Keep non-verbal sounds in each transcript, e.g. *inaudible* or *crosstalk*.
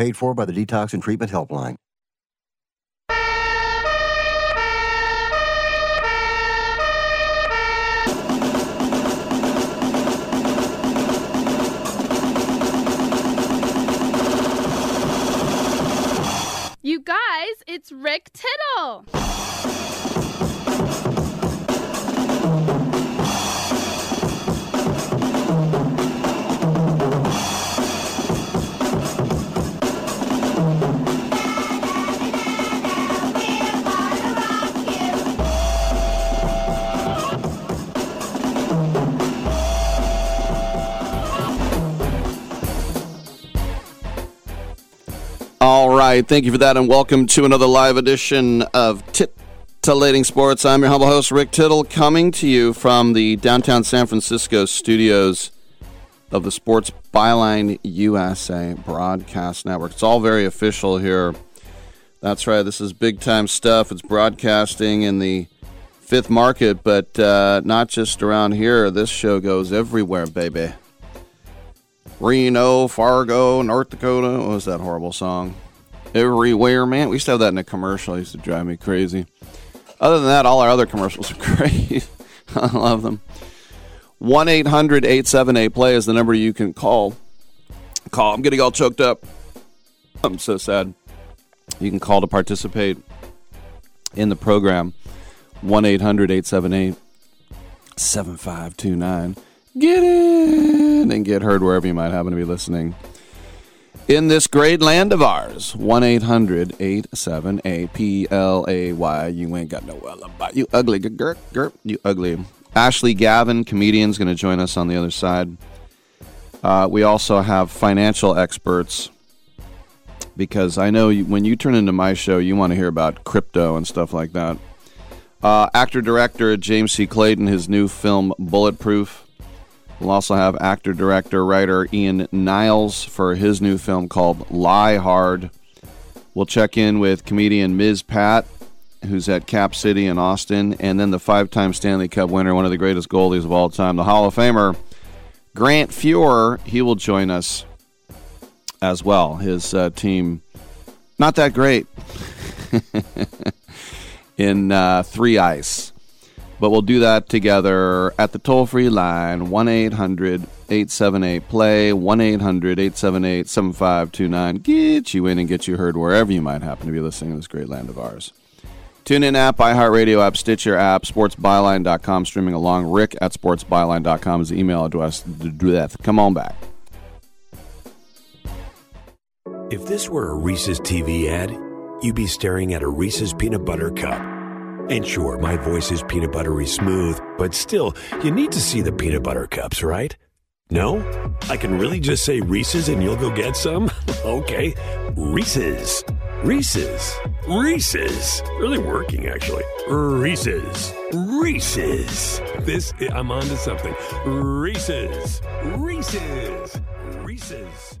Paid for by the Detox and Treatment Helpline. You guys, it's Rick Tittle. All right, thank you for that, and welcome to another live edition of Titillating Sports. I'm your humble host, Rick Tittle, coming to you from the downtown San Francisco studios of the Sports Byline USA Broadcast Network. It's all very official here. That's right, this is big time stuff. It's broadcasting in the fifth market, but uh, not just around here. This show goes everywhere, baby. Reno, Fargo, North Dakota. What was that horrible song? Everywhere, man. We used to have that in a commercial. It used to drive me crazy. Other than that, all our other commercials are *laughs* great. I love them. 1 800 878 play is the number you can call. Call. I'm getting all choked up. I'm so sad. You can call to participate in the program. 1 800 878 7529. Get in and get heard wherever you might happen to be listening. In this great land of ours, 1 800 878 P L A Y. You ain't got no alibi. You ugly. Gurk, gurk. You ugly. Ashley Gavin, comedian, is going to join us on the other side. Uh, we also have financial experts because I know you, when you turn into my show, you want to hear about crypto and stuff like that. Uh, actor director James C. Clayton, his new film Bulletproof. We'll also have actor, director, writer Ian Niles for his new film called Lie Hard. We'll check in with comedian Ms. Pat, who's at Cap City in Austin, and then the five time Stanley Cup winner, one of the greatest goalies of all time, the Hall of Famer, Grant Fuhr. He will join us as well. His uh, team, not that great *laughs* in uh, three ice. But we'll do that together at the toll free line 1 800 878 play, 1 800 878 7529. Get you in and get you heard wherever you might happen to be listening to this great land of ours. TuneIn app, iHeartRadio app, Stitcher app, sportsbyline.com, streaming along. Rick at sportsbyline.com is the email address. Come on back. If this were a Reese's TV ad, you'd be staring at a Reese's peanut butter cup. And sure, my voice is peanut buttery smooth, but still, you need to see the peanut butter cups, right? No? I can really just say Reese's and you'll go get some? *laughs* okay. Reese's. Reese's. Reese's. Really working, actually. Reese's. Reese's. This, I'm on to something. Reese's. Reese's. Reese's.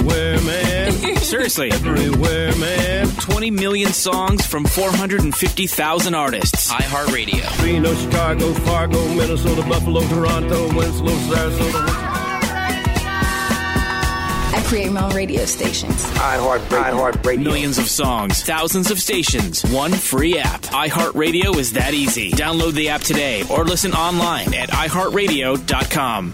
Seriously. *laughs* Everywhere, man. 20 million songs from 450,000 artists. iHeartRadio. Reno, Chicago, Fargo, Minnesota, Buffalo, Toronto, Winslow, Sarasota. I create my own radio stations. iHeart, iHeartRadio. Millions of songs, thousands of stations, one free app. iHeartRadio is that easy. Download the app today or listen online at iHeartRadio.com.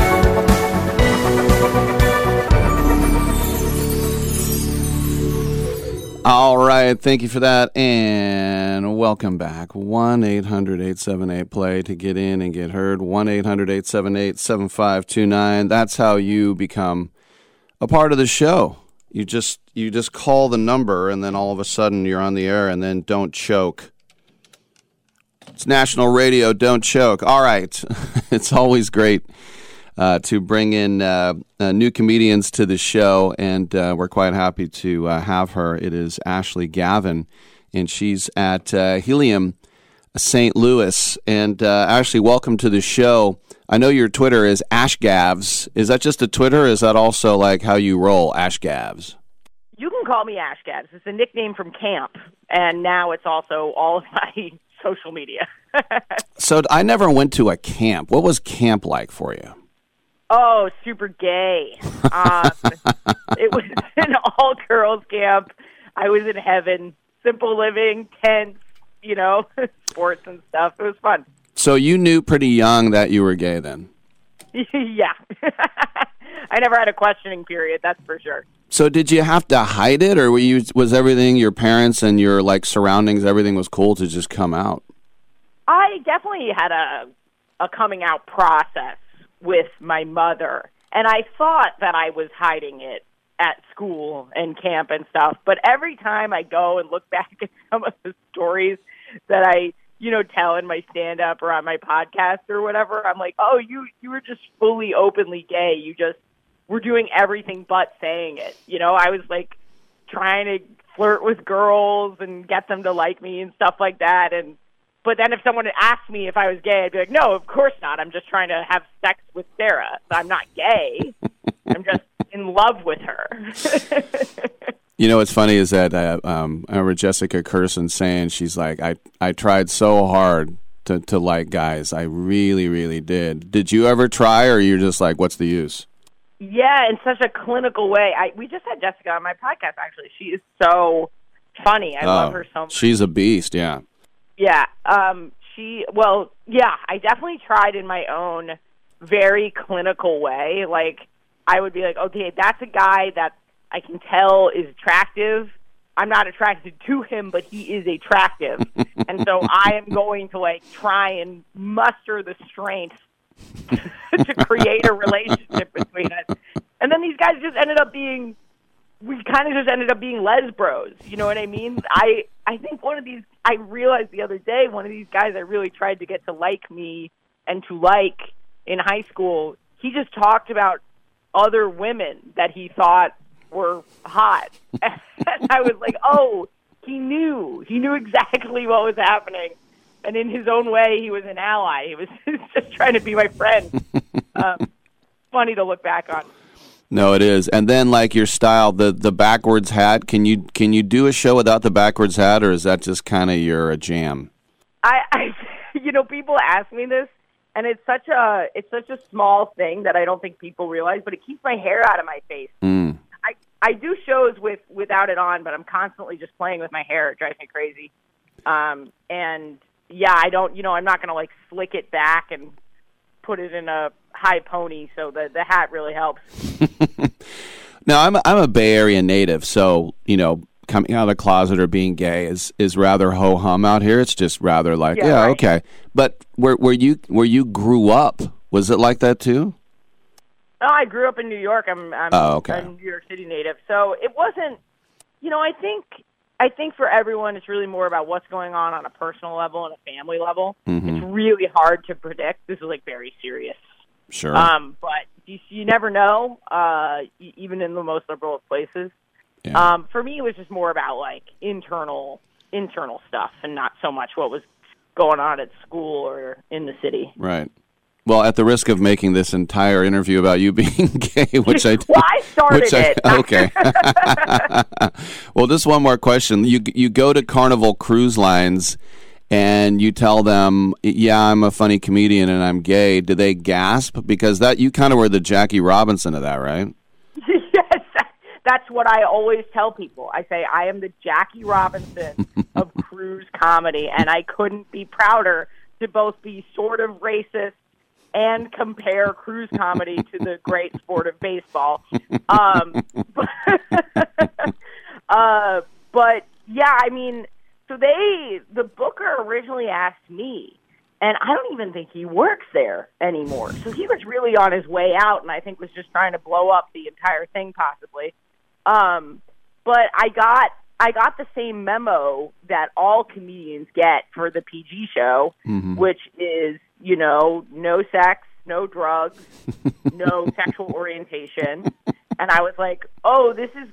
All right, thank you for that, and welcome back. 1 800 878 play to get in and get heard. 1 800 878 7529. That's how you become a part of the show. You just you just call the number, and then all of a sudden you're on the air, and then don't choke. It's national radio. Don't choke. All right, *laughs* it's always great uh, to bring in uh, uh, new comedians to the show, and uh, we're quite happy to uh, have her. It is Ashley Gavin, and she's at uh, Helium St. Louis. And Ashley, welcome to the show. I know your Twitter is Ashgavs. Is that just a Twitter? is that also like how you roll, Ashgavs? You can call me Ashgavs. It's a nickname from camp, and now it's also all of my *laughs* social media. *laughs* so I never went to a camp. What was camp like for you? Oh, super gay. Um, it was *laughs* an all girls camp. I was in heaven. Simple living, tents, you know, *laughs* sports and stuff. It was fun. So you knew pretty young that you were gay then? *laughs* yeah. I never had a questioning period, that's for sure. So did you have to hide it or were you was everything your parents and your like surroundings everything was cool to just come out? I definitely had a a coming out process with my mother. And I thought that I was hiding it at school and camp and stuff. But every time I go and look *laughs* back at some of the stories that I, you know, tell in my stand up or on my podcast or whatever, I'm like, oh, you you were just fully openly gay. You just were doing everything but saying it. You know, I was like trying to flirt with girls and get them to like me and stuff like that. And but then if someone had asked me if I was gay, I'd be like, no, of course not. I'm just trying to have sex with Sarah. I'm not gay. *laughs* I'm just in love with her. *laughs* you know what's funny is that uh, um, I remember Jessica Kirson saying she's like, I I tried so hard to to like guys. I really really did. Did you ever try, or you're just like, what's the use? Yeah, in such a clinical way. I we just had Jessica on my podcast. Actually, she is so funny. I oh, love her so much. She's a beast. Yeah. Yeah. Um, she, well, yeah, I definitely tried in my own very clinical way. Like, I would be like, okay, that's a guy that I can tell is attractive. I'm not attracted to him, but he is attractive, *laughs* and so I am going to like try and muster the strength *laughs* to create a relationship between us. And then these guys just ended up being we kind of just ended up being lesbros. You know what I mean? I I think one of these I realized the other day one of these guys I really tried to get to like me and to like in high school. He just talked about other women that he thought were hot, *laughs* and I was like, oh, he knew. He knew exactly what was happening. And in his own way, he was an ally. He was *laughs* just trying to be my friend. *laughs* um, funny to look back on. No, it is. And then like your style, the the backwards hat. Can you can you do a show without the backwards hat, or is that just kind of your jam? I, I, *laughs* you know, people ask me this, and it's such a it's such a small thing that I don't think people realize, but it keeps my hair out of my face. Mm. I I do shows with without it on, but I'm constantly just playing with my hair. It drives me crazy. Um, and yeah, I don't, you know, I'm not gonna like slick it back and put it in a high pony, so the the hat really helps. *laughs* Now, I'm a, I'm a Bay Area native, so you know, coming out of the closet or being gay is is rather ho hum out here. It's just rather like, yeah, Yeah, right. okay. But where where you where you grew up, was it like that too? Oh, I grew up in New York. I'm I'm Oh, okay. a New York City native, so it wasn't. You know, I think I think for everyone, it's really more about what's going on on a personal level and a family level. Mhm. It's really hard to predict. This is like very serious. Sure. Um, but you, you never know, uh, even in the most liberal of places. Yeah. Um, for me, it was just more about like internal internal stuff and not so much what was going on at school or in the city. Right. Well, at the risk of making this entire interview about you *laughs* being gay, which I *laughs* Well, I started which I, it. *laughs* okay. well, just one more question. You you go to Carnival Cruise Lines and you tell them, "Yeah, I'm a funny comedian and I'm gay." Do they gasp because that you kind of were the Jackie Robinson of that, right? yes, that's what I always tell people. I say I am the Jackie Robinson of cruise comedy, and I couldn't be prouder to both be sort of racist and compare cruise comedy to the great sport of baseball. Um, but, *laughs* uh, but yeah, I mean, so they the booker originally asked me, and I don't even think he works there anymore. So he was really on his way out, and I think was just trying to blow up the entire thing, possibly. Um, but I got I got the same memo that all comedians get for the PG show, Mhm. which is you know no sex, no drugs, *laughs* no sexual orientation, and I was like, oh, this is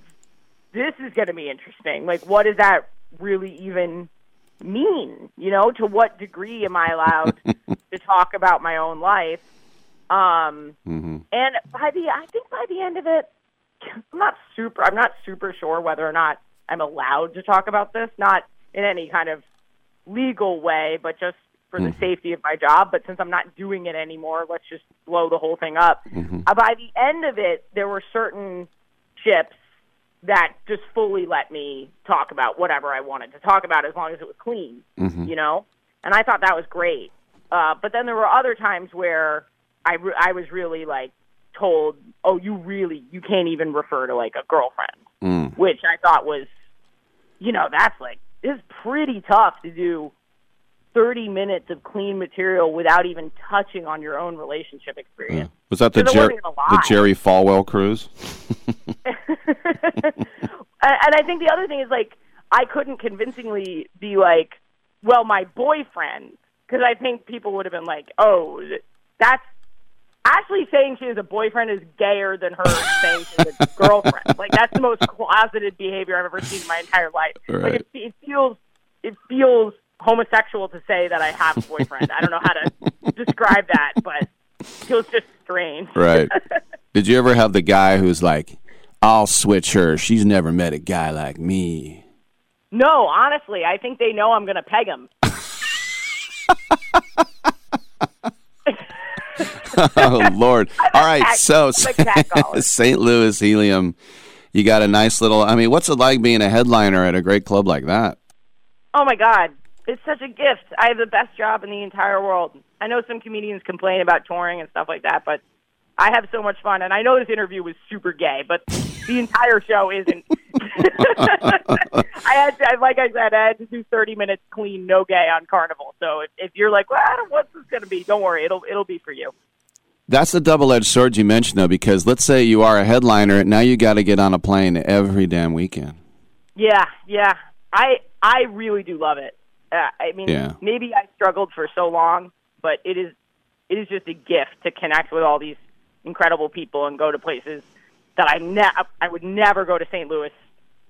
this is going to be interesting. Like, what does that really even mean? You know, to what degree am I allowed *laughs* to talk about my own life? Um, Mm-hmm. and by the, I think by the end of it, I'm not super. I'm not super sure whether or not I'm allowed to talk about this. Not in any kind of legal way, but just for the safety of my job. But since I'm not doing it anymore, let's just blow the whole thing up. Uh, by the end of it, there were certain ships that just fully let me talk about whatever I wanted to talk about as long as it was clean, Mhm. you know? And I thought that was great. Uh, but then there were other times where I, re- I was really like told, oh, you really, you can't even refer to like a girlfriend, Mm. which I thought was, you know, that's like, it's pretty tough to do 30 minutes of clean material without even touching on your own relationship experience. Yeah. Was that the, Jer- wasn't even a the. Jerry Falwell cruise? *laughs* *laughs* and, I think the other thing is like I couldn't convincingly be like, well, my boyfriend, because I think people would have been like, oh, that's Ashley saying she has a boyfriend is gayer than her saying she has a *laughs* girlfriend. Like that's the most closeted behavior I've ever seen in my entire life. Like it, it feels it feels homosexual to say that I have a boyfriend. I don't know how to *laughs* describe that, but it was just strange. Right. *laughs* Did you ever have the guy who's like, "I'll switch her. She's never met a guy like me." No, honestly, I think they know I'm going to peg him. *laughs* oh Lord! All right, so I'm a catcaller. St. Louis Helium, you got a nice little. I mean, what's it like being a headliner at a great club like that? Oh my God, it's such a gift. I have the best job in the entire world. I know some comedians complain about touring and stuff like that, but I have so much fun. And I know this interview was super gay, but the entire show isn't. *laughs* I had to, like I said, I had to do 30 minutes clean, no gay on Carnival. So if, if you're like, well, what's this going to be? Don't worry, it'll it'll be for you. That's the double-edged sword you mentioned, though, because let's say you are a headliner, now you got to get on a plane every damn weekend. Yeah, yeah. I I really do love it. Uh, I mean, Yeah. maybe I struggled for so long, but it is it is just a gift to connect with all these incredible people and go to places that I ne- I would never go to St. Louis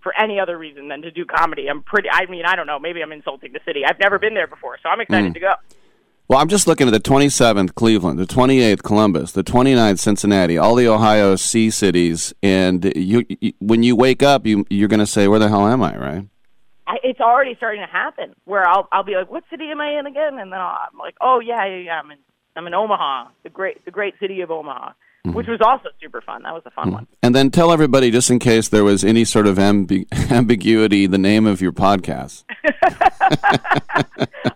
for any other reason than to do comedy. I'm pretty. I mean, I don't know. Maybe I'm insulting the city. I've never been there before, so I'm excited Mm. to go. Well, I'm just looking at the 27th Cleveland, the 28th Columbus, the 29th Cincinnati, all the Ohio C cities, and you, you when you wake up, you you're going to say, "Where the hell am I?" Right? I, it's already starting to happen where I'll I'll be like, "What city am I in again?" And then I'll, I'm like, "Oh yeah, yeah, yeah, I'm in I'm in Omaha, the great the great city of Omaha," which was also super fun. That was a fun one. And then tell everybody, just in case there was any sort of ambi- *laughs* ambiguity, the name of your podcast. *laughs*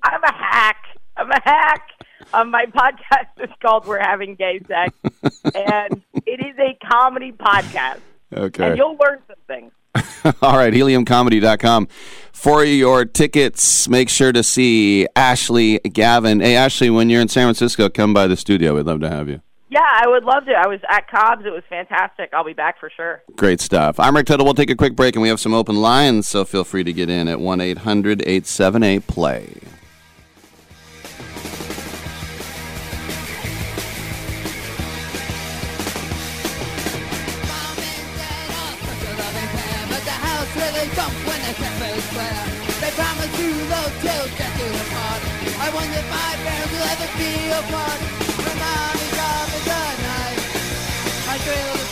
I'm a hack. I'm a hack. Um, my podcast is called "We're Having Gay Sex," *laughs* and it is a comedy podcast. Okay. And you'll learn some things. *laughs* All right, heliumcomedy.com. For your tickets, make sure to see Ashley Gavin. Hey, Ashley, when you're in San Francisco, come by the studio. We'd love to have you. Yeah, I would love to. I was at Cobb's. It was fantastic. I'll be back for sure. Great stuff. I'm Rick Tittle. We'll take a quick break, and we have some open lines, so feel free to get in at 1 800 878 play. Square. They promised you those till death do them part. I wonder if my parents will ever be apart. My mommy job is a night. I thrill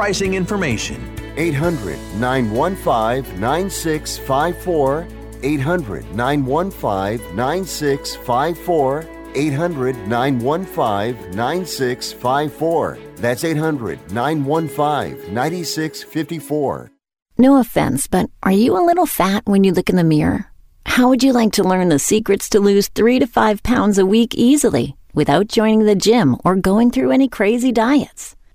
information. 800 915 9654. 800 915 9654. 800 915 9654. That's 800 915 9654. No offense, but are you a little fat when you look in the mirror? How would you like to learn the secrets to lose three to five pounds a week easily without joining the gym or going through any crazy diets?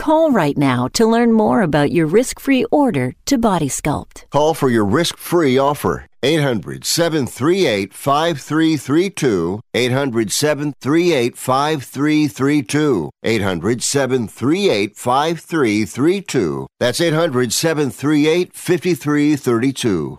call right now to learn more about your risk free order to Body Sculpt. Call for your risk free offer. 800 738 5332. 800 738 5332. 800 738 5332. That's 800 738 5332.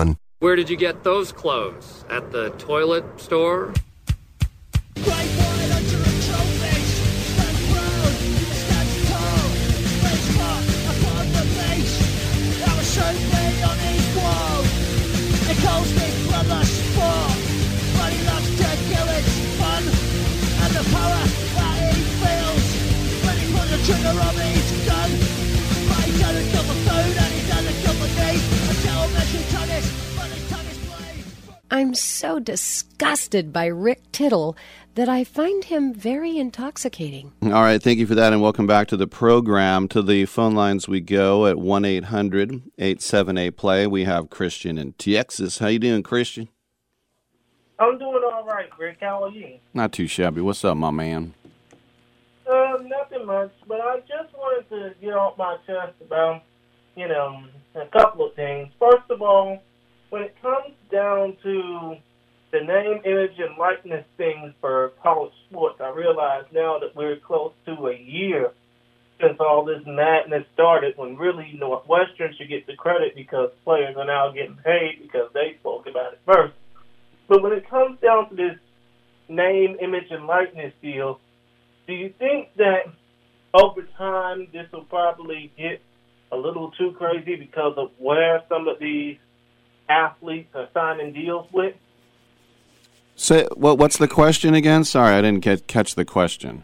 Where did you get those clothes? At the toilet store? Trigger each I'm so disgusted by Rick Tittle that I find him very intoxicating. All right, thank you for that, and welcome back to the program. To the phone lines we go at 1 800 878 play. We have Christian in Texas. How you doing, Christian? I'm doing all right, Rick. How are you? Not too shabby. What's up, my man? Um, nothing much, but I just wanted to get off my chest about, you know, a couple of things. First of all, when it comes down to the name, image, and likeness things for college sports, I realize now that we're close to a year since all this madness started, when really Northwestern should get the credit because players are now getting paid because they spoke about it first. But when it comes down to this name, image, and likeness deal, do you think that over time this will probably get a little too crazy because of where some of these athletes are signing deals with? Say, what, what's the question again? Sorry, I didn't get, catch the question.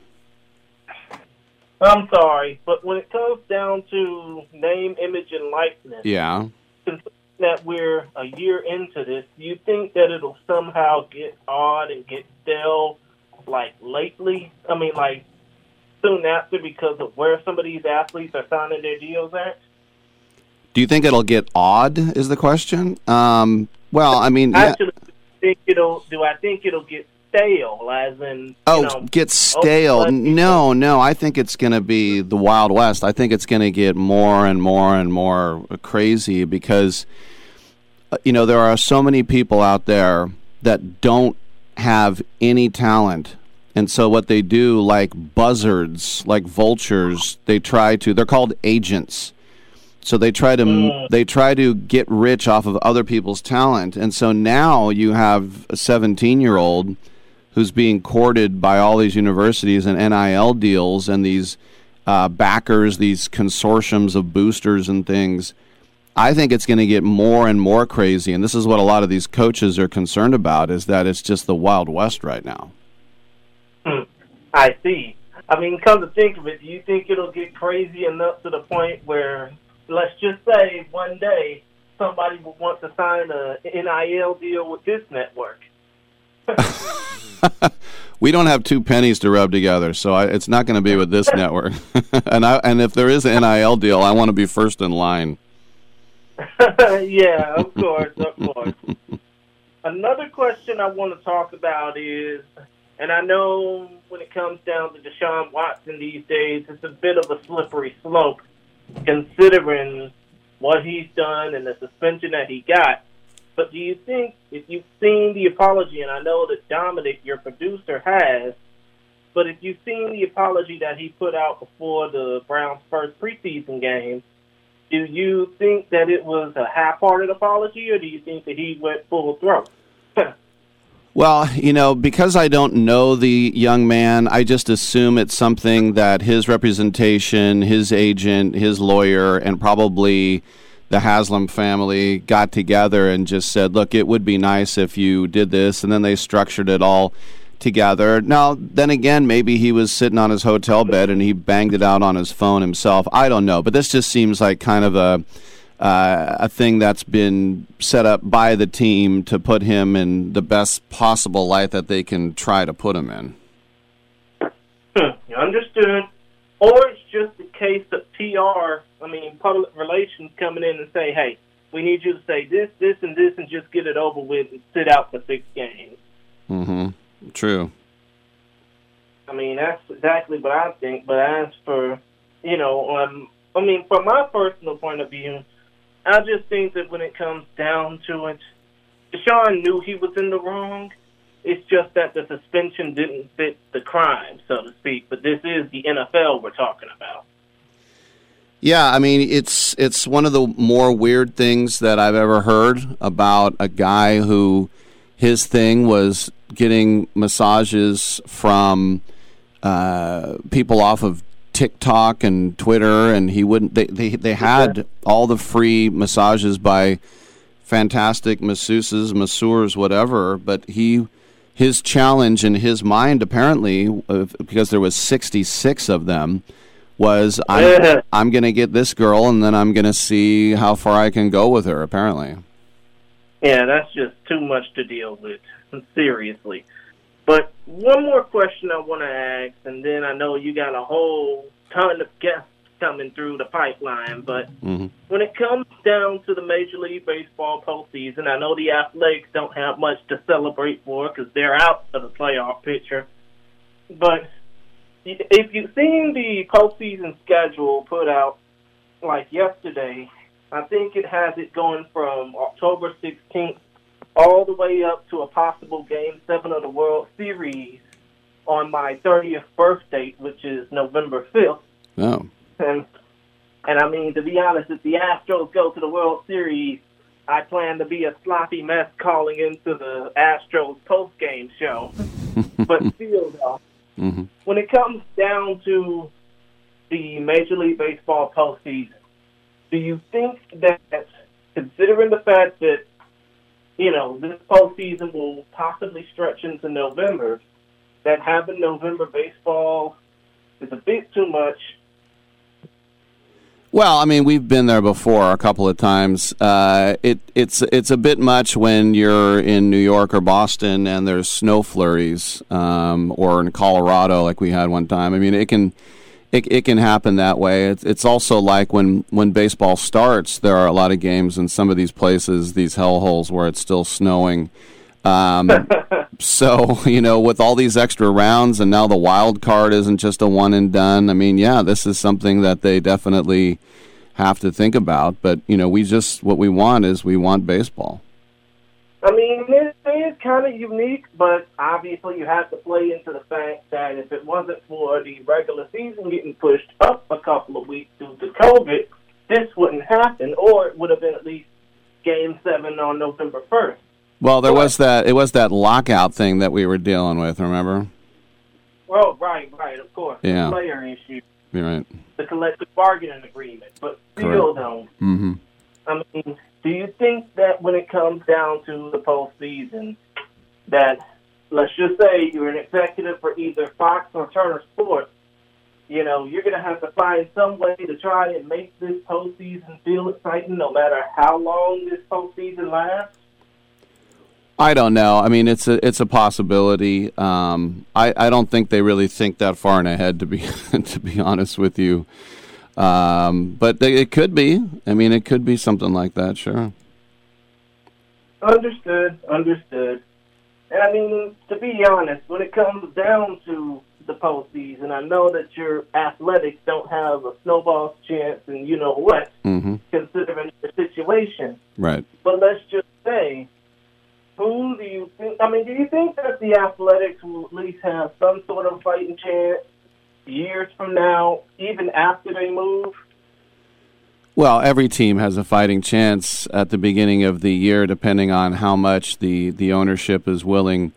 I'm sorry, but when it comes down to name, image, and likeness, Yeah. that we're a year into this, do you think that it'll somehow get odd and get stale, like lately? I mean, like soon after, because of where some of these athletes are signing their deals at? Do you think it'll get odd? Is the question? Um, well, I mean, yeah. Actually, do I think it'll do I think it'll get stale? As in, Oh, you know, get stale. No, no. I think it's going to be the Wild West. I think it's going to get more and more and more crazy because, uh, you know, there are so many people out there that don't have any talent. And so what they do, like buzzards, like vultures, they try to, they're called agents. So they try to they try to get rich off of other people's talent, and so now you have a 17 year old who's being courted by all these universities and NIL deals and these uh, backers, these consortiums of boosters and things. I think it's going to get more and more crazy, and this is what a lot of these coaches are concerned about: is that it's just the wild west right now. Hmm. I see. I mean, come to think of it, do you think it'll get crazy enough to the point where, let's just say, one day somebody will want to sign a NIL deal with this network? *laughs* We don't have two pennies to rub together, so I, it's not going to be with this *laughs* network. *laughs* and I, and if there is an NIL deal, I want to be first in line. yeah, of course, of course. Another question I want to talk about is, and I know when it comes down to Deshaun Watson these days, it's a bit of a slippery slope, considering what he's done and the suspension that he got. But do you think, if you've seen the apology, and I know that Dominic, your producer, has, but if you've seen the apology that he put out before the Browns' first preseason game, do you think that it was a half-hearted apology, or do you think that he went full throat? Well, you know, because I don't know the young man, I just assume it's something that his representation, his agent, his lawyer, and probably the Haslam family got together and just said, look, it would be nice if you did this. And then they structured it all together. Now, then again, maybe he was sitting on his hotel bed and he banged it out on his phone himself. I don't know. But this just seems like kind of a. Uh, a thing that's been set up by the team to put him in the best possible light that they can try to put him in. Hmm, Understood. Or it's just a case of PR, I mean, public relations coming in and say, hey, we need you to say this, this, and this, and just get it over with and sit out for six games. Mm-hmm. True. I mean, that's exactly what I think. But as for, you know, um, I mean, from my personal point of view, I just think that when it comes down to it, Deshaun knew he was in the wrong. It's just that the suspension didn't fit the crime, so to speak. But this is the NFL we're talking about. Yeah, I mean it's it's one of the more weird things that I've ever heard about a guy who his thing was getting massages from uh, people off of TikTok and Twitter, and he wouldn't. They they, they had all the free massages by fantastic masseuses, masseurs, whatever. But he his challenge in his mind apparently uh, because there was sixty six of them was I'm, Yeah. I'm going to get this girl and then I'm going to see how far I can go with her, apparently. Yeah, that's just too much to deal with. *laughs* Seriously. But one more question I want to ask, and then I know you got a whole ton of guests coming through the pipeline. But Mm-hmm. when it comes down to the Major League Baseball postseason, I know the Athletics don't have much to celebrate for because they're out of the playoff picture. But if you've seen the postseason schedule put out like yesterday, I think it has it going from October 16th all the way up to a possible Game 7 of the World Series on my 30th birthday, which is November 5th. Oh. And, and I mean, to be honest, if the Astros go to the World Series, I plan to be a sloppy mess calling into the Astros post-game show. *laughs* but still, though, Mm-hmm. when it comes down to the Major League Baseball postseason, do you think that, considering the fact that, you know, this postseason will possibly stretch into November, that having November baseball is a bit too much? Well, I mean, we've been there before a couple of times. Uh, it it's it's a bit much when you're in New York or Boston and there's snow flurries, um, or in Colorado like we had one time. I mean, it can it, it can happen that way. It's, it's also like when when baseball starts, there are a lot of games in some of these places, these hellholes where it's still snowing. Um, *laughs* so you know, with all these extra rounds, and now the wild card isn't just a one and done. I mean, yeah, this is something that they definitely have to think about. But you know, we just what we want is we want baseball. I mean, it is kind of unique, but obviously you have to play into the fact that if it wasn't for the regular season getting pushed up a couple of weeks due to COVID, this wouldn't happen, or it would have been at least Game 7 on November 1st. Well, there was that it was that lockout thing that we were dealing with. Remember? Well, right, right, of course. Yeah. The player issue, You're right. the collective bargaining agreement. But still, though, Mm-hmm. I mean, do you think that when it comes down to the postseason, that let's just say you're an executive for either Fox or Turner Sports, you know, you're going to have to find some way to try and make this postseason feel exciting, no matter how long this postseason lasts. I don't know. I mean, it's a it's a possibility. Um, I I don't think they really think that far in ahead. To be *laughs* to be honest with you, um, but they, it could be. I mean, it could be something like that. Sure. Understood, understood. And I mean, to be honest, when it comes down to the postseason, I know that your athletics don't have a snowball's chance, and you know what, Mm-hmm. considering the situation. Right. But let's just say, who do you think? I mean, do you think that the Athletics will at least have some sort of fighting chance years from now, even after they move? Well, every team has a fighting chance at the beginning of the year, depending on how much the, the ownership is willing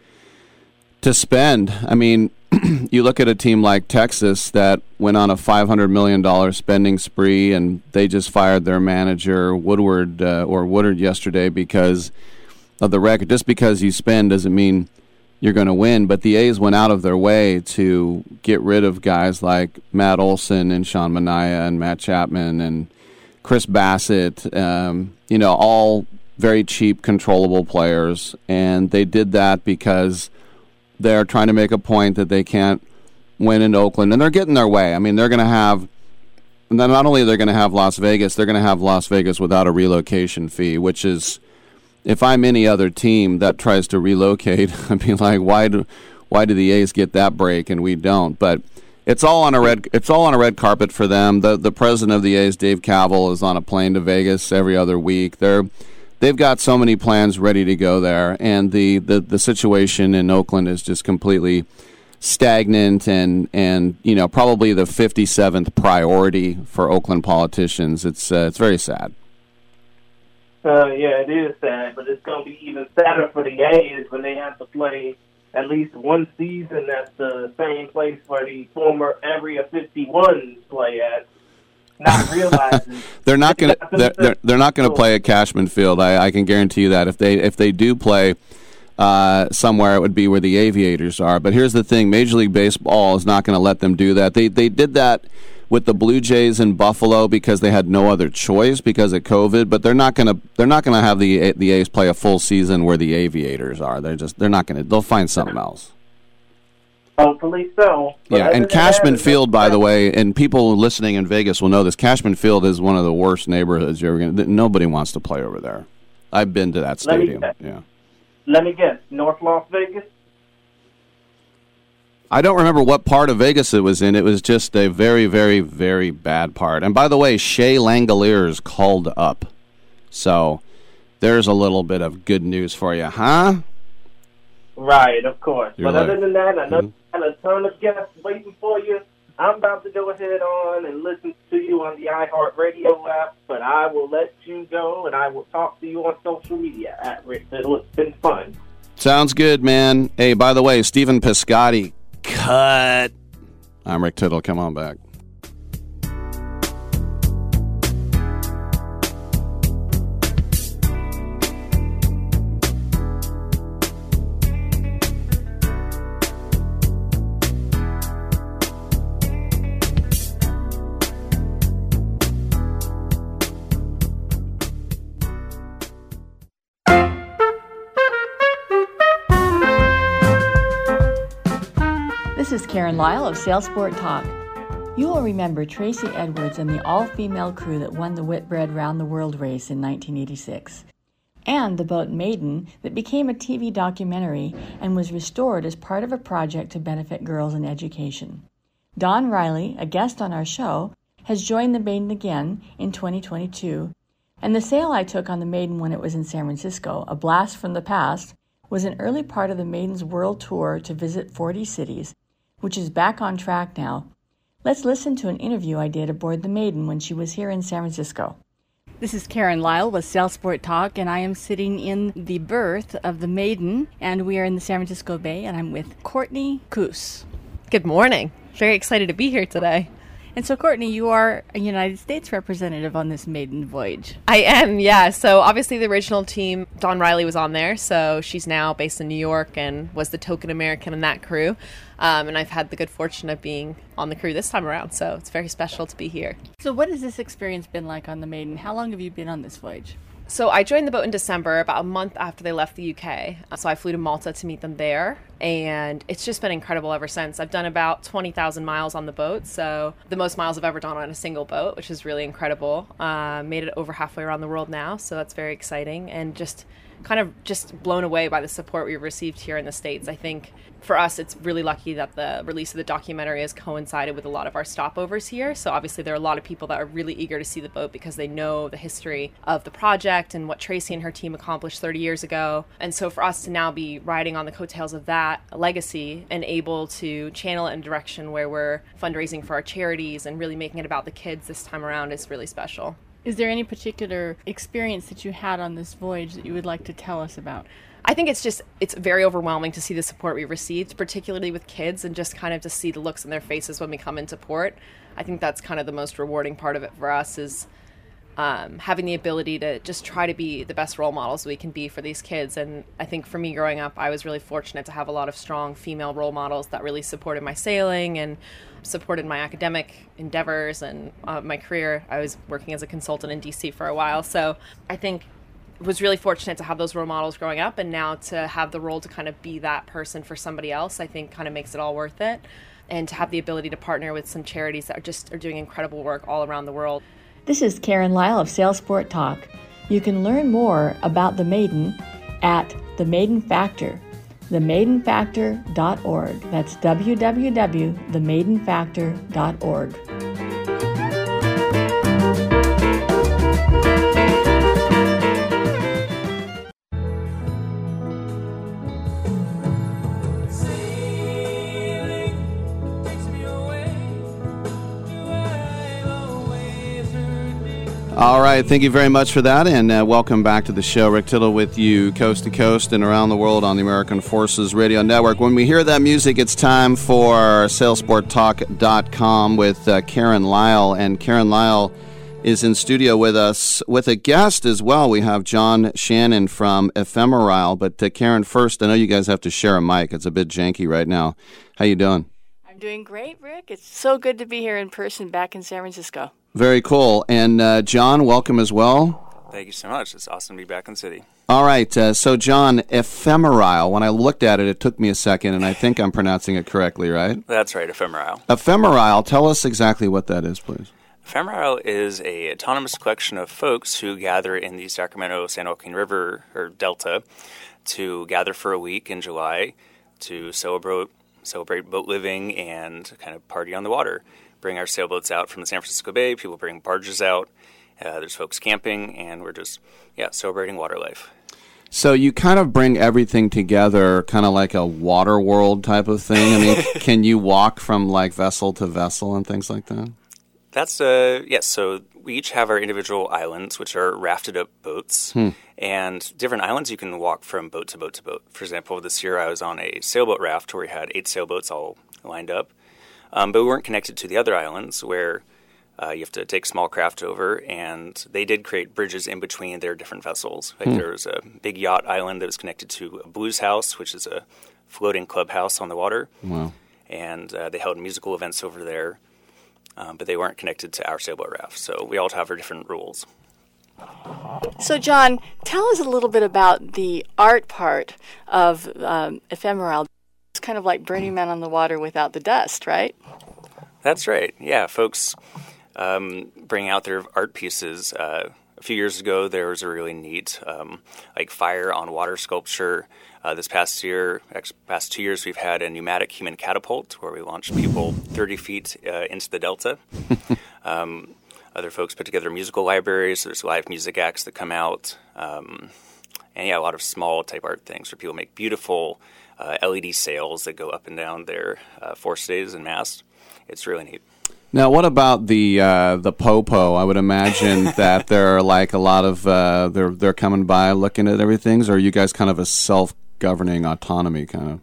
to spend. I mean, *clears throat* you look at a team like Texas that went on a $500 million spending spree, and they just fired their manager, Woodward, uh, or Woodard, yesterday because of the record. Just because you spend doesn't mean you're going to win. But the A's went out of their way to get rid of guys like Matt Olson and Sean Manaea and Matt Chapman and Chris Bassitt, um, you know, all very cheap, controllable players. And they did that because they're trying to make a point that they can't win in Oakland. And they're getting their way. I mean, they're going to have not only are they're going to have Las Vegas, they're going to have Las Vegas without a relocation fee, which is, if I'm any other team that tries to relocate, *laughs* I'd be like, why do, why do the A's get that break and we don't? But it's all on a red, it's all on a red carpet for them. The the president of the A's, Dave Kaval, is on a plane to Vegas every other week. They're they've got so many plans ready to go there, and the, the, the situation in Oakland is just completely stagnant and and you know probably the 57th priority for Oakland politicians. It's uh, it's very sad. Uh, yeah, it is sad, but it's going to be even sadder for the A's when they have to play at least one season at the same place where the former Area 51s play at. Not *laughs* realizing *laughs* they're not going *laughs* to they're, they're, they're not going to play at Cashman Field. I, I can guarantee you that if they if they do play uh, somewhere, it would be where the Aviators are. But here's the thing: Major League Baseball is not going to let them do that. They they did that with the Blue Jays in Buffalo because they had no other choice because of COVID. But they're not going to they're not going to have the the A's play a full season where the Aviators are. They're just they're not going to. They'll find something else. Hopefully so. But Yeah, and Cashman that, Field, by the way, and people listening in Vegas will know this. Cashman Field is one of the worst neighborhoods you're ever going to. Nobody wants to play over there. I've been to that Let me stadium. Yeah. Let me guess, North Las Vegas. I don't remember what part of Vegas it was in. It was just a very, very, very bad part. And by the way, Shea Langeliers called up. So there's a little bit of good news for you, huh? Right, of course. You're but other than that, I know Mhm. you got a ton of guests waiting for you. I'm about to go ahead on and listen to you on the iHeartRadio app, but I will let you go and I will talk to you on social media at Rick Tittle. It's been fun. Sounds good, man. Hey, by the way, Stephen Piscotty, cut. I'm Rick Tittle. Come on back. Lyle of Sailsport Talk. You will remember Tracy Edwards and the all female crew that won the Whitbread Round the World race in 1986, and the boat Maiden that became a TV documentary and was restored as part of a project to benefit girls in education. Dawn Riley, a guest on our show, has joined the Maiden again in 2022, and the sail I took on the Maiden when it was in San Francisco, a blast from the past, was an early part of the Maiden's world tour to visit 40 cities, which is back on track now. Let's listen to an interview I did aboard the Maiden when she was here in San Francisco. This is Karen Lyle with Sailsport Talk, and I am sitting in the berth of the Maiden, and we are in the San Francisco Bay, and I'm with Courtney Coos. Good morning. Very excited to be here today. And so, Courtney, you are a United States representative on this maiden voyage. I am, yeah. So obviously the original team, Dawn Riley was on there. So she's now based in New York and was the token American in that crew. Um, and I've had the good fortune of being on the crew this time around. So it's very special to be here. So, what has this experience been like on the maiden? How long have you been on this voyage? So I joined the boat in December, about a month after they left the UK. So I flew to Malta to meet them there, and it's just been incredible ever since. I've done about 20,000 miles on the boat, so the most miles I've ever done on a single boat, which is really incredible. Uh, made it over halfway around the world now, so that's very exciting, and just kind of just blown away by the support we've received here in the States. I think for us, it's really lucky that the release of the documentary has coincided with a lot of our stopovers here. So obviously, there are a lot of people that are really eager to see the boat because they know the history of the project and what Tracy and her team accomplished 30 years ago. And so for us to now be riding on the coattails of that legacy and able to channel it in a direction where we're fundraising for our charities and really making it about the kids this time around is really special. Is there any particular experience that you had on this voyage that you would like to tell us about? I think it's just it's very overwhelming to see the support we received, particularly with kids, and just kind of to see the looks on their faces when we come into port. I think that's kind of the most rewarding part of it for us is um, having the ability to just try to be the best role models we can be for these kids. And I think for me growing up, I was really fortunate to have a lot of strong female role models that really supported my sailing and supported my academic endeavors and uh, my career. I was working as a consultant in DC for a while, so I think was really fortunate to have those role models growing up and now to have the role to kind of be that person for somebody else i think kind of makes it all worth it and to have the ability to partner with some charities that are just are doing incredible work all around the world. This is Karen Lyle of Sailsport Talk. You can learn more about the Maiden at The Maiden Factor, themaidenfactor.org. That's www.themaidenfactor.org. All right, thank you very much for that, and uh, welcome back to the show. Rick Tittle with you, coast to coast and around the world on the American Forces Radio Network. When we hear that music, it's time for SailsportTalk.com with uh, Karen Lyle, and Karen Lyle is in studio with us with a guest as well. We have John Shannon from Ephemerisle. but uh, Karen, first, I know you guys have to share a mic. It's a bit janky right now. How you doing? I'm doing great, Rick. It's so good to be here in person back in San Francisco. Very cool. And uh, John, welcome as well. Thank you so much. It's awesome to be back in the city. All right. Uh, so, John, ephemerisle. When I looked at it, it took me a second, and I think I'm pronouncing it correctly, right? That's right, ephemerisle. Ephemerisle. Tell us exactly what that is, please. Ephemerisle is a autonomous collection of folks who gather in the Sacramento San Joaquin River or Delta to gather for a week in July to celebrate celebrate boat living and kind of party on the water bring our sailboats out from the San Francisco Bay. People bring barges out. Uh, there's folks camping, and we're just yeah celebrating water life. So you kind of bring everything together, kind of like a water world type of thing. I mean, *laughs* can you walk from like vessel to vessel and things like that? That's uh yes. So we each have our individual islands, which are rafted up boats, Hmm. and different islands you can walk from boat to boat to boat. For example, this year I was on a sailboat raft where we had eight sailboats all lined up, um, but we weren't connected to the other islands where uh, you have to take small craft over, and they did create bridges in between their different vessels. Like Hmm. there was a big yacht island that was connected to a blues house, which is a floating clubhouse on the water, Wow. and uh, they held musical events over there. Um, but they weren't connected to our sailboat raft, so we all have our different rules. So, John, tell us a little bit about the art part of um, Ephemerisle. It's kind of like Burning Man on the Water without the dust, right? That's right. Yeah, folks um, bring out their art pieces. Uh, a few years ago, there was a really neat, um, like fire on water sculpture. Uh, this past year, past two years, we've had a pneumatic human catapult where we launched people 30 feet uh, into the delta. *laughs* um, other folks put together musical libraries. There's live music acts that come out, um, and yeah, a lot of small type art things where people make beautiful LED sails that go up and down their uh, forestays and masts. It's really neat. Now, what about the uh, the popo? I would imagine *laughs* that there are like a lot of uh, they're they're coming by looking at everything. Or are you guys kind of a self governing autonomy kind of?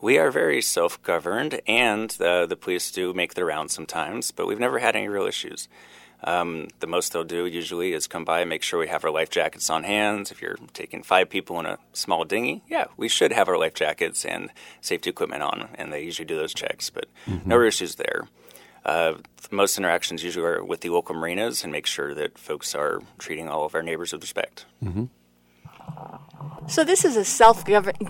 We are very self governed, and uh, the police do make their rounds sometimes, but we've never had any real issues. Um, the most they'll do usually is come by and make sure we have our life jackets on hand. If you're taking five people in a small dinghy, yeah, we should have our life jackets and safety equipment on, and they usually do those checks, but Mm-hmm. no issues there. Uh, most interactions usually are with the local marinas and make sure that folks are treating all of our neighbors with respect. Mm-hmm. So, this is a self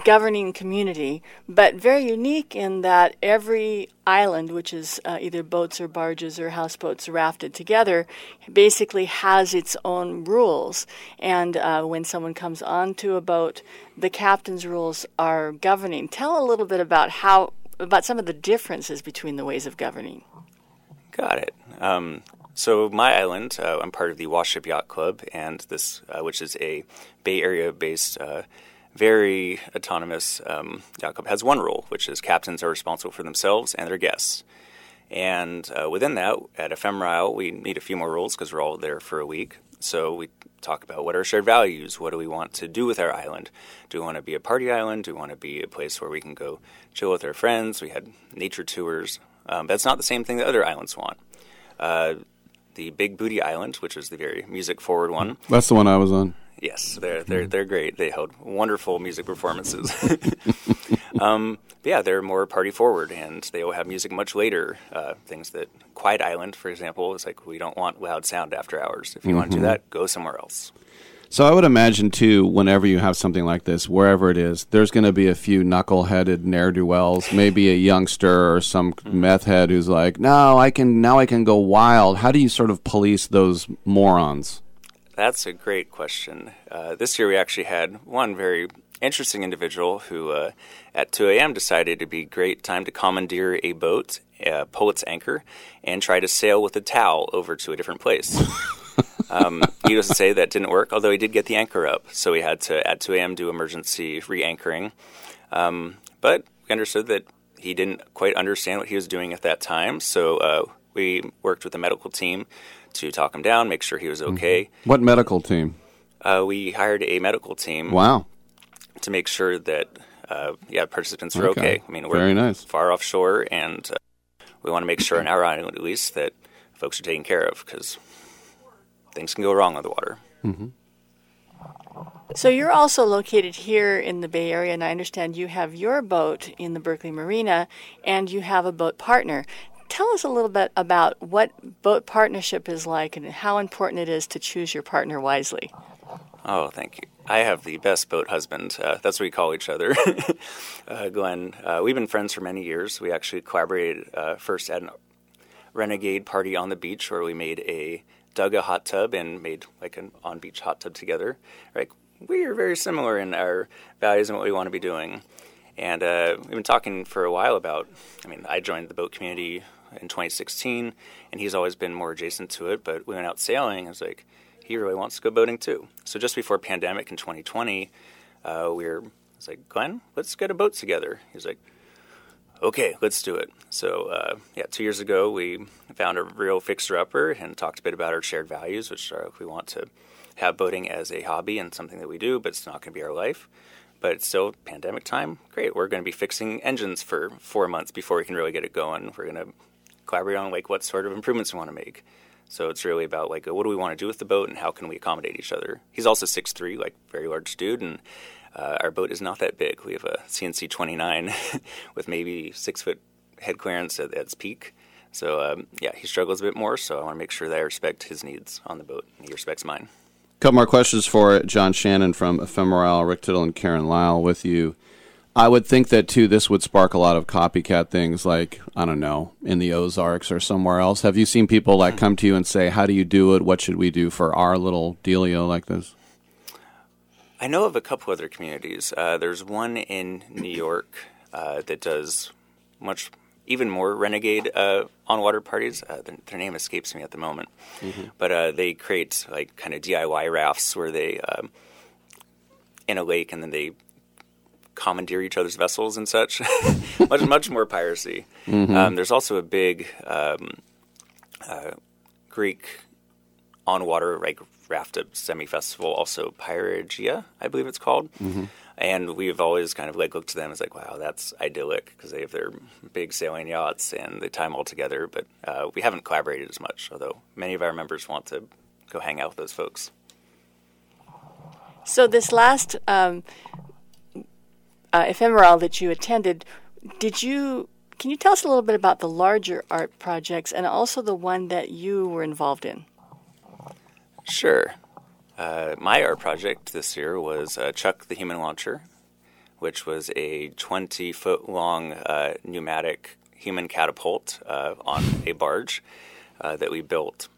governing community, but very unique in that every island, which is uh, either boats or barges or houseboats rafted together, basically has its own rules. And uh, when someone comes onto a boat, the captain's rules are governing. Tell a little bit about how about some of the differences between the ways of governing. Got it. Um, so my island, uh, I'm part of the Waship Yacht Club, and this, uh, which is a Bay Area-based, uh, very autonomous um, yacht club, has one rule, which is captains are responsible for themselves and their guests. And uh, within that, at Ephemerisle, we need a few more rules because we're all there for a week. So we talk about what are shared values, what do we want to do with our island? Do we want to be a party island? Do we want to be a place where we can go chill with our friends? We had nature tours. Um, that's not the same thing that other islands want. Uh, the Big Booty Island, which is the very music forward one. That's the one I was on. Yes, they're they're they're great. They held wonderful music performances. *laughs* *laughs* um, yeah, they're more party forward, and they will have music much later. Uh, things that Quiet Island, for example, is like we don't want loud sound after hours. If you want to do Mhm. that, go somewhere else. So I would imagine too, whenever you have something like this, wherever it is, there's going to be a few knuckleheaded ne'er do wells, maybe a youngster or some meth head who's like, "No, I can now I can go wild." How do you sort of police those morons? That's a great question. Uh, this year we actually had one very interesting individual who, uh, at 2 a.m., decided it'd be a great time to commandeer a boat, uh, pull its anchor, and try to sail with a towel over to a different place. *laughs* um, needless to say, that didn't work, although he did get the anchor up. So we had to, at 2 a.m., do emergency re anchoring. Um, but we understood that he didn't quite understand what he was doing at that time. So uh, we worked with the medical team to talk him down, make sure he was okay. What medical team? Uh, we hired a medical team. Wow. To make sure that uh, yeah participants were Okay. okay. I mean, we're Very nice. far offshore, and uh, we want to make sure in our island at least that folks are taken care of because things can go wrong on the water. Mm-hmm. So you're also located here in the Bay Area, and I understand you have your boat in the Berkeley Marina, and you have a boat partner. Tell us a little bit about what boat partnership is like and how important it is to choose your partner wisely. Oh, thank you. I have the best boat husband. Uh, that's what we call each other. *laughs* uh, Glenn, uh, we've been friends for many years. We actually collaborated uh, first at a renegade party on the beach where we made a dug a hot tub and made like an on beach hot tub together. Like we are very similar in our values and what we want to be doing. And uh, we've been talking for a while about. I mean, I joined the boat community in 2016, and he's always been more adjacent to it. But we went out sailing. I was like, he really wants to go boating too. So just before pandemic in 2020, uh, we were. Like, Glenn, let's get a boat together. He's like, okay, let's do it. So, uh, yeah, two years ago, we found a real fixer upper and talked a bit about our shared values, which are we want to have boating as a hobby and something that we do, but it's not going to be our life. But it's still pandemic time. Great. We're going to be fixing engines for four months before we can really get it going. We're going to collaborate on like what sort of improvements we want to make. So it's really about like what do we want to do with the boat and how can we accommodate each other. He's also six three, like very large dude, and uh, our boat is not that big. We have a C&C 29 *laughs* with maybe six foot head clearance at, its peak. So um, yeah, he struggles a bit more. So I want to make sure that I respect his needs on the boat, and he respects mine. couple more questions for John Shannon from Ephemerisle, Rick Tittle, and Karen Lyle with you. I would think that too. This would spark a lot of copycat things, like I don't know, in the Ozarks or somewhere else. Have you seen people like come to you and say, "How do you do it? What should we do for our little dealio like this?" I know of a couple other communities. Uh, there's one in New York uh, that does much, even more renegade uh, on water parties. Uh, their, their name escapes me at the moment, but uh, they create like kind of DIY rafts where they um, in a lake and then they commandeer each other's vessels and such. *laughs* much much more piracy. Mhm. Um, there's also a big um, uh, Greek on water like raft semi festival, also Pyragia, I believe it's called. Mhm. And we've always kind of like looked to them as like, wow, that's idyllic because they have their big sailing yachts and they time all together. But uh, we haven't collaborated as much, although many of our members want to go hang out with those folks. So this last um, uh, ephemerisle that you attended, did you? Can you tell us a little bit about the larger art projects and also the one that you were involved in? Sure. Uh, my art project this year was uh, Chuck the Human Launcher, which was a 20 foot long uh, pneumatic human catapult uh, on a barge uh, that we built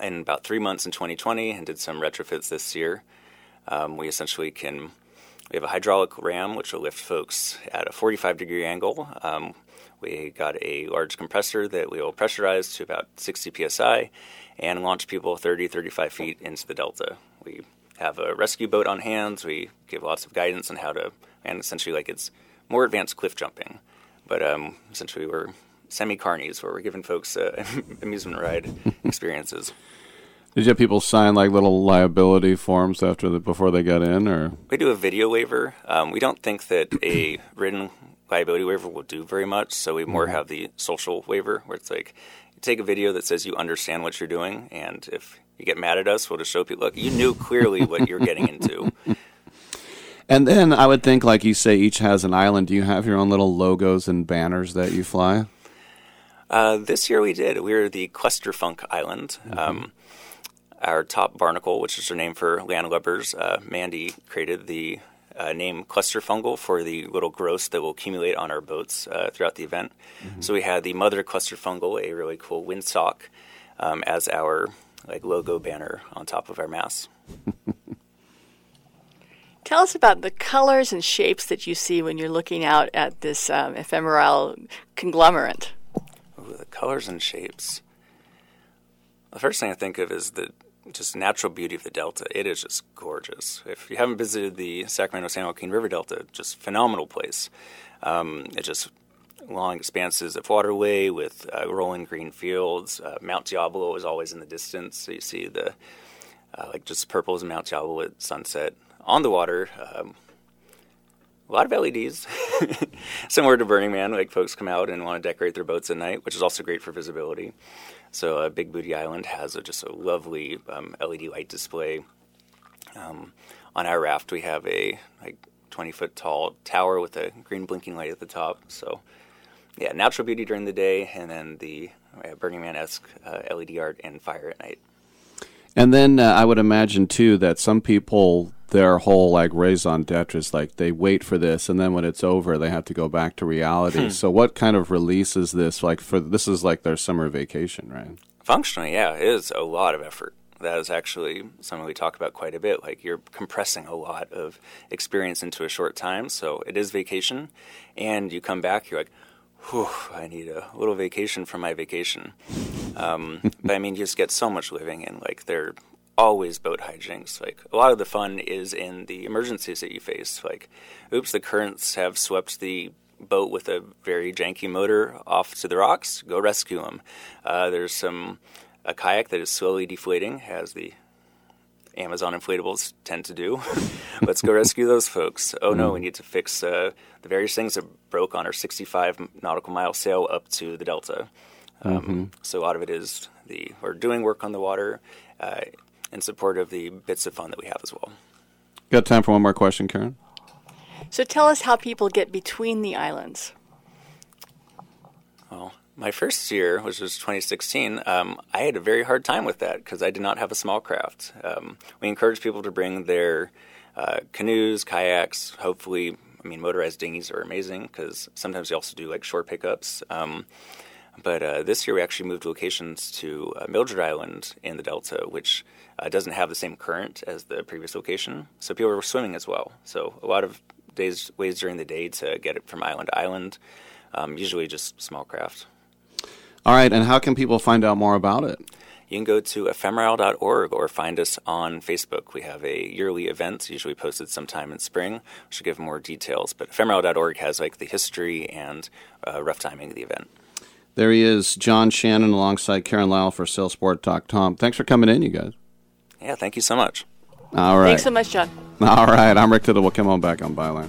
in about three months in 2020 and did some retrofits this year. Um, we essentially can, we have a hydraulic ram which will lift folks at a 45 degree angle. Um, we got a large compressor that we will pressurize to about 60 psi and launch people 30, 35 feet into the delta. We have a rescue boat on hand. We give lots of guidance on how to, and essentially, like it's more advanced cliff jumping. But um, essentially, we're semi carnies where we're giving folks uh, *laughs* amusement ride *laughs* experiences. Did you have people sign like little liability forms after the before they got in, or We do a video waiver. Um, we don't think that a written liability waiver will do very much, so we more Mhm. have the social waiver where it's like take a video that says you understand what you're doing, and if you get mad at us, we'll just show people, look, you knew clearly what you're getting into. *laughs* And then I would think, like you say, each has an island. Do you have your own little logos and banners that you fly? Uh, this year we did. We were the Clusterfunk Island. Um, our top barnacle, which is her name for landlubbers, uh, Mandy created the uh, name cluster fungal for the little growths that will accumulate on our boats uh, throughout the event. Mm-hmm. So we had the mother cluster fungal, a really cool windsock, um, as our like logo banner on top of our mast. *laughs* Tell us about the colors and shapes that you see when you're looking out at this um, ephemeral conglomerate. Ooh, the colors and shapes. The first thing I think of is the just natural beauty of the Delta. It is just gorgeous. If you haven't visited the Sacramento San Joaquin River Delta, just phenomenal place. Um, just long expanses of waterway with uh, rolling green fields. Uh, Mount Diablo is always in the distance, so you see the uh, like just purples of Mount Diablo at sunset on the water. Um, a lot of LEDs, *laughs* similar to Burning Man. Like folks come out and want to decorate their boats at night, which is also great for visibility. So uh, Big Booty Island has a, just a lovely um, LED light display. Um, on our raft, we have a like 20 foot tall tower with a green blinking light at the top. So, yeah, natural beauty during the day, and then the uh, Burning Man esque uh, LED art and fire at night. And then uh, I would imagine too that some people their whole like raison d'etre is like they wait for this and then when it's over they have to go back to reality. Hmm. so what kind of release is this like for this is like their summer vacation, right? Functionally, yeah, it is a lot of effort. That is actually something we talk about quite a bit. Like you're compressing a lot of experience into a short time, so it is vacation. And you come back, you're like, whew, I need a little vacation from my vacation. Um, *laughs* but I mean, you just get so much living, in. like they're always boat hijinks. Like a lot of the fun is in the emergencies that you face. Like, oops, the currents have swept the boat with a very janky motor off to the rocks. Go rescue them. Uh, there's some a kayak that is slowly deflating, has the Amazon inflatables tend to do. *laughs* Let's go rescue those folks. Oh no, we need to fix uh, the various things that broke on our 65 nautical mile sail up to the delta. Um, mm-hmm. So a lot of it is the we're doing work on the water. Uh, in support of the bits of fun that we have as well. Got time for one more question, Karen? So tell us how people get between the islands. Well, my first year, which was 2016, um, I had a very hard time with that because I did not have a small craft. Um, we encourage people to bring their uh, canoes, kayaks, hopefully, I mean, motorized dinghies are amazing because sometimes you also do like shore pickups. Um, but uh, this year we actually moved locations to uh, Mildred Island in the Delta, which uh, doesn't have the same current as the previous location. So people were swimming as well. So a lot of days ways during the day to get it from island to island. Um, usually just small craft. All right, and how can people find out more about it? You can go to ephemerisle.org or find us on Facebook. We have a yearly event, usually posted sometime in spring. We should give more details, but ephemerisle.org has like the history and uh, rough timing of the event. There he is, John Shannon, alongside Karen Lyle for Sailsport.com. Thanks for coming in, you guys. Yeah, thank you so much. All right. Thanks so much, John. All right. I'm Rick Tittle. We'll come on back on Byline.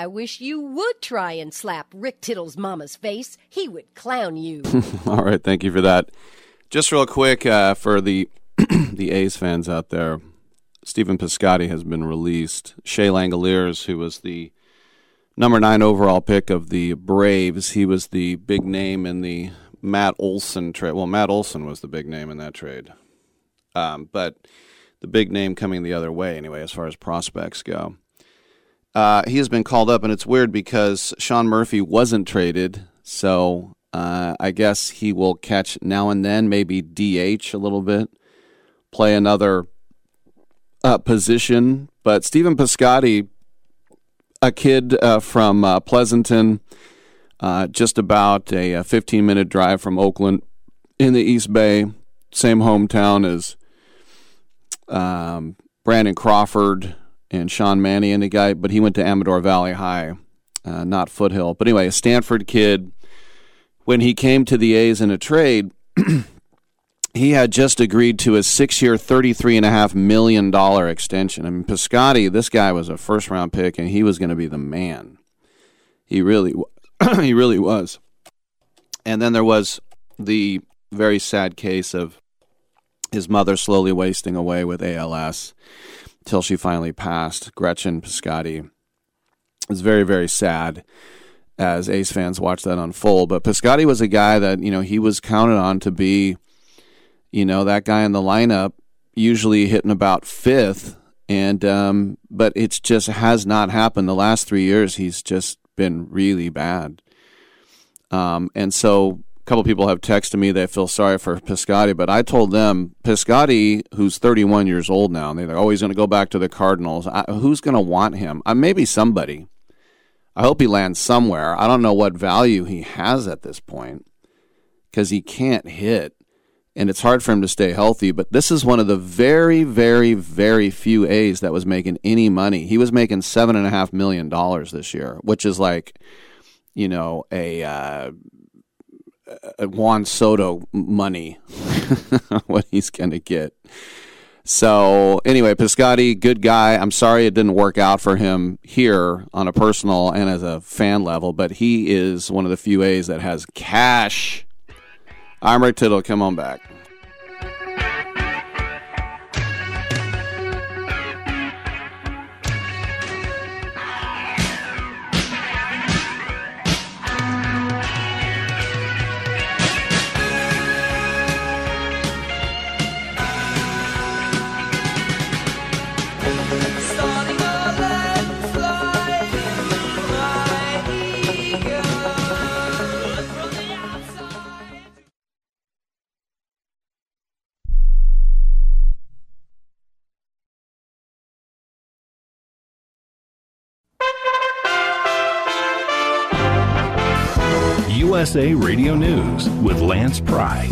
I wish you would try and slap Rick Tittle's mama's face. He would clown you. *laughs* All right, thank you for that. Just real quick uh, for the *clears throat* the A's fans out there, Stephen Piscotty has been released. Shea Langeliers, who was the number nine overall pick of the Braves, he was the big name in the Matt Olson trade. Well, Matt Olson was the big name in that trade, um, but the big name coming the other way anyway, as far as prospects go. Uh, he has been called up, and it's weird because Sean Murphy wasn't traded, so uh, I guess he will catch now and then, maybe DH a little bit, play another uh, position. But Stephen Piscotty, a kid uh, from uh, Pleasanton, uh, just about a 15 minute drive from Oakland in the East Bay, same hometown as um, Brandon Crawford and Sean Manaea, and the guy, but he went to Amador Valley High, uh, not Foothill. But anyway, a Stanford kid. When he came to the A's in a trade, *clears throat* he had just agreed to a six-year, thirty-three and a half million dollar extension. I mean, Piscotty, this guy was a first-round pick, and he was going to be the man. He really, *clears throat* he really was. And then there was the very sad case of his mother slowly wasting away with ALS till she finally passed. Gretchen Piscotty. It was very, very sad as Ace fans watch that unfold. But Piscotty was a guy that, you know, he was counted on to be, you know, that guy in the lineup, usually hitting about fifth. And, um, but it's just has not happened. The last three years, he's just been really bad. Um, and so couple people have texted me they feel sorry for Piscotty, but I told them Piscotty, who's 31 years old now, and they're always going to go back to the Cardinals. I, who's going to want him? Uh, maybe somebody. I hope he lands somewhere. I don't know what value he has at this point because he can't hit, and it's hard for him to stay healthy. But this is one of the very, very, very few A's that was making any money. He was making seven and a half million dollars this year, which is like, you know, a uh, Uh, Juan Soto money, *laughs* what he's going to get. So anyway, Piscotty, good guy. I'm sorry it didn't work out for him here on a personal and as a fan level, but he is one of the few A's that has cash. I'm Rick Tittle. Come on back. USA Radio News with Lance Pry.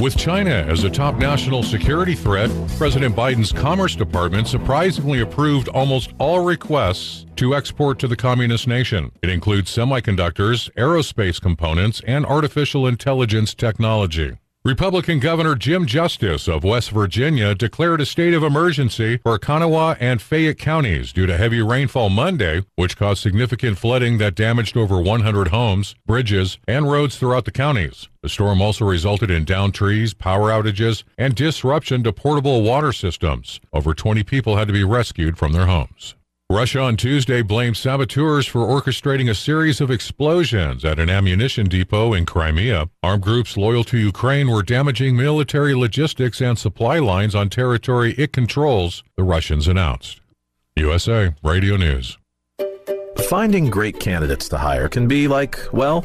With China as a top national security threat, President Biden's Commerce Department surprisingly approved almost all requests to export to the communist nation. It includes semiconductors, aerospace components, and artificial intelligence technology. Republican Governor Jim Justice of West Virginia declared a state of emergency for Kanawha and Fayette counties due to heavy rainfall Monday, which caused significant flooding that damaged over 100 homes, bridges, and roads throughout the counties. The storm also resulted in downed trees, power outages, and disruption to portable water systems. Over 20 people had to be rescued from their homes. Russia on Tuesday blamed saboteurs for orchestrating a series of explosions at an ammunition depot in Crimea. Armed groups loyal to Ukraine were damaging military logistics and supply lines on territory it controls, the Russians announced. USA Radio News. Finding great candidates to hire can be like, well,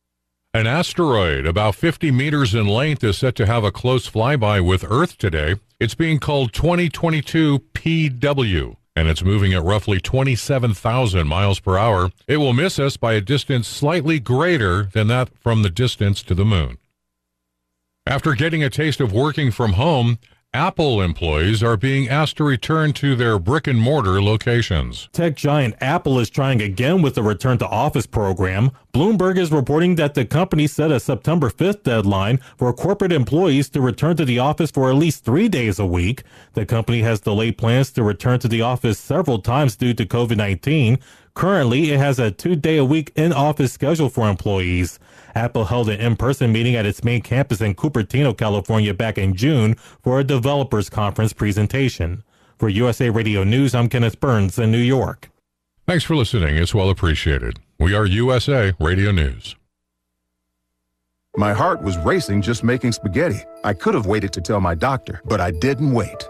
An asteroid about 50 meters in length is set to have a close flyby with Earth today. It's being called 2022 PW, and it's moving at roughly 27,000 miles per hour. It will miss us by a distance slightly greater than that from the distance to the moon. After getting a taste of working from home, Apple employees are being asked to return to their brick and mortar locations. Tech giant Apple is trying again with the return to office program. Bloomberg is reporting that the company set a September 5th deadline for corporate employees to return to the office for at least three days a week. The company has delayed plans to return to the office several times due to COVID 19. Currently, it has a two day a week in office schedule for employees. Apple held an in person meeting at its main campus in Cupertino, California back in June for a developers conference presentation. For USA Radio News, I'm Kenneth Burns in New York. Thanks for listening. It's well appreciated. We are USA Radio News. My heart was racing just making spaghetti. I could have waited to tell my doctor, but I didn't wait.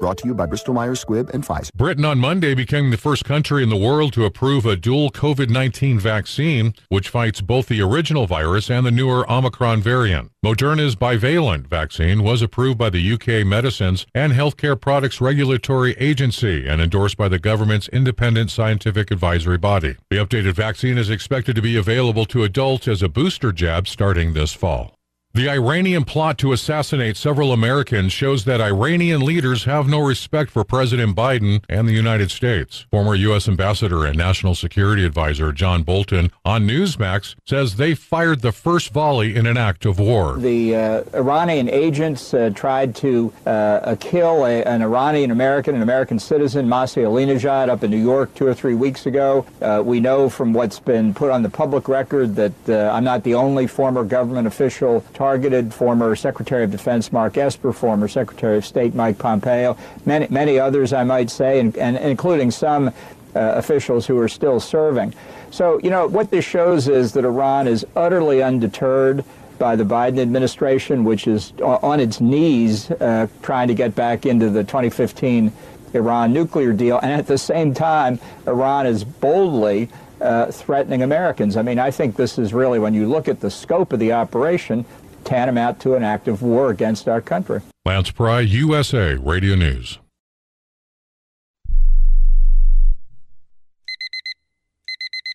Brought to you by Bristol Myers Squibb and Pfizer. Britain on Monday became the first country in the world to approve a dual COVID 19 vaccine, which fights both the original virus and the newer Omicron variant. Moderna's bivalent vaccine was approved by the UK Medicines and Healthcare Products Regulatory Agency and endorsed by the government's independent scientific advisory body. The updated vaccine is expected to be available to adults as a booster jab starting this fall. The Iranian plot to assassinate several Americans shows that Iranian leaders have no respect for President Biden and the United States. Former U.S. Ambassador and National Security Advisor John Bolton on Newsmax says they fired the first volley in an act of war. The uh, Iranian agents uh, tried to uh, kill a, an Iranian American, an American citizen, Masih Alinejad, up in New York two or three weeks ago. Uh, we know from what's been put on the public record that uh, I'm not the only former government official targeted former Secretary of Defense Mark Esper, former Secretary of State Mike Pompeo, many, many others, I might say, and, and including some uh, officials who are still serving. So, you know, what this shows is that Iran is utterly undeterred by the Biden administration, which is on its knees uh, trying to get back into the 2015 Iran nuclear deal. And at the same time, Iran is boldly uh, threatening Americans. I mean, I think this is really, when you look at the scope of the operation, tantamount to an act of war against our country. Lance Pry, USA Radio News.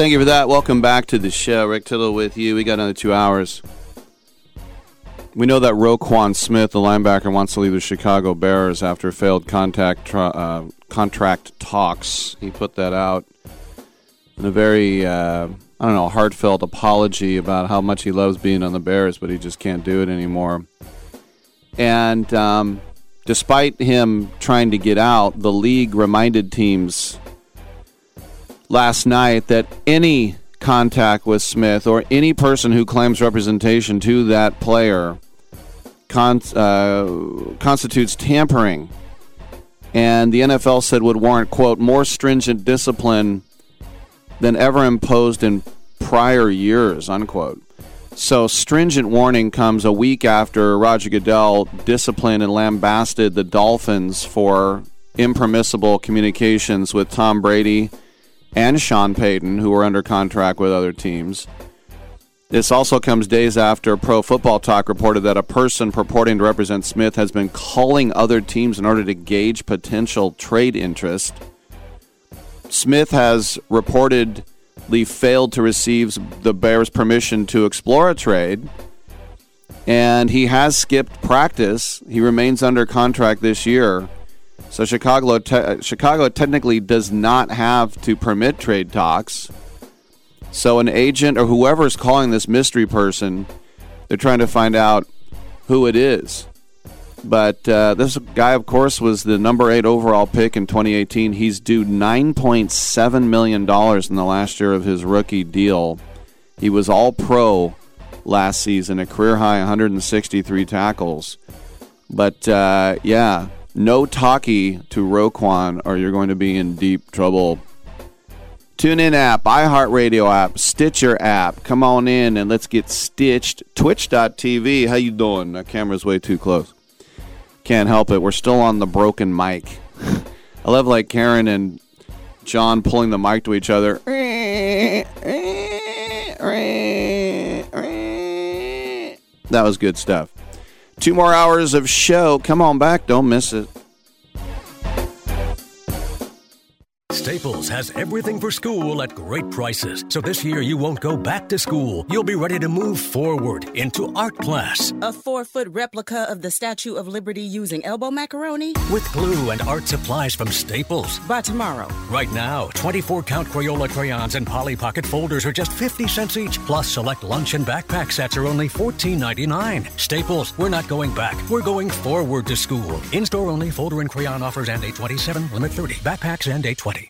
Thank you for that. Welcome back to the show. Rick Tittle with you. We got another two hours. We know that Roquan Smith, the linebacker, wants to leave the Chicago Bears after failed contact uh, contract talks. He put that out in a very, uh, I don't know, heartfelt apology about how much he loves being on the Bears, but he just can't do it anymore. And um, despite him trying to get out, the league reminded teams last night that any contact with Smith or any person who claims representation to that player con- uh, constitutes tampering. And the NFL said would warrant, quote, more stringent discipline than ever imposed in prior years, unquote. So, stringent warning comes a week after Roger Goodell disciplined and lambasted the Dolphins for impermissible communications with Tom Brady and Sean Payton, who were under contract with other teams. This also comes days after Pro Football Talk reported that a person purporting to represent Smith has been calling other teams in order to gauge potential trade interest. Smith has reportedly failed to receive the Bears' permission to explore a trade, and he has skipped practice. He remains under contract this year. So Chicago, te- Chicago technically does not have to permit trade talks. So an agent or whoever is calling this mystery person, they're trying to find out who it is. But uh, this guy, of course, was the number eight overall pick in 2018. He's due 9.7 million dollars in the last year of his rookie deal. He was All Pro last season, a career high 163 tackles. But uh, yeah, no talkie to Roquan, or you're going to be in deep trouble. TuneIn app, iHeartRadio app, Stitcher app. Come on in and let's get stitched. Twitch.tv. How you doing? That camera's way too close. Can't help it. We're still on the broken mic. *laughs* I love like Karen and John pulling the mic to each other. That was good stuff. Two more hours of show. Come on back. Don't miss it. Staples has everything for school at great prices. So this year you won't go back to school. You'll be ready to move forward into art class. A four foot replica of the Statue of Liberty using elbow macaroni? With glue and art supplies from Staples. By tomorrow. Right now, 24 count Crayola crayons and Polly Pocket folders are just 50 cents each. Plus, select lunch and backpack sets are only $14.99. Staples, we're not going back. We're going forward to school. In store only, folder and crayon offers and 827, limit 30. Backpacks and 820.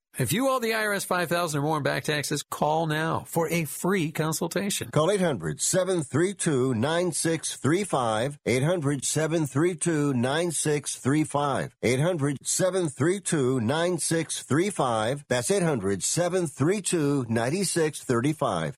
If you owe the IRS 5000 or more in back taxes, call now for a free consultation. Call 800 732 9635. 800 732 9635. 800 732 9635. That's 800 732 9635.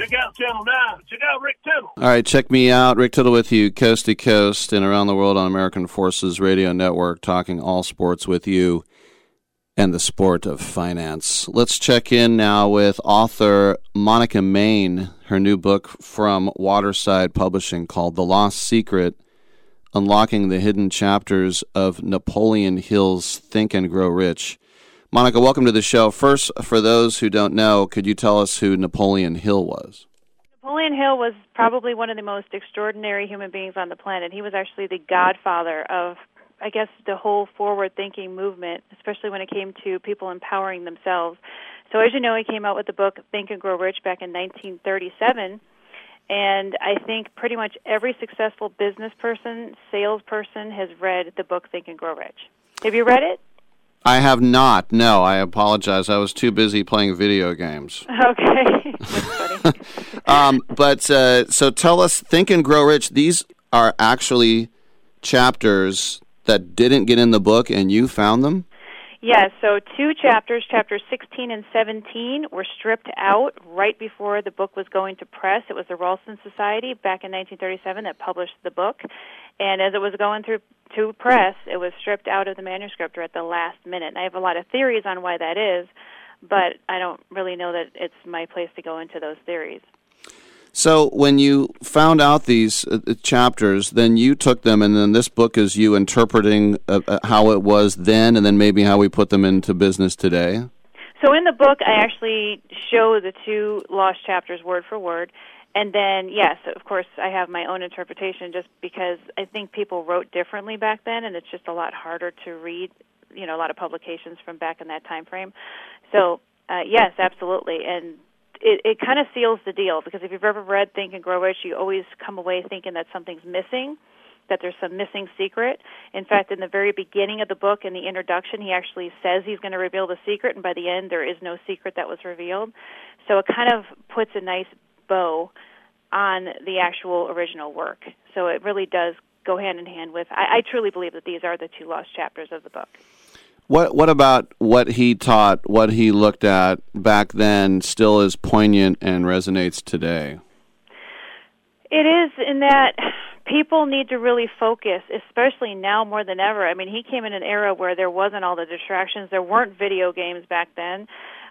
check out Channel 9. Check out Rick Tittle. All right, check me out. Rick Tittle with you, coast to coast and around the world on American Forces Radio Network, talking all sports with you and the sport of finance. Let's check in now with author Monica Main, her new book from Waterside Publishing called The Lost Secret Unlocking the Hidden Chapters of Napoleon Hill's Think and Grow Rich. Monica, welcome to the show. First, for those who don't know, could you tell us who Napoleon Hill was? Napoleon Hill was probably one of the most extraordinary human beings on the planet. He was actually the godfather of, I guess, the whole forward thinking movement, especially when it came to people empowering themselves. So, as you know, he came out with the book Think and Grow Rich back in 1937. And I think pretty much every successful business person, salesperson has read the book Think and Grow Rich. Have you read it? I have not. No, I apologize. I was too busy playing video games. *laughs* Okay. *laughs* um, but uh, so tell us, Think and Grow Rich. These are actually chapters that didn't get in the book, and you found them. Yes, so two chapters, chapters 16 and 17, were stripped out right before the book was going to press. It was the Ralston Society back in 1937 that published the book. And as it was going through to press, it was stripped out of the manuscript or at the last minute. And I have a lot of theories on why that is, but I don't really know that it's my place to go into those theories. So when you found out these uh, uh, chapters, then you took them, and then this book is you interpreting uh, uh, how it was then, and then maybe how we put them into business today. So in the book, I actually show the two lost chapters word for word. And then, yes, of course, I have my own interpretation just because I think people wrote differently back then, and it's just a lot harder to read, you know, a lot of publications from back in that time frame. So, uh, yes, absolutely. And it, it kind of seals the deal because if you've ever read Think and Grow Rich, you always come away thinking that something's missing that there's some missing secret. In fact, in the very beginning of the book, in the introduction, he actually says he's going to reveal the secret, and by the end, there is no secret that was revealed. So it kind of puts a nice bow on the actual original work. So it really does go hand in hand with. I, I truly believe that these are the two lost chapters of the book. What What about what he taught, what he looked at back then, still is poignant and resonates today? It is in that people need to really focus, especially now more than ever. I mean, he came in an era where there wasn't all the distractions. There weren't video games back then.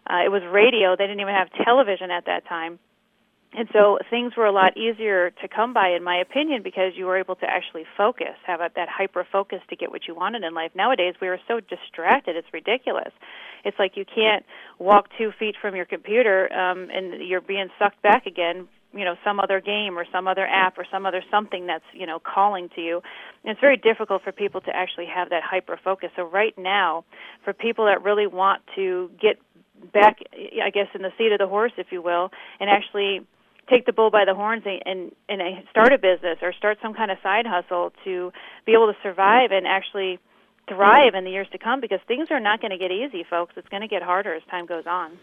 Uh, it was radio. They didn't even have television at that time. And so things were a lot easier to come by, in my opinion, because you were able to actually focus, have a, that hyper focus to get what you wanted in life. Nowadays, we are so distracted; it's ridiculous. It's like you can't walk two feet from your computer, um, and you're being sucked back again you know some other game or some other app or some other something that's you know calling to you and it's very difficult for people to actually have that hyper focus so right now for people that really want to get back i guess in the seat of the horse if you will and actually take the bull by the horns and and, and start a business or start some kind of side hustle to be able to survive and actually thrive in the years to come because things are not going to get easy folks it's going to get harder as time goes on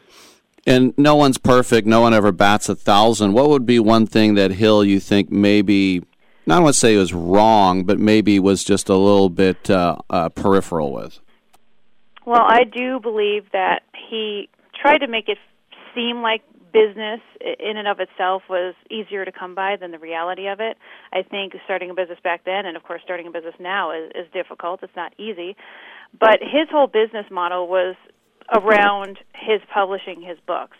and no one's perfect. No one ever bats a thousand. What would be one thing that Hill you think maybe, not want to say it was wrong, but maybe was just a little bit uh, uh, peripheral with? Well, I do believe that he tried to make it seem like business in and of itself was easier to come by than the reality of it. I think starting a business back then, and of course starting a business now, is, is difficult. It's not easy. But his whole business model was around his publishing his books.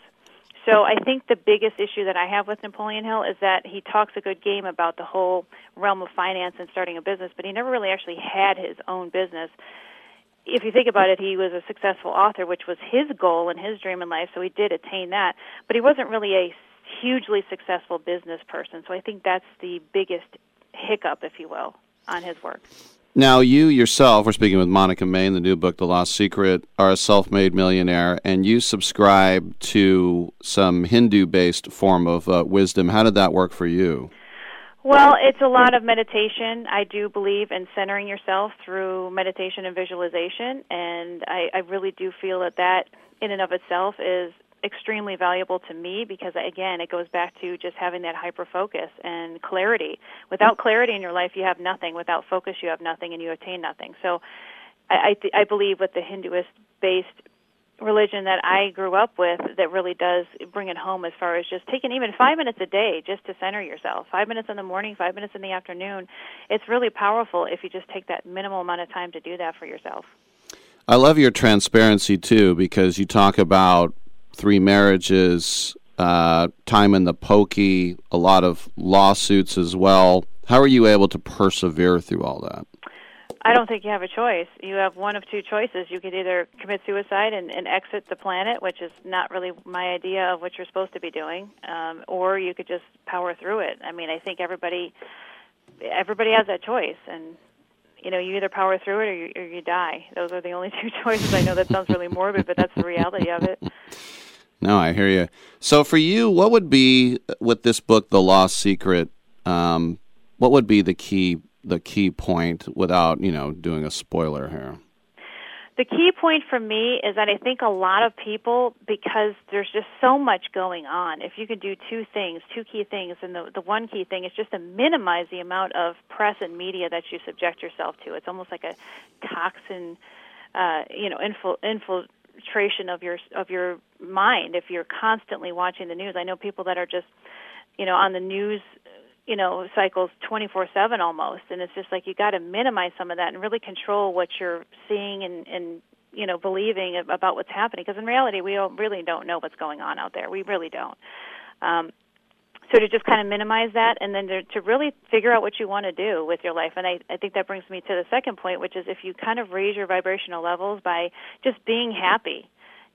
So I think the biggest issue that I have with Napoleon Hill is that he talks a good game about the whole realm of finance and starting a business, but he never really actually had his own business. If you think about it, he was a successful author, which was his goal and his dream in life, so he did attain that. But he wasn't really a hugely successful business person. So I think that's the biggest hiccup, if you will, on his work. Now, you yourself, we're speaking with Monica Main in the new book, The Lost Secret, are a self made millionaire, and you subscribe to some Hindu based form of uh, wisdom. How did that work for you? Well, it's a lot of meditation. I do believe in centering yourself through meditation and visualization, and I, I really do feel that that, in and of itself, is extremely valuable to me because again it goes back to just having that hyper focus and clarity without clarity in your life you have nothing without focus you have nothing and you attain nothing so i i, th- I believe with the hinduist based religion that i grew up with that really does bring it home as far as just taking even five minutes a day just to center yourself five minutes in the morning five minutes in the afternoon it's really powerful if you just take that minimal amount of time to do that for yourself I love your transparency too because you talk about three marriages, uh, time in the pokey, a lot of lawsuits as well. How are you able to persevere through all that? I don't think you have a choice. You have one of two choices. You could either commit suicide and, and exit the planet, which is not really my idea of what you're supposed to be doing, um, or you could just power through it. I mean, I think everybody everybody has that choice, and you know, you either power through it or you, or you die. Those are the only *laughs* two choices. I know that sounds really morbid, but that's the reality of it. No, I hear you. So for you, what would be with this book, The Lost Secret? Um, what would be the key the key point without you know doing a spoiler here? The key point for me is that I think a lot of people, because there's just so much going on, if you can do two things, two key things, and the, the one key thing is just to minimize the amount of press and media that you subject yourself to. It's almost like a toxin, uh, you know, infil- infil- infiltration of your of your mind if you're constantly watching the news. I know people that are just, you know, on the news you know cycles 24/7 almost and it's just like you got to minimize some of that and really control what you're seeing and and you know believing about what's happening because in reality we don't, really don't know what's going on out there. We really don't. Um so to just kind of minimize that and then to, to really figure out what you want to do with your life and I, I think that brings me to the second point which is if you kind of raise your vibrational levels by just being happy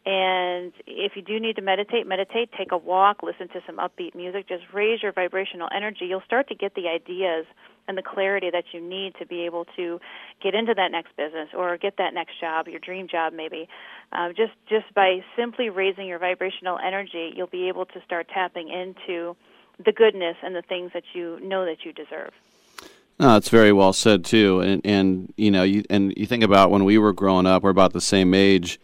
and if you do need to meditate, meditate, take a walk, listen to some upbeat music, just raise your vibrational energy. You'll start to get the ideas and the clarity that you need to be able to get into that next business or get that next job, your dream job maybe. Uh, just just by simply raising your vibrational energy, you'll be able to start tapping into the goodness and the things that you know that you deserve. No, it's very well said too, and and you know you and you think about when we were growing up, we're about the same age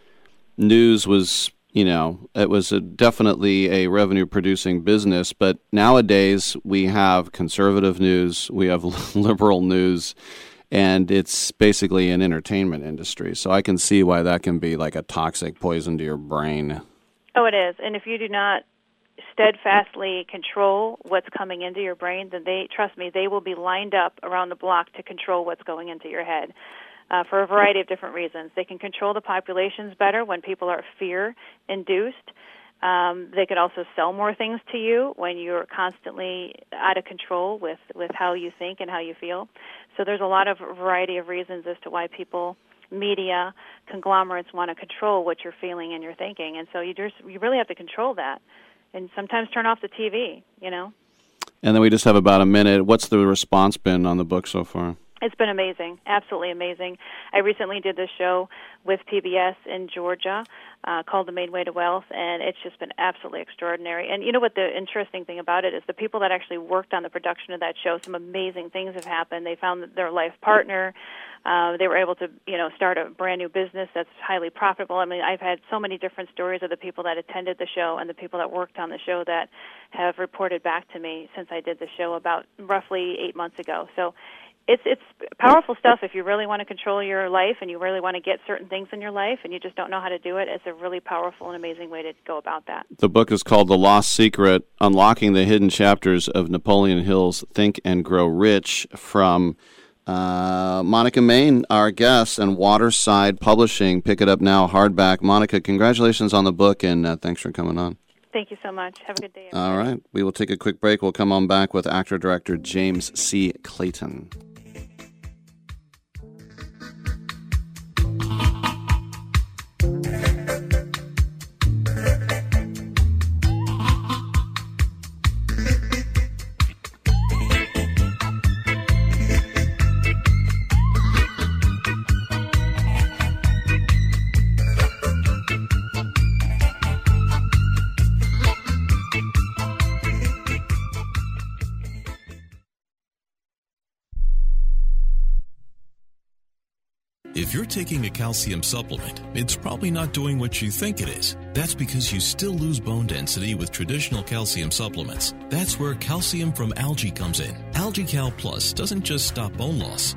news was you know it was a, definitely a revenue producing business but nowadays we have conservative news we have *laughs* liberal news and it's basically an entertainment industry. So i can see why that can be like a toxic poison to your brain. Oh it is. And if you do not steadfastly control what's coming into your brain then they trust me they will be lined up around the block to control what's going into your head uh, for a variety of different reasons. They can control the populations better when people are fear induced. Um, they could also sell more things to you when you're constantly out of control with, with how you think and how you feel. So there's a lot of variety of reasons as to why people, media, conglomerates want to control what you're feeling and you're thinking. And so you just you really have to control that. And sometimes turn off the TV, you know. And then we just have about a minute. What's the response been on the book so far? It's been amazing, absolutely amazing. I recently did this show with PBS in Georgia uh, called The Main Way to Wealth, and it's just been absolutely extraordinary. And you know what the interesting thing about it is the people that actually worked on the production of that show, some amazing things have happened. They found their life partner. Uh, they were able to, you know, start a brand new business that's highly profitable. I mean, I've had so many different stories of the people that attended the show and the people that worked on the show that have reported back to me since I did the show about roughly eight months ago. So it's it's powerful stuff if you really want to control your life and you really want to get certain things in your life and you just don't know how to do it it's a really powerful and amazing way to go about that the book is called the lost secret unlocking the hidden chapters of napoleon hill's think and grow rich from uh, monica main our guest and waterside publishing pick it up now hardback monica congratulations on the book and uh, thanks for coming on Thank you so much. Have a good day. Everybody. All right. We will take a quick break. We'll come on back with actor director James C. Clayton. Taking a calcium supplement, it's probably not doing what you think it is. That's because you still lose bone density with traditional calcium supplements. That's where calcium from algae comes in. AlgaeCal Plus doesn't just stop bone loss.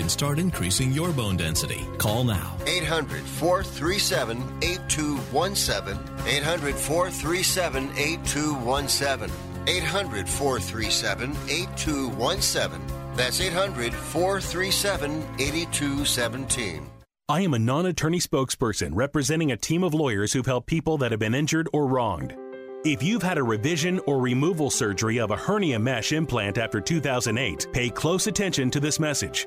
can start increasing your bone density. Call now. 800 437 8217. 800 437 8217. 800 437 8217. That's 800 437 8217. I am a non attorney spokesperson representing a team of lawyers who've helped people that have been injured or wronged. If you've had a revision or removal surgery of a hernia mesh implant after 2008, pay close attention to this message.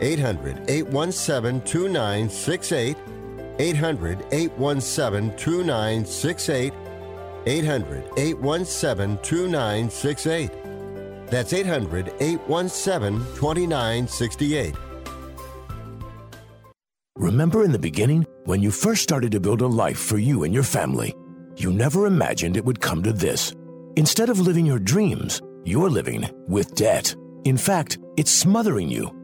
800 817 2968. 800 817 2968. 800 817 2968. That's 800 817 2968. Remember in the beginning, when you first started to build a life for you and your family, you never imagined it would come to this. Instead of living your dreams, you're living with debt. In fact, it's smothering you.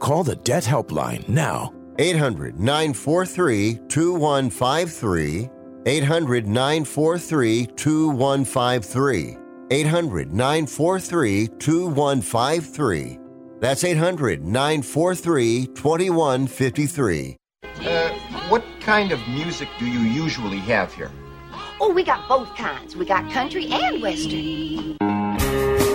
Call the Debt Helpline now. 800 943 2153. 800 943 2153. 800 943 2153. That's 800 943 2153. Uh, what kind of music do you usually have here? Oh, we got both kinds. We got country and western.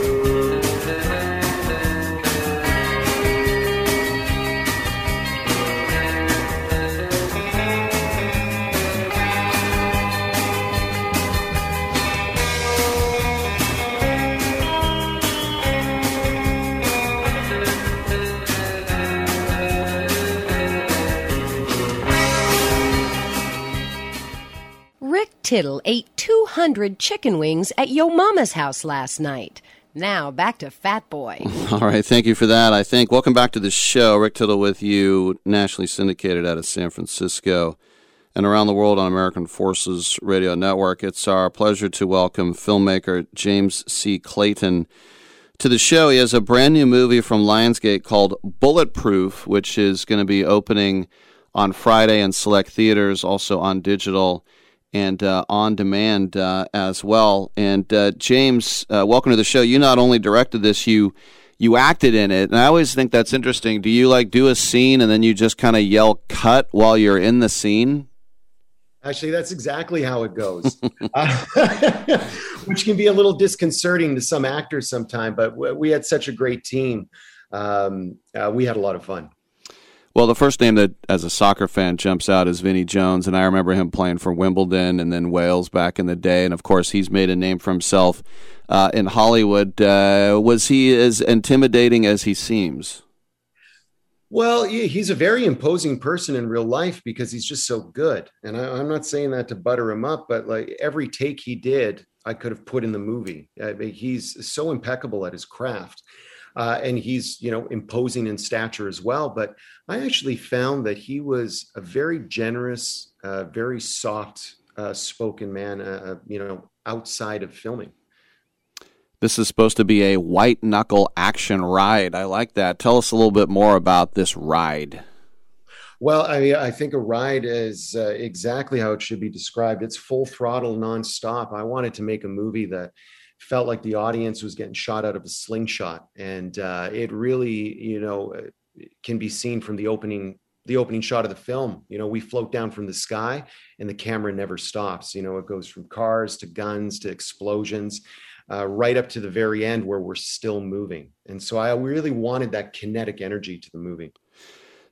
Tittle ate 200 chicken wings at Yo Mama's house last night. Now back to Fat Boy. *laughs* All right, thank you for that. I think welcome back to the show. Rick Tittle with you, nationally syndicated out of San Francisco and around the world on American Forces Radio Network. It's our pleasure to welcome filmmaker James C. Clayton to the show. He has a brand new movie from Lionsgate called Bulletproof, which is going to be opening on Friday in select theaters, also on digital and uh, on demand uh, as well. And uh, James, uh, welcome to the show. You not only directed this, you you acted in it, and I always think that's interesting. Do you like do a scene and then you just kind of yell "cut" while you're in the scene? Actually, that's exactly how it goes, *laughs* uh, *laughs* which can be a little disconcerting to some actors sometimes. But we had such a great team; um, uh, we had a lot of fun. Well, the first name that, as a soccer fan, jumps out is Vinnie Jones, and I remember him playing for Wimbledon and then Wales back in the day. And of course, he's made a name for himself uh, in Hollywood. Uh, was he as intimidating as he seems? Well, he's a very imposing person in real life because he's just so good. And I, am not saying that to butter him up, but like every take he did, I could have put in the movie. I mean, he's so impeccable at his craft uh, and he's you know imposing in stature as well. But I actually found that he was a very generous, uh, very soft uh, spoken man. Uh, uh, you know, outside of filming. This is supposed to be a white knuckle action ride. I like that. Tell us a little bit more about this ride. Well, I, I think a ride is uh, exactly how it should be described. It's full throttle, nonstop. I wanted to make a movie that felt like the audience was getting shot out of a slingshot, and uh, it really, you know, uh, can be seen from the opening the opening shot of the film. You know, we float down from the sky, and the camera never stops. You know, it goes from cars to guns to explosions. Uh, right up to the very end where we're still moving. And so I really wanted that kinetic energy to the movie.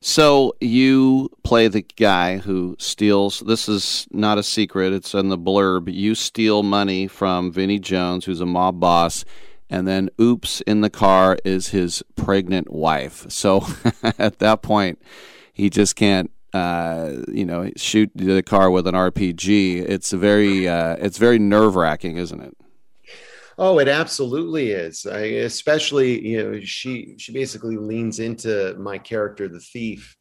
So you play the guy who steals. This is not a secret. It's in the blurb. You steal money from Vinnie Jones, who's a mob boss, and then oops, in the car is his pregnant wife. So *laughs* at that point, he just can't, uh, you know, shoot the car with an RPG. It's very, uh, it's very nerve wracking, isn't it? Oh, it absolutely is. I, especially, you know, she she basically leans into my character, the thief,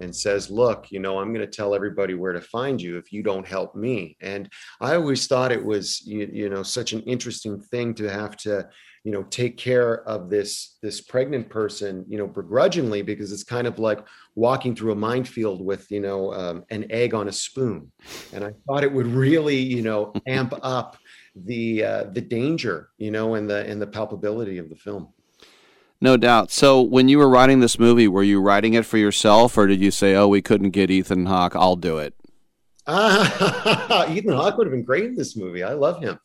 and says, "Look, you know, I'm going to tell everybody where to find you if you don't help me." And I always thought it was, you, you know, such an interesting thing to have to you know take care of this this pregnant person you know begrudgingly because it's kind of like walking through a minefield with you know um, an egg on a spoon and i thought it would really you know amp up the uh, the danger you know and the and the palpability of the film no doubt. So, when you were writing this movie, were you writing it for yourself, or did you say, "Oh, we couldn't get Ethan Hawke, I'll do it"? Uh, *laughs* Ethan Hawke would have been great in this movie. I love him.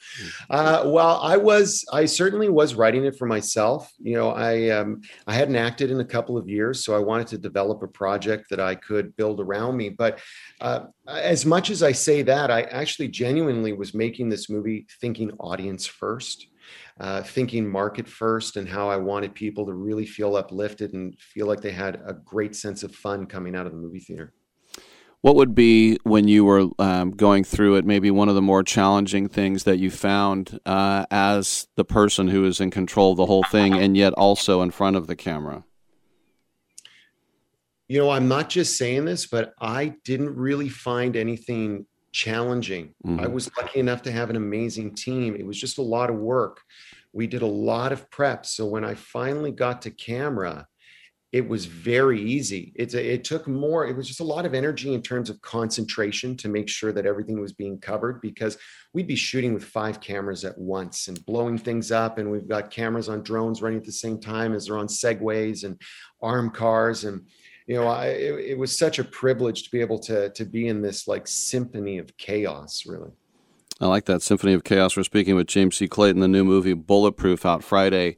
Uh, well, I was, I certainly was writing it for myself. You know, I, um, I hadn't acted in a couple of years, so I wanted to develop a project that I could build around me. But uh, as much as I say that, I actually genuinely was making this movie thinking audience first. Uh, thinking market first and how I wanted people to really feel uplifted and feel like they had a great sense of fun coming out of the movie theater. What would be when you were um, going through it? Maybe one of the more challenging things that you found uh, as the person who is in control of the whole thing, and yet also in front of the camera. You know, I'm not just saying this, but I didn't really find anything challenging. Mm-hmm. I was lucky enough to have an amazing team. It was just a lot of work. We did a lot of prep. So when I finally got to camera, it was very easy. It's a, it took more. It was just a lot of energy in terms of concentration to make sure that everything was being covered because we'd be shooting with five cameras at once and blowing things up, and we've got cameras on drones running at the same time as they're on segways and arm cars, and you know, I, it, it was such a privilege to be able to to be in this like symphony of chaos, really. I like that symphony of chaos. We're speaking with James C. Clayton, the new movie Bulletproof out Friday.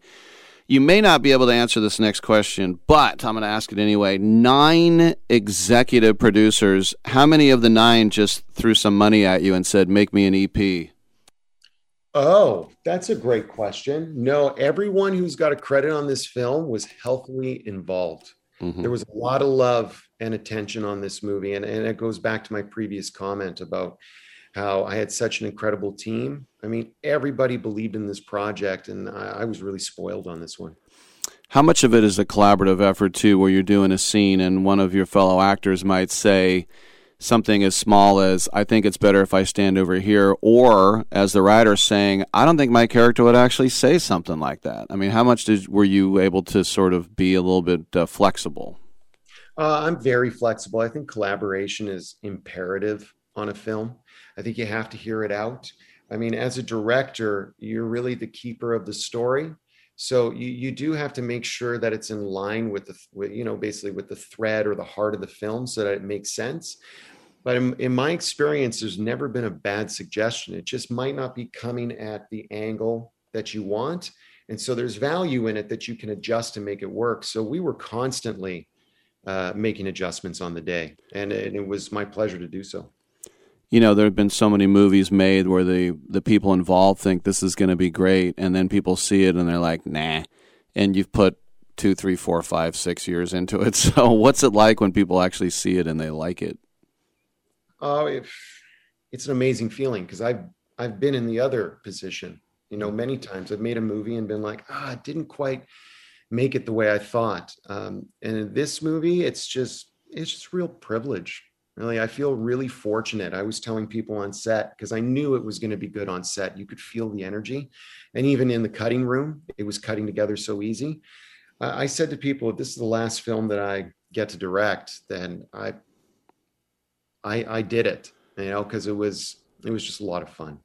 You may not be able to answer this next question, but I'm going to ask it anyway. Nine executive producers, how many of the nine just threw some money at you and said, make me an EP? Oh, that's a great question. No, everyone who's got a credit on this film was healthily involved. Mm-hmm. There was a lot of love and attention on this movie. And, and it goes back to my previous comment about how I had such an incredible team. I mean, everybody believed in this project, and I, I, was really spoiled on this one. How much of it is a collaborative effort, too, where you're doing a scene and one of your fellow actors might say something as small as, I think it's better if I stand over here, or as the writer saying, I don't think my character would actually say something like that? I mean, how much did, were you able to sort of be a little bit uh, flexible? Uh, I'm very flexible. I think collaboration is imperative on a film. I think you have to hear it out. I mean, as a director, you're really the keeper of the story. So you, you do have to make sure that it's in line with the, with, you know, basically with the thread or the heart of the film so that it makes sense. But in, in my experience, there's never been a bad suggestion. It just might not be coming at the angle that you want. And so there's value in it that you can adjust to make it work. So we were constantly uh, making adjustments on the day. And, and it was my pleasure to do so you know, there have been so many movies made where the the people involved think this is going to be great, and then people see it and they're like, nah. And you've put two, three, four, five, six years into it. *laughs* So, what's it like when people actually see it and they like it? Oh, it, it's an amazing feeling because I've I've been in the other position. You know, many times I've made a movie and been like, ah, it didn't quite make it the way I thought. Um, and in this movie, it's just it's just real privilege Really, I feel really fortunate. I was telling people on set because I knew it was going to be good on set. You could feel the energy. And even in the cutting room, it was cutting together so easy. I said to people, if this is the last film that I get to direct, then I I, I did it, you know, because it was it was just a lot of fun.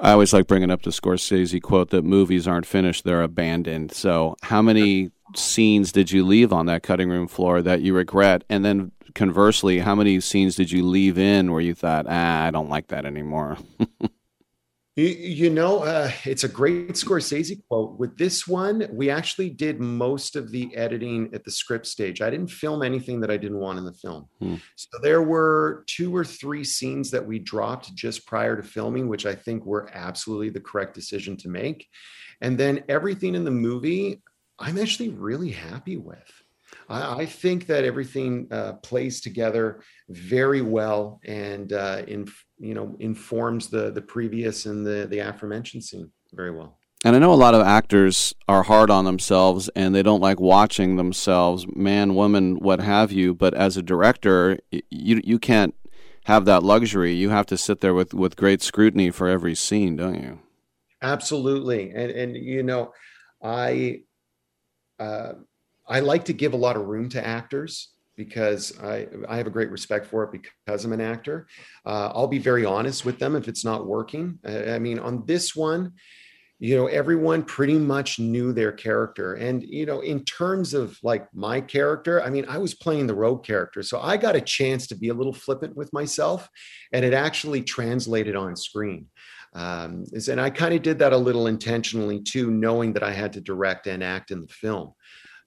I always like bringing up the Scorsese quote that movies aren't finished; they're abandoned. So, how many scenes did you leave on that cutting room floor that you regret? And then conversely, how many scenes did you leave in where you thought, ah, I don't like that anymore? *laughs* you, you, know, uh, it's a great Scorsese quote. With this one, we actually did most of the editing at the script stage. I didn't film anything that I didn't want in the film. Hmm. So there were two or three scenes that we dropped just prior to filming, which I think were absolutely the correct decision to make. And then everything in the movie, I'm actually really happy with. I, I think that everything uh, plays together very well and uh, in, you know informs the the previous and the the aforementioned scene very well. And I know a lot of actors are hard on themselves and they don't like watching themselves, man, woman, what have you. But as a director, you you can't have that luxury. You have to sit there with, with great scrutiny for every scene, don't you? Absolutely. And and you know, I uh, I like to give a lot of room to actors because I I have a great respect for it because I'm an actor. Uh, I'll be very honest with them if it's not working. I, I mean, on this one, you know everyone pretty much knew their character and you know in terms of like my character i mean i was playing the rogue character so i got a chance to be a little flippant with myself and it actually translated on screen um, and i kind of did that a little intentionally too knowing that i had to direct and act in the film.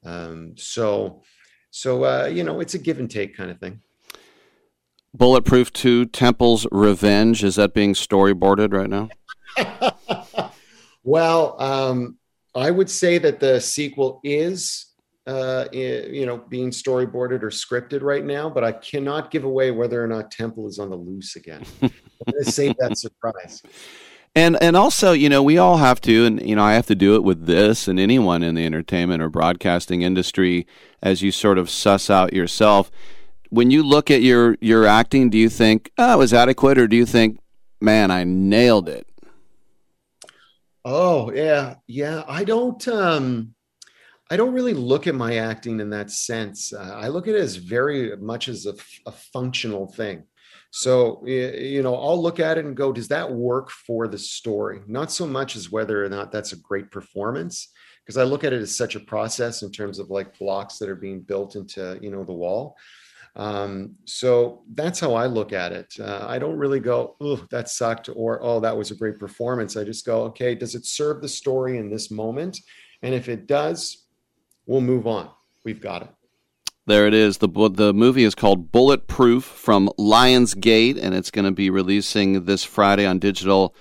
Um, so so uh, you know it's a give and take kind of thing. Bulletproof 2 temple's revenge is that being storyboarded right now? *laughs* Well, um, I would say that the sequel is, uh, you know, being storyboarded or scripted right now, but I cannot give away whether or not Temple is on the loose again. *laughs* I'm going to save that surprise. And and also, you know, we all have to, and you know, I have to do it with this, and anyone in the entertainment or broadcasting industry, as you sort of suss out yourself. When you look at your your acting, do you think, oh, it was adequate, or do you think, man, I nailed it? Oh yeah, yeah. I don't. um I don't really look at my acting in that sense. Uh, I look at it as very much as a, a functional thing. So you know, I'll look at it and go, does that work for the story? Not so much as whether or not that's a great performance, because I look at it as such a process in terms of like blocks that are being built into you know the wall. Um, so that's how I look at it. Uh, I don't really go, oh, that sucked, or oh, that was a great performance. I just go, okay, does it serve the story in this moment? And if it does, we'll move on. We've got it. There it is. The the movie is called Bulletproof from Lionsgate, and it's going to be releasing this Friday on digital,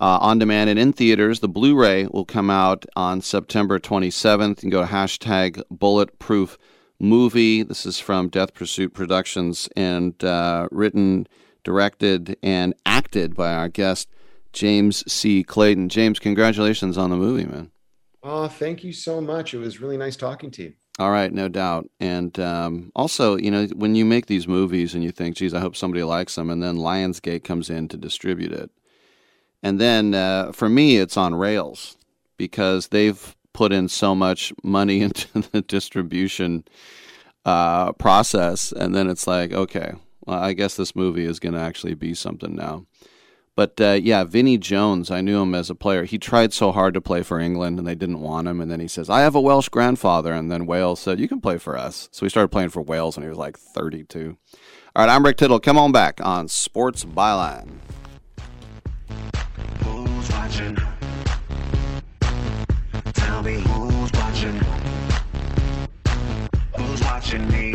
uh, on demand, and in theaters. The Blu-ray will come out on September 27th. You can go to hashtag Bulletproof movie. This is from Death Pursuit Productions and uh, written, directed, and acted by our guest, James C. Clayton. James, congratulations on the movie, man. Oh, thank you so much. It was really nice talking to you. All right, no doubt. And um, also, you know, when you make these movies and you think, geez, I hope somebody likes them, and then Lionsgate comes in to distribute it. And then uh, for me, it's on rails because they've put in so much money *laughs* into the distribution uh, process, and then it's like, okay, well, I guess this movie is going to actually be something now. But uh, yeah, Vinnie Jones, I knew him as a player. He tried so hard to play for England, and they didn't want him. And then he says, "I have a Welsh grandfather," and then Wales said, "You can play for us." So he started playing for Wales when he was like 32. All right, I'm Rick Tittle. Come on back on Sports Byline. Who's watching? Tell me who's watching. Who's watching me?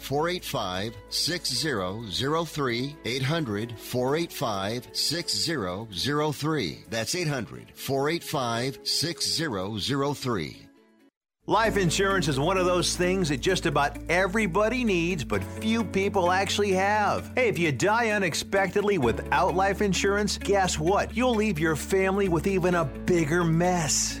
485 6003. 800 485 6003. That's 800 485 6003. Life insurance is one of those things that just about everybody needs, but few people actually have. Hey, if you die unexpectedly without life insurance, guess what? You'll leave your family with even a bigger mess.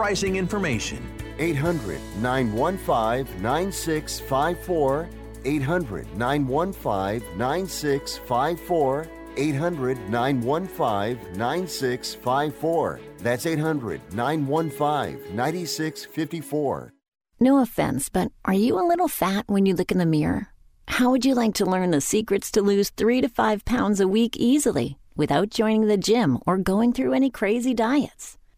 pricing information. 800 915 9654. 800 915 9654. 800 915 9654. That's 800 915 9654. No offense, but are you a little fat when you look in the mirror? How would you like to learn the secrets to lose three to five pounds a week easily without joining the gym or going through any crazy diets?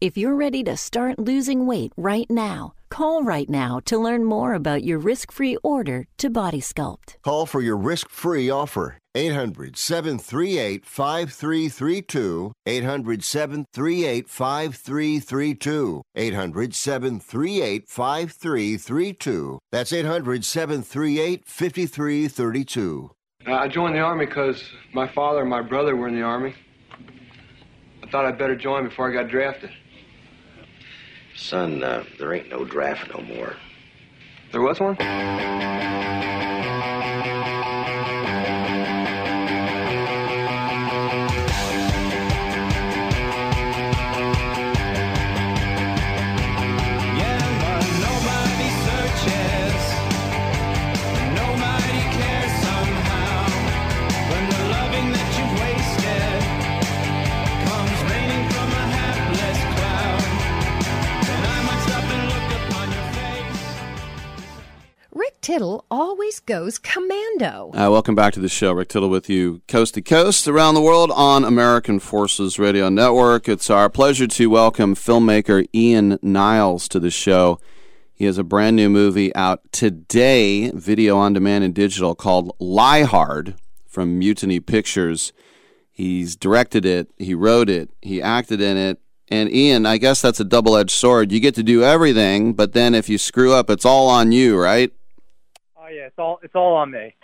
If you're ready to start losing weight right now, call right now to learn more about your risk free order to Body Sculpt. Call for your risk free offer. 800 738 5332. 800 738 5332. 800 738 5332. That's 800 738 5332. Uh, I joined the Army because my father and my brother were in the Army. I thought I'd better join before I got drafted. Son, uh, there ain't no draft no more. There was one? Tittle always goes commando. Uh, welcome back to the show. Rick Tittle with you, coast to coast, around the world on American Forces Radio Network. It's our pleasure to welcome filmmaker Ian Niles to the show. He has a brand new movie out today, video on demand and digital, called Lie Hard from Mutiny Pictures. He's directed it, he wrote it, he acted in it. And Ian, I guess that's a double edged sword. You get to do everything, but then if you screw up, it's all on you, right? Oh yeah, it's all it's all on me.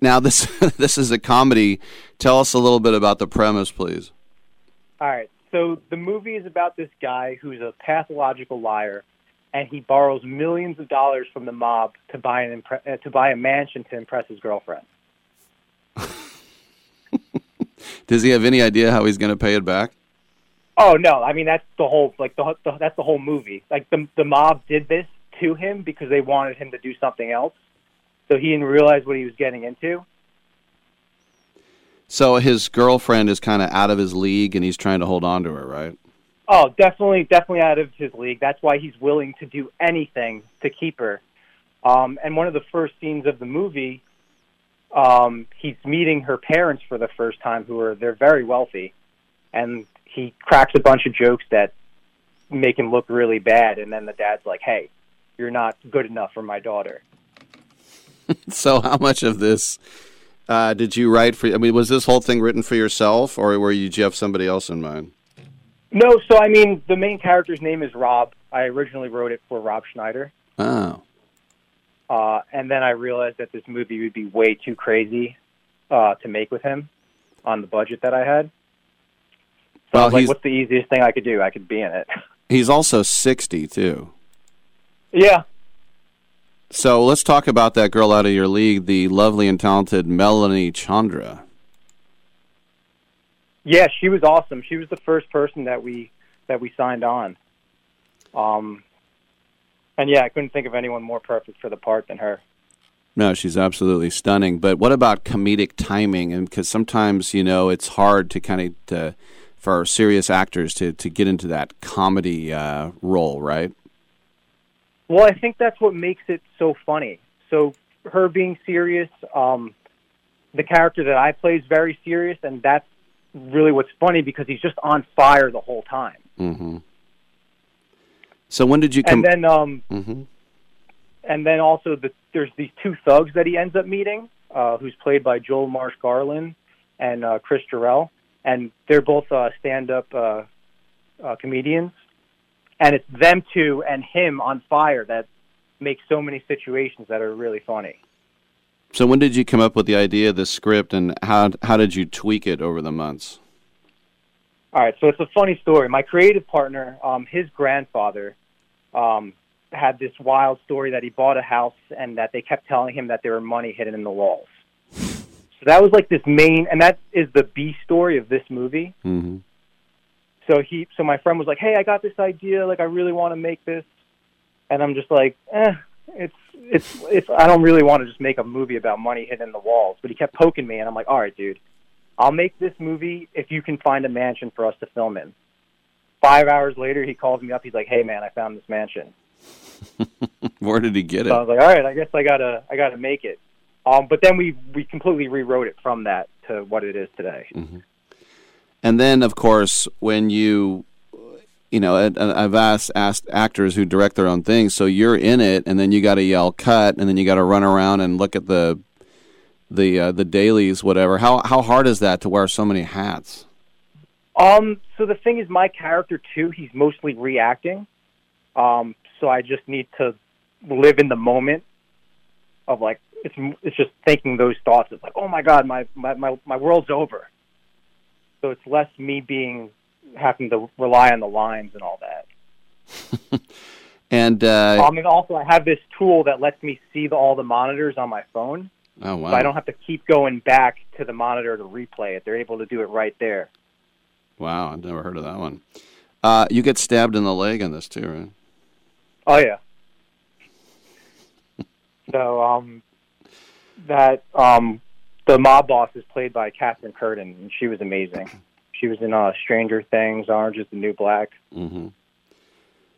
Now this *laughs* this is a comedy. Tell us a little bit about the premise, please. All right. So the movie is about this guy who's a pathological liar, and he borrows millions of dollars from the mob to buy an impre- uh, to buy a mansion to impress his girlfriend. *laughs* Does he have any idea how he's going to pay it back? Oh no! I mean that's the whole like the, the that's the whole movie. Like the the mob did this to him because they wanted him to do something else, so he didn't realize what he was getting into. So his girlfriend is kind of out of his league, and he's trying to hold on to her, right? Oh, definitely, definitely out of his league. That's why he's willing to do anything to keep her. Um, and one of the first scenes of the movie, um, he's meeting her parents for the first time, who are they're very wealthy, and he cracks a bunch of jokes that make him look really bad. And then the dad's like, "Hey, you're not good enough for my daughter." *laughs* so how much of this uh, did you write for? I mean, was this whole thing written for yourself, or were you did you have somebody else in mind? No, so I mean, the main character's name is Rob. I originally wrote it for Rob Schneider. Oh. Uh, and then I realized that this movie would be way too crazy uh, to make with him on the budget that I had. So Well, I was like, what's the easiest thing I could do? I could be in it. *laughs* He's also sixty too. yeah. So let's talk about that girl out of your league, the lovely and talented Melanie Chandra. Yeah, she was awesome. She was the first person that we that we signed on. Um, and yeah, I couldn't think of anyone more perfect for the part than her. No, she's absolutely stunning. But what about comedic timing? And because sometimes you know it's hard to kind of to, for serious actors to to get into that comedy uh, role, right? Well, I think that's what makes it so funny. so her being serious, um, the character that I play is very serious, and that's really what's funny because he's just on fire the whole time. Mm-hmm. So when did you come? And then, um, hmm and then also the, there's these two thugs that he ends up meeting, uh, who's played by Joel Marsh Garland and uh, Chris Jarrell, and they're both uh, stand-up uh, uh, comedians, and it's them two and him on fire that makes so many situations that are really funny. So when did you come up with the idea of the script, and how how did you tweak it over the months? All right, so it's a funny story. My creative partner, um, his grandfather, um, had this wild story that he bought a house and that they kept telling him that there were money hidden in the walls. So that was like this main, and that is the B story of this movie. Mm-hmm. So he, so my friend was like, "Hey, I got this idea. Like, I really want to make this," and I'm just like, "Eh, it's it's it's. I don't really want to just make a movie about money hidden in the walls." But he kept poking me, and I'm like, "All right, dude, I'll make this movie if you can find a mansion for us to film in." Five hours later, he calls me up. He's like, "Hey, man, I found this mansion." *laughs* Where did he get So I was like, all right, I guess I gotta I gotta make it. Um, but then we we completely rewrote it from that to what it is today. And then, of course, when you, you know, I've asked asked actors who direct their own things. So you're in it, and then you got to yell cut, and then you got to run around and look at the the uh, the dailies, whatever. How how hard is that to wear so many hats? Um, so the thing is, my character too, he's mostly reacting. Um, so I just need to live in the moment of like it's it's just thinking those thoughts of like, oh my god, my my my, my world's over. So it's less me being having to rely on the lines and all that. *laughs* And uh, um, and also I have this tool that lets me see the, all the monitors on my phone. oh wow, So I don't have to keep going back to the monitor to replay it. They're able to do it right there. wow, I've never heard of that one. Uh, you get stabbed in the leg in this too, right? Oh yeah. *laughs* so um, that um, the mob boss is played by Catherine Curtin, and she was amazing. *clears throat* She was in uh, Stranger Things, Orange Is the New Black. hmm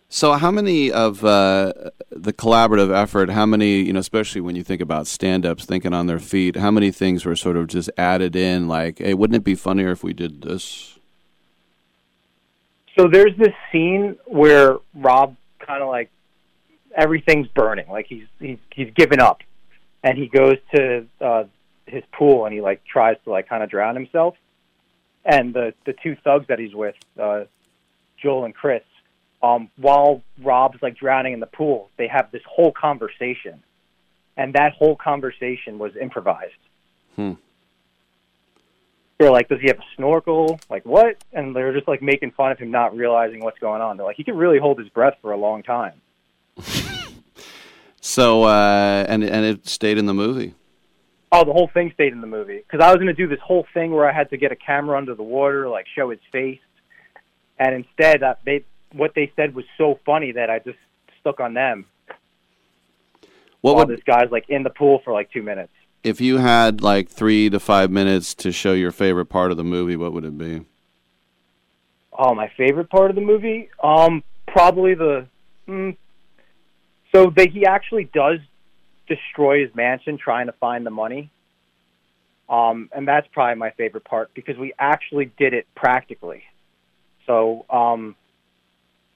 So, how many of uh, the collaborative effort? How many, you know, especially when you think about stand-ups thinking on their feet, how many things were sort of just added in? Like, hey, wouldn't it be funnier if we did this? So there's this scene where Rob kind of like everything's burning, like he's he's he's given up, and he goes to uh, his pool and he like tries to like kind of drown himself, and the the two thugs that he's with, uh, Joel and Chris, um, while Rob's like drowning in the pool, they have this whole conversation, and that whole conversation was improvised. Hmm. They're like, does he have a snorkel? Like what? And they're just like making fun of him not realizing what's going on. They're like, he can really hold his breath for a long time. *laughs* So, uh, and and it stayed in the movie. Oh, the whole thing stayed in the movie because I was going to do this whole thing where I had to get a camera under the water, like show his face, and instead, uh, they what they said was so funny that I just stuck on them. What while would this guy's like in the pool for like two minutes? if you had like three to five minutes to show your favorite part of the movie? What would it be? Oh, my favorite part of the movie, um, probably the. Mm, so that he actually does destroy his mansion trying to find the money. Um, and that's probably my favorite part because we actually did it practically. So, um,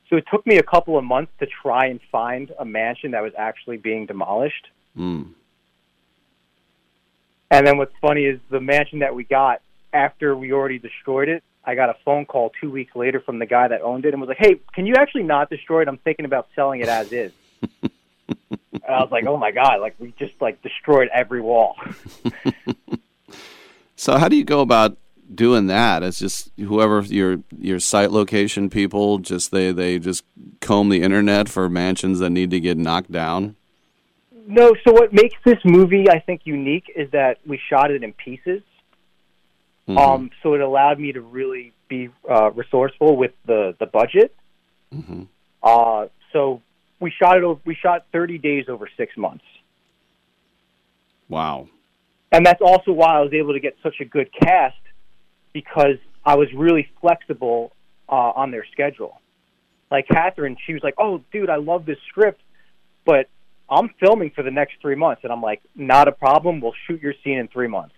so it took me a couple of months to try and find a mansion that was actually being demolished. Mm. And then what's funny is the mansion that we got after we already destroyed it. I got a phone call two weeks later from the guy that owned it and was like, "Hey, can you actually not destroy it? I'm thinking about selling it as is." *laughs* and I was like, "Oh my god! Like we just like destroyed every wall." *laughs* So, how do you go about doing that? It's just whoever your your site location people just they they just comb the internet for mansions that need to get knocked down. No, so what makes this movie I think unique is that we shot it in pieces. Mhm. Um, so it allowed me to really be uh, resourceful with the the budget. hmm Uh, so we shot it. Over, we shot 30 days over six months, Wow. and that's also why I was able to get such a good cast because I was really flexible uh, on their schedule. Like Catherine, she was like, "Oh, dude, I love this script, but I'm filming for the next three months, and I'm like, not a problem. We'll shoot your scene in three months.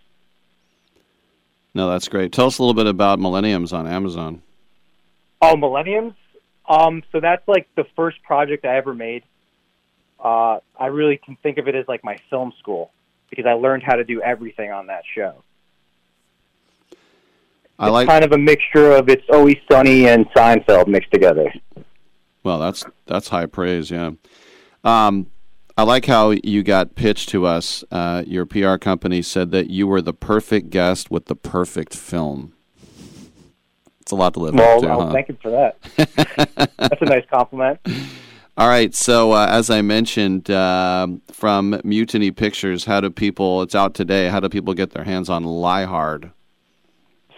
No, that's great. Tell us a little bit about Millenniums on Amazon. Oh, Millenniums. Um, so that's like the first project I ever made. Uh, I really can think of it as like my film school because I learned how to do everything on that show. I it's like kind of a mixture of It's Always Sunny and Seinfeld mixed together. Well, that's that's high praise, yeah. Um, I like how you got pitched to us. Uh, your PR company said that you were the perfect guest with the perfect film. It's a lot to live well, up to. I'll huh? thank you for that. *laughs* That's a nice compliment. All right, so uh, as I mentioned, uh, from Mutiny Pictures, how do people? It's out today. How do people get their hands on Lie Hard?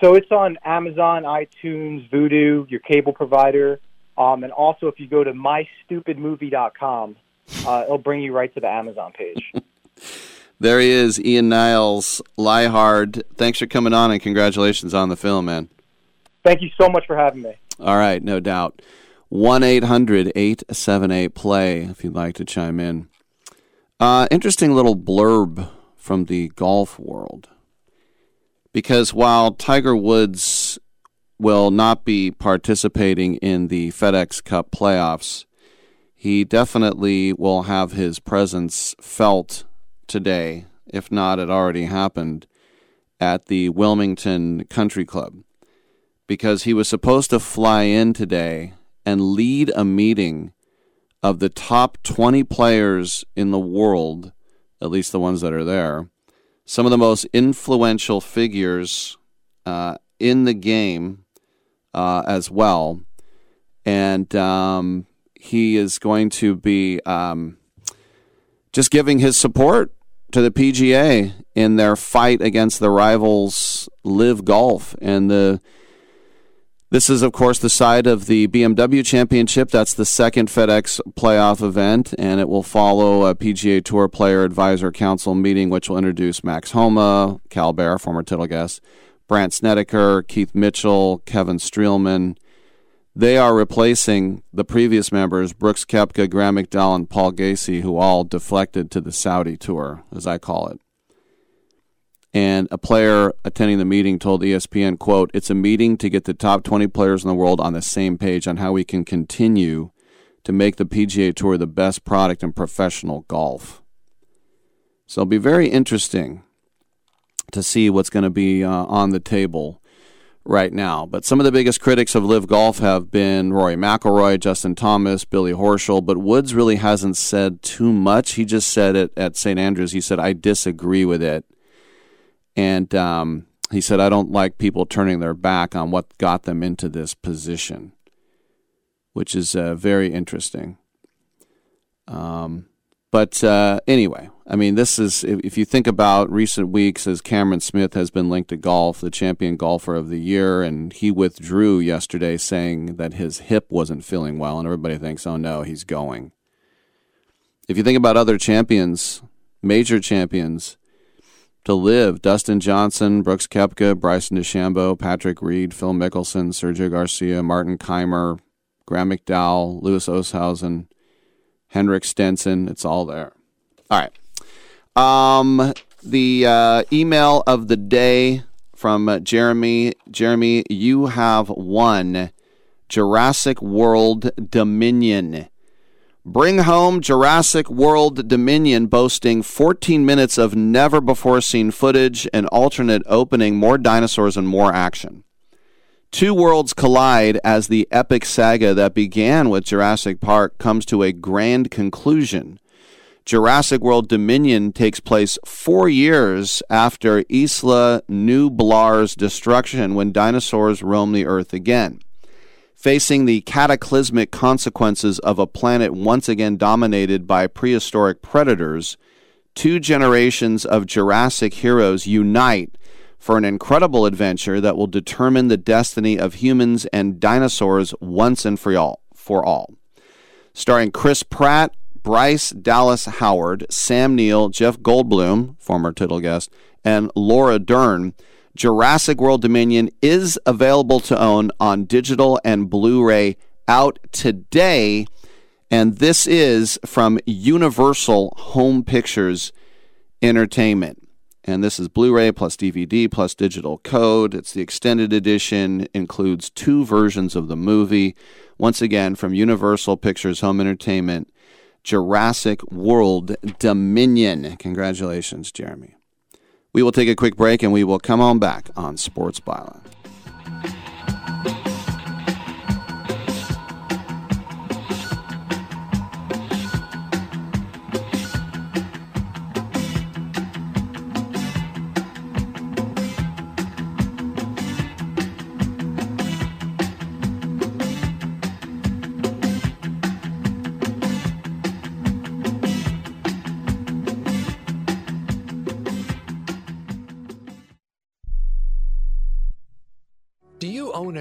So it's on Amazon, iTunes, Vudu, your cable provider, um, and also if you go to mystupidmovie.com, uh, it'll bring you right to the Amazon page. *laughs* There he is, Ian Niles, Lie Hard. Thanks for coming on, and congratulations on the film, man. Thank you so much for having me. All right, no doubt. 1 800 878 play if you'd like to chime in. Uh, interesting little blurb from the golf world. Because while Tiger Woods will not be participating in the FedEx Cup playoffs, he definitely will have his presence felt today, if not it already happened, at the Wilmington Country Club. Because he was supposed to fly in today and lead a meeting of the top 20 players in the world, at least the ones that are there, some of the most influential figures uh, in the game uh, as well. And um, he is going to be um, just giving his support to the PGA in their fight against the rivals LIV Golf and the this is, of course, the side of the BMW Championship. That's the second FedEx playoff event, and it will follow a PGA Tour Player Advisor Council meeting, which will introduce Max Homa, Cal Bear, former Tittle guest, Brandt Snedeker, Keith Mitchell, Kevin Streelman. They are replacing the previous members, Brooks Koepka, Graham McDowell, and Paul Casey, who all deflected to the Saudi Tour, as I call it. And a player attending the meeting told ESPN, quote, It's a meeting to get the top 20 players in the world on the same page on how we can continue to make the PGA Tour the best product in professional golf. So it'll be very interesting to see what's going to be uh, on the table right now. But some of the biggest critics of LIV Golf have been Rory McIlroy, Justin Thomas, Billy Horschel, but Woods really hasn't said too much. He just said it at St. Andrews. He said, I disagree with it. And um, he said, I don't like people turning their back on what got them into this position, which is uh, very interesting. Um, but uh, anyway, I mean, this is, if, if you think about recent weeks, as Cameron Smith has been linked to golf, the champion golfer of the year, and he withdrew yesterday saying that his hip wasn't feeling well, and everybody thinks, oh no, he's going. If you think about other champions, major champions, to LIV. Dustin Johnson, Brooks Koepka, Bryson DeChambeau, Patrick Reed, Phil Mickelson, Sergio Garcia, Martin Kaymer, Graham McDowell, Louis Oosthuizen, Henrik Stenson. It's all there. All right. Um, the uh, email of the day from uh, Jeremy. Jeremy, you have won Jurassic World Dominion. Bring home Jurassic World Dominion, boasting 14 minutes of never before seen footage, an alternate opening, more dinosaurs, and more action. Two worlds collide as the epic saga that began with Jurassic Park comes to a grand conclusion. Jurassic World Dominion takes place four years after Isla Nublar's destruction when dinosaurs roam the Earth again facing the cataclysmic consequences of a planet once again dominated by prehistoric predators, two generations of Jurassic heroes unite for an incredible adventure that will determine the destiny of humans and dinosaurs once and for all. For all. Starring Chris Pratt, Bryce Dallas Howard, Sam Neill, Jeff Goldblum, former Tittle guest, and Laura Dern. Jurassic World Dominion is available to own on digital and Blu ray out today. And this is from Universal Home Pictures Entertainment. And this is Blu ray plus DVD plus digital code. It's the extended edition, includes two versions of the movie. Once again, from Universal Pictures Home Entertainment, Jurassic World Dominion. Congratulations, Jeremy. We will take a quick break and we will come on back on Sports Byline.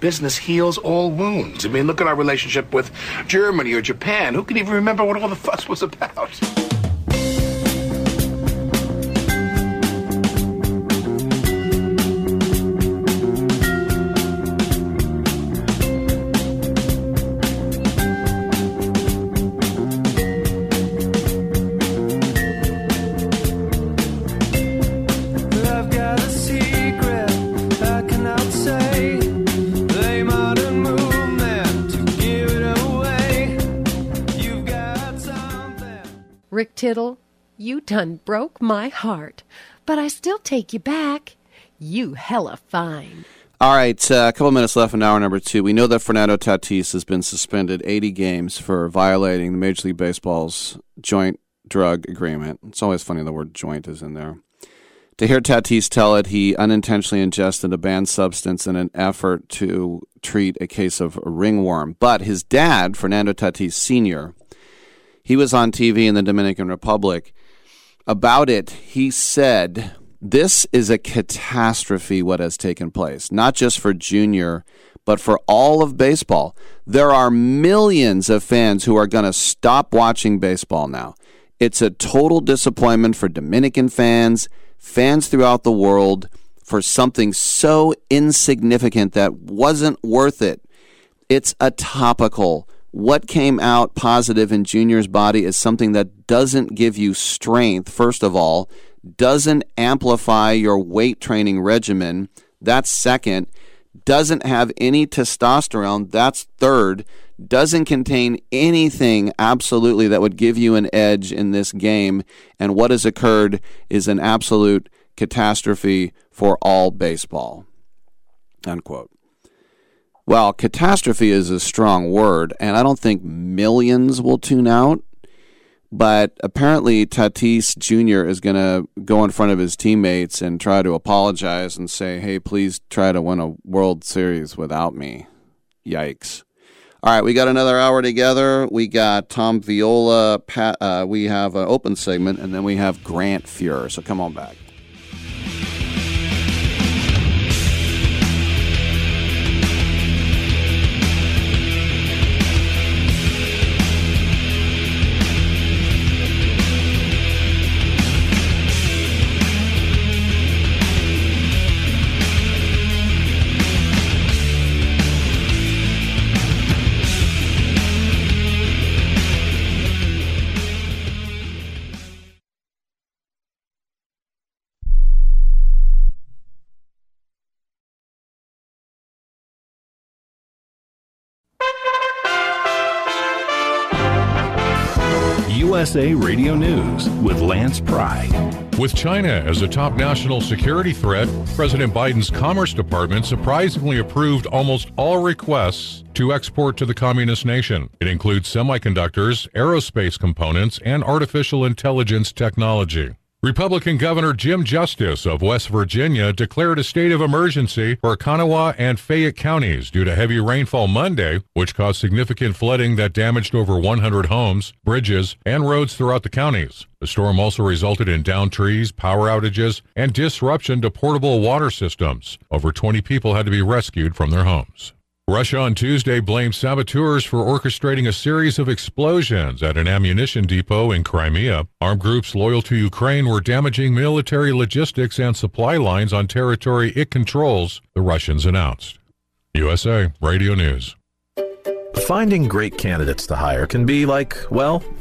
Business heals all wounds. I mean, look at our relationship with Germany or Japan. Who can even remember what all the fuss was about? Tittle, you done broke my heart, but I still take you back. You hella fine. All right, uh, a couple minutes left in hour number two. We know that Fernando Tatis has been suspended 80 games for violating the Major League Baseball's joint drug agreement. It's always funny the word joint is in there. To hear Tatis tell it, he unintentionally ingested a banned substance in an effort to treat a case of ringworm. But his dad, Fernando Tatis Sr., he was on TV in the Dominican Republic. About it, he said, This is a catastrophe, what has taken place, not just for Junior, but for all of baseball. There are millions of fans who are going to stop watching baseball now. It's a total disappointment for Dominican fans, fans throughout the world, for something so insignificant that wasn't worth it. It's a topical. What came out positive in Junior's body is something that doesn't give you strength, first of all, doesn't amplify your weight training regimen. That's second. Doesn't have any testosterone. That's third. Doesn't contain anything absolutely that would give you an edge in this game. And what has occurred is an absolute catastrophe for all baseball. Unquote. Well, catastrophe is a strong word, and I don't think millions will tune out. But apparently, Tatis Jr. is going to go in front of his teammates and try to apologize and say, hey, please try to win a World Series without me. Yikes. All right, we got another hour together. We got Tom Viola. Pat, uh, we have an open segment, and then we have Grant Fuhr. So come on back. USA Radio News with Lance Pry. With China as a top national security threat, President Biden's Commerce Department surprisingly approved almost all requests to export to the communist nation. It includes semiconductors, aerospace components, and artificial intelligence technology. Republican Governor Jim Justice of West Virginia declared a state of emergency for Kanawha and Fayette counties due to heavy rainfall Monday, which caused significant flooding that damaged over 100 homes, bridges, and roads throughout the counties. The storm also resulted in downed trees, power outages, and disruption to portable water systems. Over 20 people had to be rescued from their homes. Russia on Tuesday blamed saboteurs for orchestrating a series of explosions at an ammunition depot in Crimea. Armed groups loyal to Ukraine were damaging military logistics and supply lines on territory it controls, the Russians announced. USA Radio News. Finding great candidates to hire can be like, well,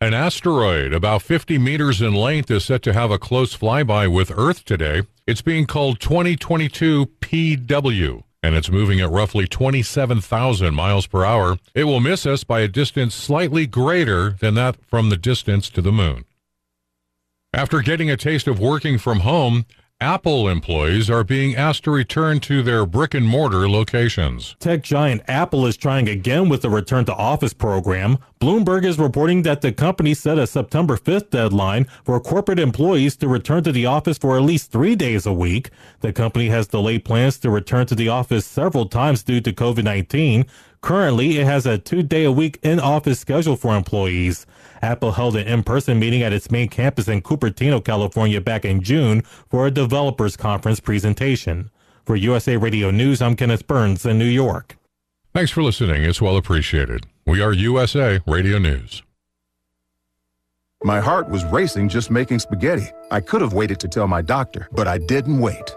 An asteroid about 50 meters in length is set to have a close flyby with Earth today. It's being called 2022 PW, and it's moving at roughly 27,000 miles per hour. It will miss us by a distance slightly greater than that from the distance to the moon. After getting a taste of working from home, Apple employees are being asked to return to their brick and mortar locations. Tech giant Apple is trying again with the return to office program. Bloomberg is reporting that the company set a September 5th deadline for corporate employees to return to the office for at least three days a week. The company has delayed plans to return to the office several times due to COVID 19. Currently, it has a two day a week in office schedule for employees. Apple held an in person meeting at its main campus in Cupertino, California back in June for a developers conference presentation. For USA Radio News, I'm Kenneth Burns in New York. Thanks for listening. It's well appreciated. We are USA Radio News. My heart was racing just making spaghetti. I could have waited to tell my doctor, but I didn't wait.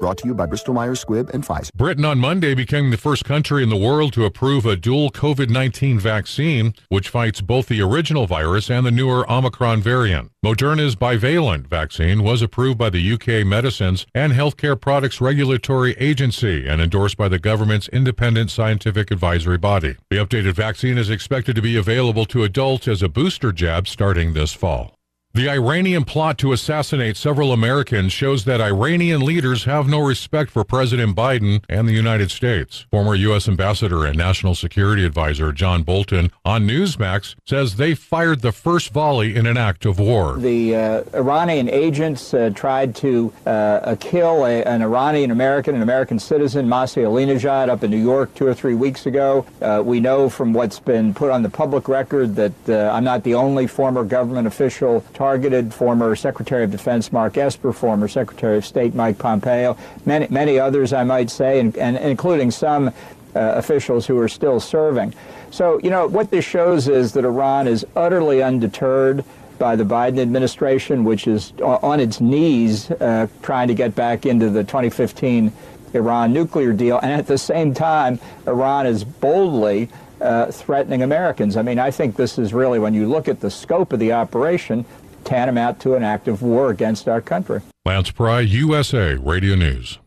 Brought to you by Bristol Myers Squibb and Pfizer. Britain on Monday became the first country in the world to approve a dual COVID 19 vaccine, which fights both the original virus and the newer Omicron variant. Moderna's bivalent vaccine was approved by the UK Medicines and Healthcare Products Regulatory Agency and endorsed by the government's independent scientific advisory body. The updated vaccine is expected to be available to adults as a booster jab starting this fall. The Iranian plot to assassinate several Americans shows that Iranian leaders have no respect for President Biden and the United States. Former U.S. Ambassador and National Security Advisor John Bolton on Newsmax says they fired the first volley in an act of war. The uh, Iranian agents uh, tried to uh, kill a, an Iranian American, an American citizen, Masih Alinejad, up in New York two or three weeks ago. Uh, we know from what's been put on the public record that uh, I'm not the only former government official targeted former Secretary of Defense Mark Esper, former Secretary of State Mike Pompeo, many, many others, I might say, and, and including some uh, officials who are still serving. So, you know, what this shows is that Iran is utterly undeterred by the Biden administration, which is on its knees uh, trying to get back into the 2015 Iran nuclear deal. And at the same time, Iran is boldly uh, threatening Americans. I mean, I think this is really, when you look at the scope of the operation, tantamount to an act of war against our country. Lance Pry, USA Radio News.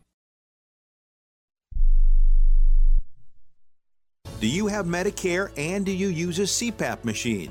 Do you have Medicare and do you use a CPAP machine?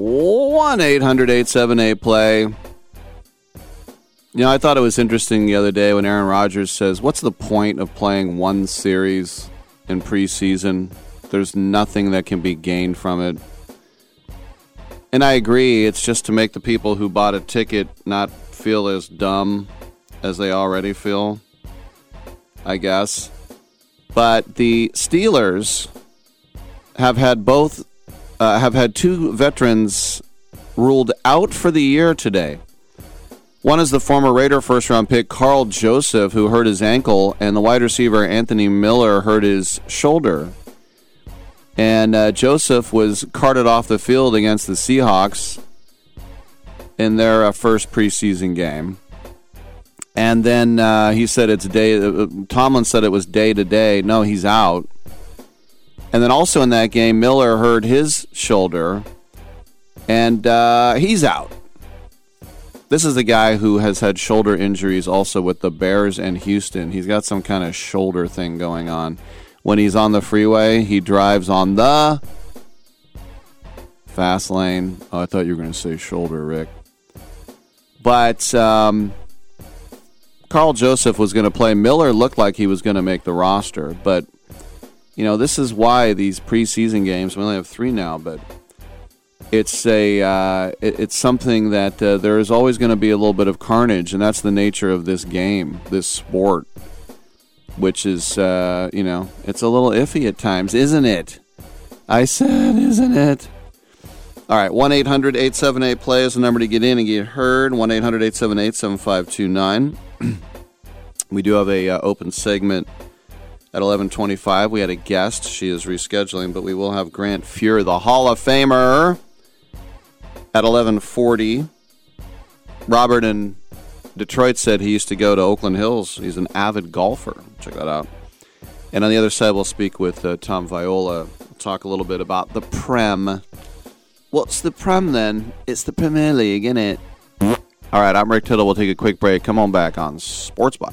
1 800 878 play. You know, I thought it was interesting the other day when Aaron Rodgers says, What's the point of playing one series in preseason? There's nothing that can be gained from it. And I agree, it's just to make the people who bought a ticket not feel as dumb as they already feel, I guess. But the Steelers have had both uh, have had two veterans ruled out for the year today. One is the former Raider first round pick Karl Joseph, who hurt his ankle, and the wide receiver Anthony Miller hurt his shoulder. And uh, Joseph was carted off the field against the Seahawks in their uh, first preseason game. And then uh, he said it's day. Uh, Tomlin said it was day to day. No, he's out. And then also in that game, Miller hurt his shoulder, and uh, he's out. This is the guy who has had shoulder injuries also with the Bears and Houston. He's got some kind of shoulder thing going on. When he's on the freeway, he drives on the Fast lane. Oh, I thought you were going to say shoulder, Rick. But um, Karl Joseph was going to play. Miller looked like he was going to make the roster, but you know this is why these preseason games. We only have three now, but it's a uh, it, it's something that uh, there is always going to be a little bit of carnage, and that's the nature of this game, this sport, which is uh, you know it's a little iffy at times, isn't it? I said, isn't it? All right, 1 800 878 play is the number to get in and get heard. 1 800 878 7529. *clears throat* We do have a uh, open segment at 1125. We had a guest. She is rescheduling, but we will have Grant Fuhr, the Hall of Famer, at 1140. Robert in Detroit said he used to go to Oakland Hills. He's an avid golfer. Check that out. And on the other side, we'll speak with uh, Tom Viola. We'll talk a little bit about the Prem. What's the Prem then? It's the Premier League, isn't it? All right, I'm Rick Tittle. We'll take a quick break. Come on back on Sports Bar.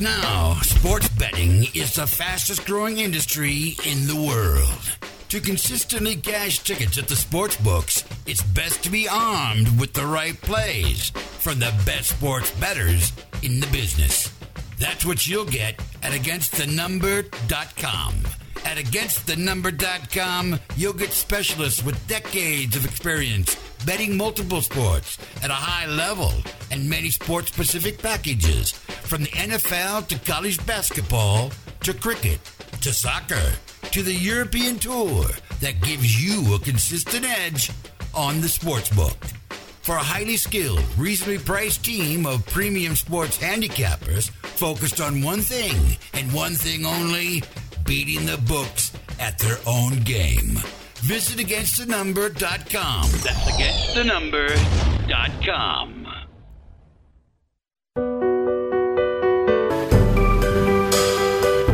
Now, sports betting is the fastest growing industry in the world. To consistently cash tickets at the sports books, it's best to be armed with the right plays from the best sports bettors in the business. That's what you'll get at againstthenumber.com. At againstthenumber.com, you'll get specialists with decades of experience betting multiple sports at a high level and many sports specific packages from the NFL to college basketball to cricket to soccer to the European tour that gives you a consistent edge on the sports book. For a highly skilled, reasonably priced team of premium sports handicappers focused on one thing and one thing only beating the books at their own game. Visit againstthenumber.com. That's againstthenumber.com.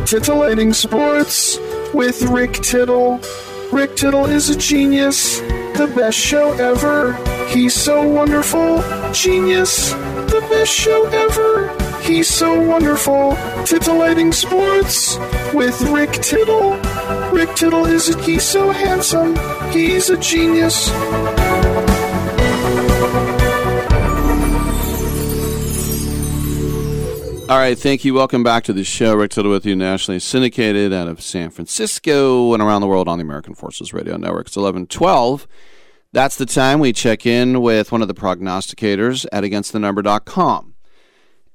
Titillating Sports with Rick Tittle. Rick Tittle is a genius, the best show ever. He's so wonderful, genius, the best show ever. He's so wonderful. Titillating Sports with Rick Tittle. Rick Tittle is a, he's so handsome. He's a genius. All right, thank you. Welcome back to the show. Rick Tittle with you, nationally syndicated out of San Francisco and around the world on the American Forces Radio Network. It's 1112. That's the time we check in with one of the prognosticators at againstthenumber.com.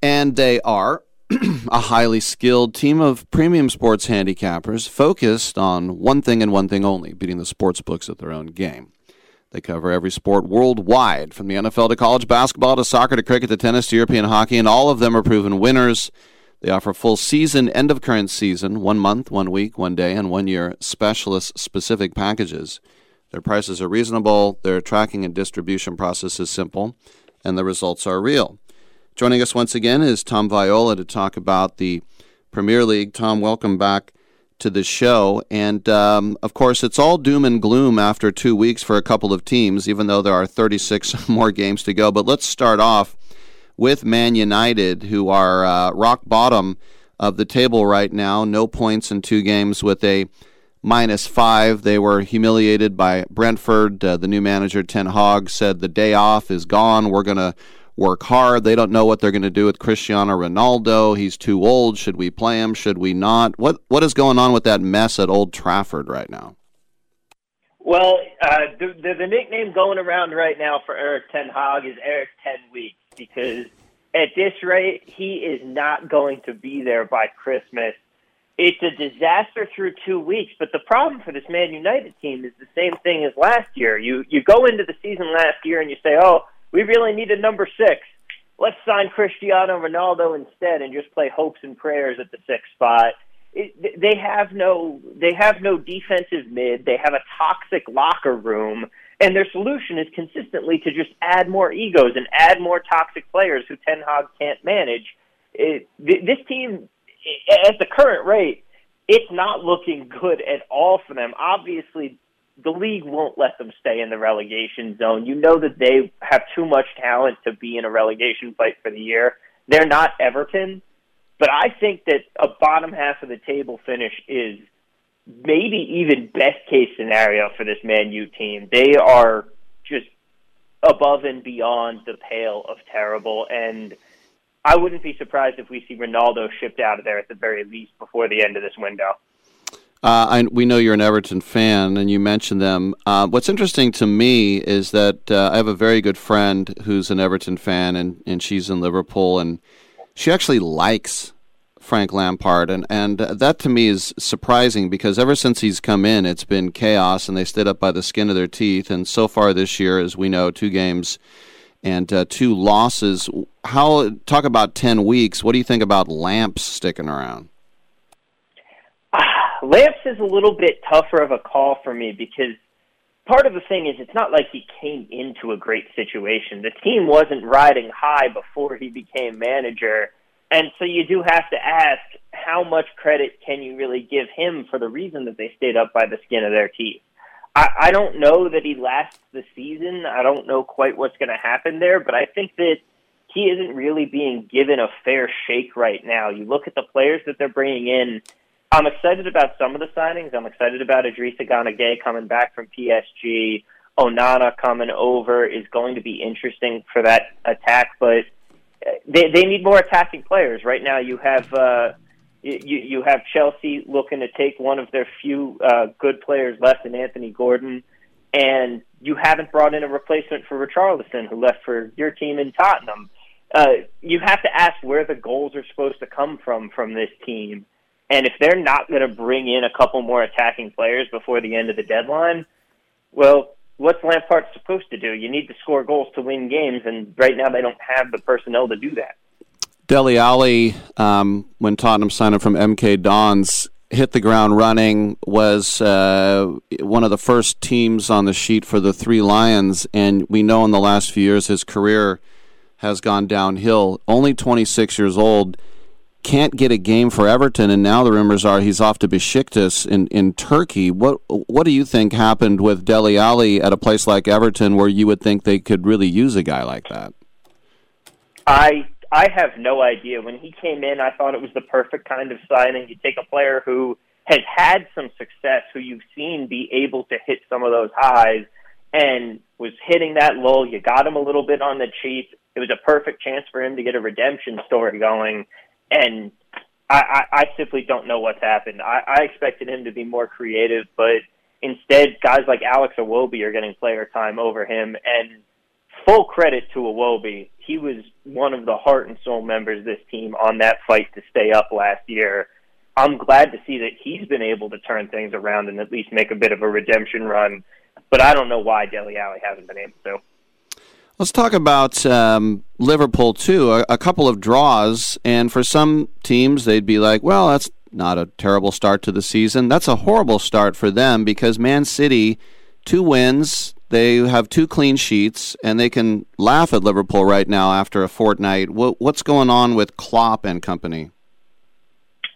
And they are a highly skilled team of premium sports handicappers focused on one thing and one thing only beating the sports books at their own game. They cover every sport worldwide, from the NFL to college basketball to soccer to cricket to tennis to European hockey, and all of them are proven winners. They offer full season, end of current season, one month, one week, one day, and one year specialist specific packages. Their prices are reasonable, their tracking and distribution process is simple, and the results are real. Joining us once again is Tom Viola to talk about the Premier League. Tom, welcome back to the show. And um, of course, it's all doom and gloom after two weeks for a couple of teams, even though there are 36 *laughs* more games to go. But let's start off with Man United, who are uh, rock bottom of the table right now. No points in two games with a minus five. They were humiliated by Brentford. Uh, the new manager, Ten Hag, said the day off is gone. We're going to work hard. They don't know what they're going to do with Cristiano Ronaldo. He's too old. Should we play him? Should we not? What What is going on with that mess at Old Trafford right now? Well, uh, the, the the nickname going around right now for Eric Ten Hag is Eric Ten Weeks because at this rate, he is not going to be there by Christmas. It's a disaster through two weeks, but the problem for this Man United team is the same thing as last year. You you go into the season last year and you say, "Oh, we really need a number six. Let's sign Cristiano Ronaldo instead and just play hopes and prayers at the sixth spot." It, they have no they have no defensive mid. They have a toxic locker room, and their solution is consistently to just add more egos and add more toxic players who Ten Hag can't manage. It, this team, at the current rate, it's not looking good at all for them. Obviously, the league won't let them stay in the relegation zone. You know that they have too much talent to be in a relegation fight for the year. They're not Everton, but I think that a bottom half of the table finish is maybe even best case scenario for this Man U team. They are just above and beyond the pale of terrible and I wouldn't be surprised if we see Ronaldo shipped out of there at the very least before the end of this window. Uh, I, we know you're an Everton fan, and you mentioned them. Uh, what's interesting to me is that uh, I have a very good friend who's an Everton fan, and, and she's in Liverpool, and she actually likes Frank Lampard, and and that to me is surprising because ever since he's come in, it's been chaos, and they stood up by the skin of their teeth. And so far this year, as we know, two games and uh, two losses. How talk about ten weeks? What do you think about Lamps sticking around? Lamps is a little bit tougher of a call for me because part of the thing is it's not like he came into a great situation. The team wasn't riding high before he became manager. And so you do have to ask how much credit can you really give him for the reason that they stayed up by the skin of their teeth. I, I don't know that he lasts the season. I don't know quite what's going to happen there, but I think that he isn't really being given a fair shake right now. You look at the players that they're bringing in I'm excited about some of the signings. I'm excited about Idrissa Gana Gueye coming back from PSG. Onana coming over is going to be interesting for that attack, but they they need more attacking players. Right now, you have uh, you you have Chelsea looking to take one of their few uh, good players left in Anthony Gordon, and you haven't brought in a replacement for Richarlison, who left for your team in Tottenham. Uh, you have to ask where the goals are supposed to come from from this team and if they're not going to bring in a couple more attacking players before the end of the deadline, well, what's Lampard supposed to do? You need to score goals to win games, and right now they don't have the personnel to do that. Dele Alli, um, when Tottenham signed him from MK Dons, hit the ground running, was uh, one of the first teams on the sheet for the Three Lions, and we know in the last few years his career has gone downhill. Only 26 years old can't get a game for Everton, and now the rumors are he's off to Besiktas in, in Turkey. What what do you think happened with Dele Alli at a place like Everton, where you would think they could really use a guy like that? I I have no idea. When he came in, I thought it was the perfect kind of signing. You take a player who has had some success, who you've seen be able to hit some of those highs, and was hitting that lull. You got him a little bit on the cheap. It was a perfect chance for him to get a redemption story going and I, I, I simply don't know what's happened. I, I expected him to be more creative, but instead, guys like Alex Iwobi are getting player time over him. And full credit to Iwobi. He was one of the heart and soul members of this team on that fight to stay up last year. I'm glad to see that he's been able to turn things around and at least make a bit of a redemption run. But I don't know why Dele Alli hasn't been able to. Let's talk about um, Liverpool too. A, a, couple of draws, and for some teams, they'd be like, "Well, that's not a terrible start to the season. That's a horrible start for them because Man City, two wins, they have two clean sheets, and they can laugh at Liverpool right now after a fortnight. What, what's going on with Klopp and company?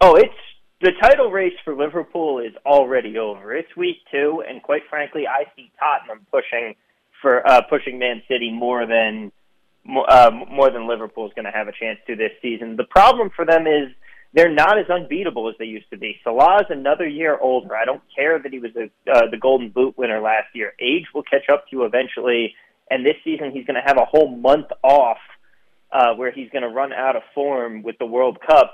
Oh, it's the title race for Liverpool is already over. It's week two, and quite frankly, I see Tottenham pushing for uh, pushing Man City more than uh, more than Liverpool is going to have a chance to this season. The problem for them is they're not as unbeatable as they used to be. Salah is another year older. I don't care that he was a, uh, the Golden Boot winner last year. Age will catch up to you eventually, and this season he's going to have a whole month off uh, where he's going to run out of form with the World Cup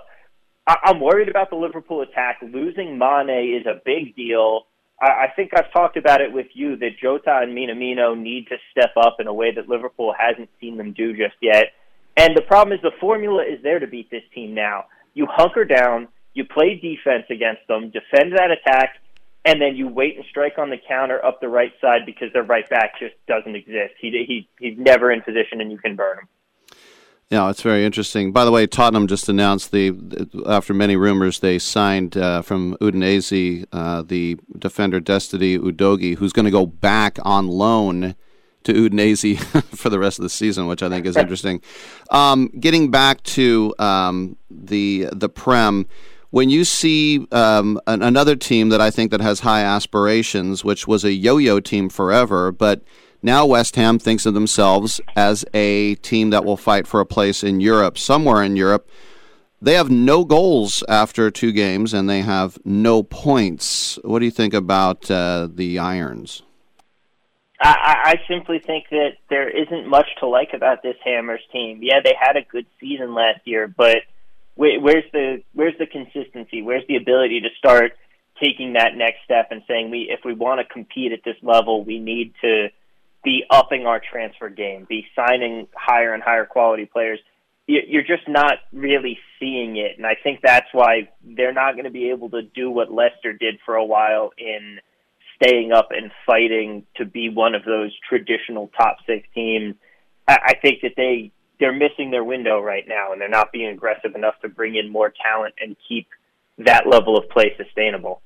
I- I'm worried about the Liverpool attack. Losing Mane is a big deal. I, I think I've talked about it with you that Jota and Minamino need to step up in a way that Liverpool hasn't seen them do just yet. And the problem is the formula is there to beat this team now. You hunker down, you play defense against them, defend that attack, and then you wait and strike on the counter up the right side because their right back just doesn't exist. He, he he's never in position, and you can burn him. Yeah, it's very interesting. By the way, Tottenham just announced the after many rumors they signed uh, from Udinese uh, the defender Destiny Udogie, who's going to go back on loan to Udinese *laughs* for the rest of the season, which I think is interesting. *laughs* Um, getting back to um, the the Prem, when you see um, an, another team that I think that has high aspirations, which was a yo-yo team forever, but now West Ham thinks of themselves as a team that will fight for a place in Europe, somewhere in Europe. They have no goals after two games and they have no points. What do you think about uh, the Irons? I, I simply think that there isn't much to like about this Hammers team. Yeah, they had a good season last year, but where's the where's the consistency? Where's the ability to start taking that next step and saying we if we want to compete at this level, we need to be upping our transfer game, be signing higher and higher quality players. You're just not really seeing it, and I think that's why they're not going to be able to do what Leicester did for a while in staying up and fighting to be one of those traditional top six teams. I think that they they're missing their window right now, and they're not being aggressive enough to bring in more talent and keep that level of play sustainable.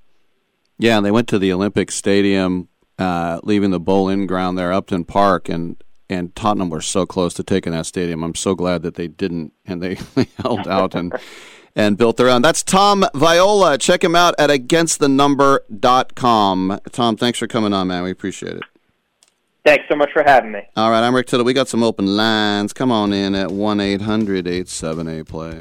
Yeah, and they went to the Olympic Stadium uh, leaving the Boleyn ground there, Upton Park, and and Tottenham were so close to taking that stadium. I'm so glad that they didn't, and they, they *laughs* held out and and built their own. That's Tom Viola. Check him out at againstthenumber.com. Tom, thanks for coming on, man. We appreciate it. Thanks so much for having me. All right, I'm Rick Tittle. We got some open lines. Come on in at 1 800 878 play.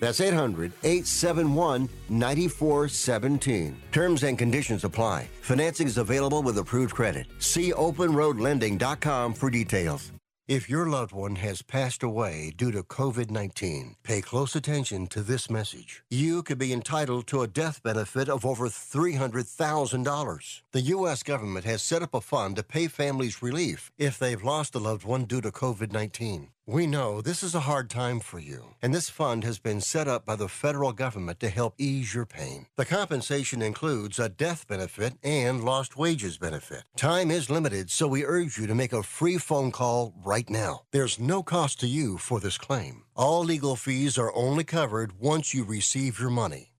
That's 800 871 9417. Terms and conditions apply. Financing is available with approved credit. See openroadlending.com for details. If your loved one has passed away due to COVID 19, pay close attention to this message. You could be entitled to a death benefit of over $300,000. The U.S. government has set up a fund to pay families relief if they've lost a loved one due to COVID 19. We know this is a hard time for you, and this fund has been set up by the federal government to help ease your pain. The compensation includes a death benefit and lost wages benefit. Time is limited, so we urge you to make a free phone call right now. There's no cost to you for this claim. All legal fees are only covered once you receive your money.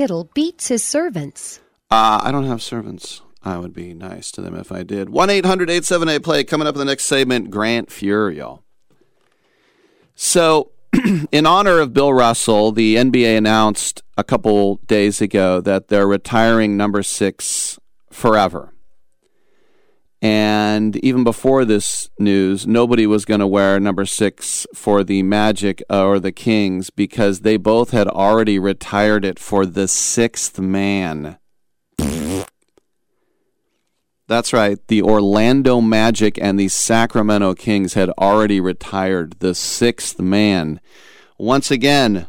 Tittle beats his servants. Uh, I don't have servants. I would be nice to them if I did. 1 800 878 play. Coming up in the next segment, Grant Furiel. So, *clears throat* in honor of Bill Russell, the NBA announced a couple days ago that they're retiring number six forever. And even before this news, nobody was going to wear number six for the Magic uh, or the Kings because they both had already retired it for the sixth man. That's right. The Orlando Magic and the Sacramento Kings had already retired the sixth man. Once again,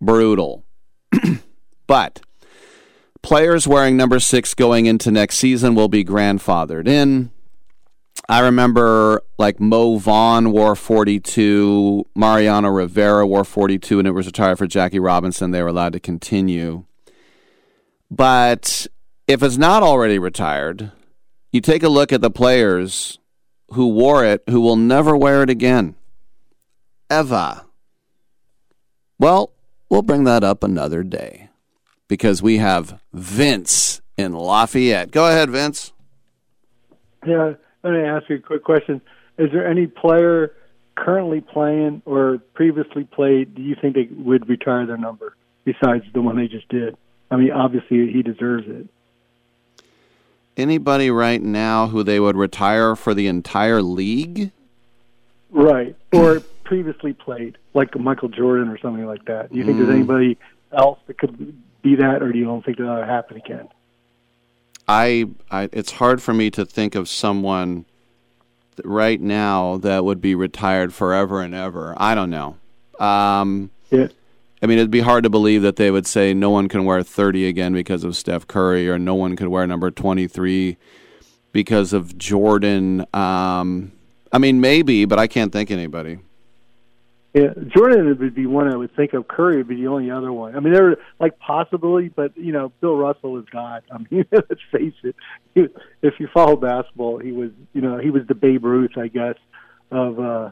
brutal. *clears throat* but players wearing number six going into next season will be grandfathered in. I remember like Mo Vaughn wore 42, Mariano Rivera wore 42, and it was retired for Jackie Robinson. They were allowed to continue. But if it's not already retired, you take a look at the players who wore it who will never wear it again. Ever. Well, we'll bring that up another day because we have Vince in Lafayette. Go ahead, Vince. Yeah, let me ask you a quick question. Is there any player currently playing or previously played do you think they would retire their number besides the one they just did? I mean, obviously he deserves it. Anybody right now who they would retire for the entire league? Right. Or previously played, like Michael Jordan or something like that. Do you think Mm. there's anybody else that could be that, or do you don't think that'll happen again? I, I it's hard for me to think of someone right now that would be retired forever and ever. I don't know. Um, yeah. I mean, it'd be hard to believe that they would say no one can wear 30 again because of Steph Curry, or no one could wear number 23 because of Jordan. Um, I mean, maybe, but I can't think anybody. Yeah, Jordan would be one I would think of. Curry would be the only other one. I mean, they're like possibly, but you know, Bill Russell is God. I mean, *laughs* let's face it. He, if you follow basketball, he was, you know, he was the Babe Ruth, I guess, of uh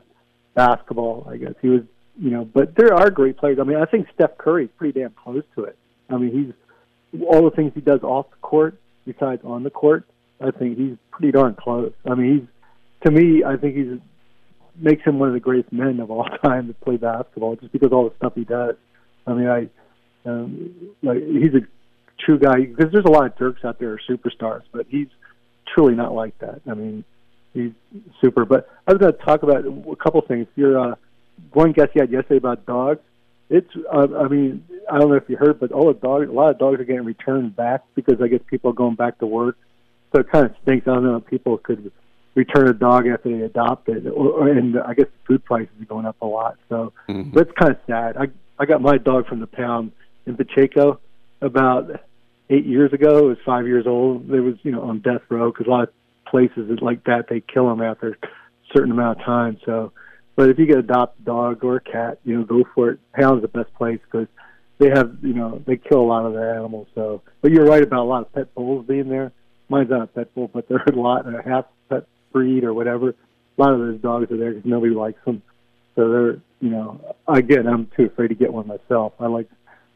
basketball. I guess he was, you know. But there are great players. I mean, I think Steph Curry is pretty damn close to it. I mean, he's all the things he does off the court besides on the court. I think he's pretty darn close. I mean, he's to me, I think he's makes him one of the greatest men of all *laughs* time to play basketball, just because all the stuff he does. I mean, I um, like he's a true guy because there's a lot of Dirks out there, are superstars, but he's truly not like that. I mean, he's super. But I was going to talk about a couple things. Your uh, one guest you had yesterday about dogs. It's, uh, I mean, I don't know if you heard, but all the dogs, a lot of dogs are getting returned back because I guess people are going back to work. So it kind of stinks. I don't know if people could return a dog after they adopt it, or, or, and I guess the food prices are going up a lot. So Mhm. that's kind of sad. I I got my dog from the pound in Pacheco about eight years ago. It was five years old. It was you know on death row because a lot of places like that they kill them after a certain amount of time. So, but if you could adopt a dog or a cat, you know, go for it. Pound's the best place because they have you know they kill a lot of their animals. So, but you're right about a lot of pet bulls being there. Mine's not a pet bull, but they're a lot a half pet breed or whatever. A lot of those dogs are there because nobody likes them. So they're you know again I'm too afraid to get one myself. I like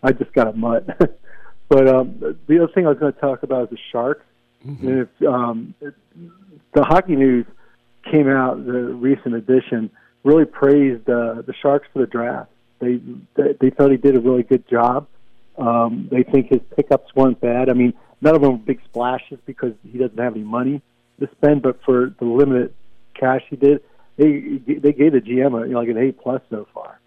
I just got a mutt. *laughs* but um, the other thing I was going to talk about is the sharks. And if um, the hockey news came out, the recent edition really praised uh, the Sharks for the draft. They they, they thought he did a really good job. Um, they think his pickups weren't bad. I mean, none of them were big splashes because he doesn't have any money to spend. But for the limited cash he did, they they gave the GM a, you know, like an A plus so far.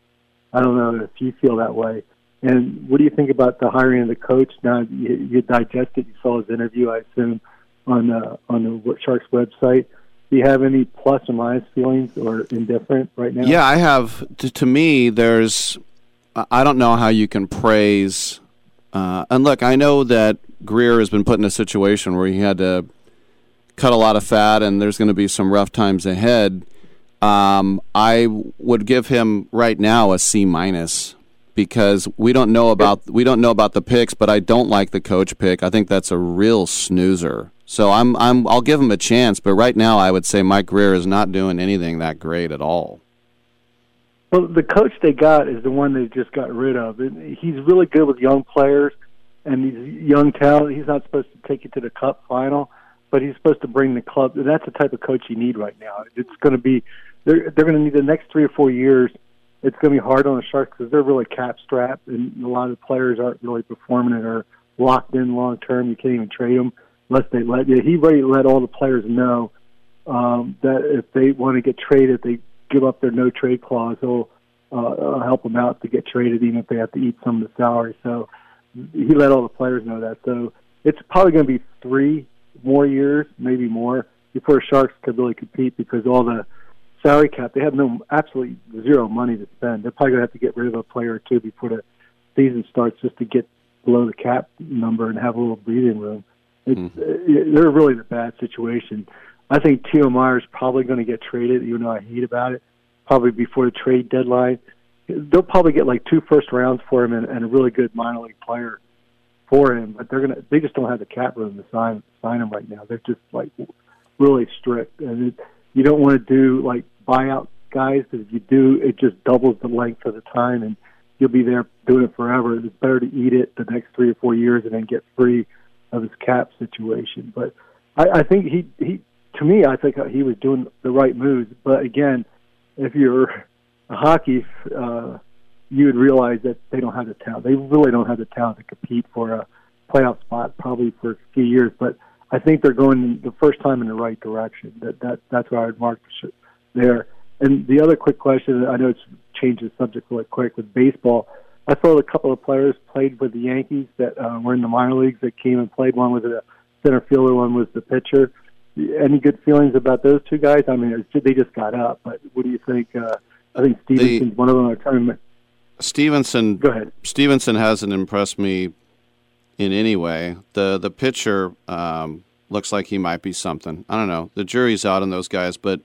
I don't know if you feel that way. And what do you think about the hiring of the coach? Now you, you digested, you saw his interview, I assume, on uh, on the Sharks website. Do you have any plus or minus feelings or indifferent right now? Yeah, I have. To, to me, there's. I- I don't know how you can praise. Uh, and look, I know that Grier has been put in a situation where he had to cut a lot of fat, and there's going to be some rough times ahead. Um, I would give him right now a C minus because we don't know about we don't know about the picks, but I don't like the coach pick. I think that's a real snoozer. So I'm I'm I'll give him a chance, but right now I would say Mike Grier is not doing anything that great at all. Well, the coach they got is the one they just got rid of. He's really good with young players and these young talent. He's not supposed to take you to the cup final, but he's supposed to bring the club. And that's the type of coach you need right now. It's going to be they're they're going to need the next three or four years. It's going to be hard on the Sharks because they're really cap strapped, and a lot of the players aren't really performing and are locked in long term. You can't even trade them unless they let you. He already let all the players know um, that if they want to get traded, they give up their no trade clause. He'll uh, uh, help them out to get traded, even if they have to eat some of the salary. So he let all the players know that. So it's probably going to be three more years, maybe more, before Sharks could really compete because all the salary cap they have no absolutely zero money to spend. They're probably going to have to get rid of a player or two before the season starts just to get below the cap number and have a little breathing room. It's, uh, they're really in a bad situation. I think Timo Meier's probably going to get traded, even though I hate about it. Probably before the trade deadline, they'll probably get like two first rounds for him and, and a really good minor league player for him. But they're gonna, they just don't have the cap room to sign sign him right now. They're just like really strict, and it, you don't want to do like buyout guys because if you do, it just doubles the length of the time, and you'll be there doing it forever. It's better to eat it the next three or four years and then get free of his cap situation. But I, I think he he to me, I think he was doing the right moves. But again, if you're a hockey, uh, you would realize that they don't have the talent. They really don't have the talent to compete for a playoff spot, probably for a few years. But I think they're going the first time in the right direction. That that that's where I would mark there. And the other quick question, I know it's changed the subject really quick with baseball. I saw a couple of players played with the Yankees that uh, were in the minor leagues that came and played. One was a center fielder, one was the pitcher. Any good feelings about those two guys? I mean, they just got up, but what do you think? Uh, I think Stevenson's one of them. Are trying Stevenson. Go ahead. Stevenson hasn't impressed me in any way. The the pitcher um, looks like he might be something. I don't know. The jury's out on those guys, but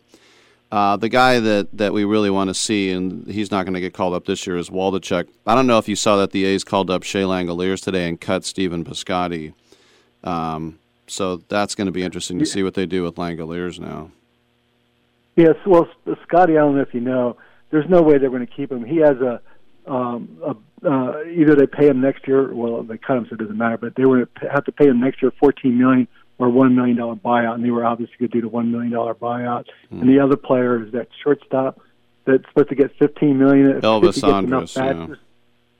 Uh, the guy that, that we really want to see, and he's not going to get called up this year, is Waldichuk. I don't know if you saw that the A's called up Shea Langeliers today and cut Stephen Piscotty. Um, so that's going to be interesting to see what they do with Langeliers now. Yes, well, Scotty, I don't know if you know, there's no way they're going to keep him. He has a, um, a uh, either they pay him next year. Well, they cut him, so it doesn't matter. But they were have to pay him next year 14 million or one million dollar buyout, and they were obviously going to do the one million dollar buyout. And the other player is that shortstop that's supposed to get 15 million. If- Elvis Andrus, bats, yeah.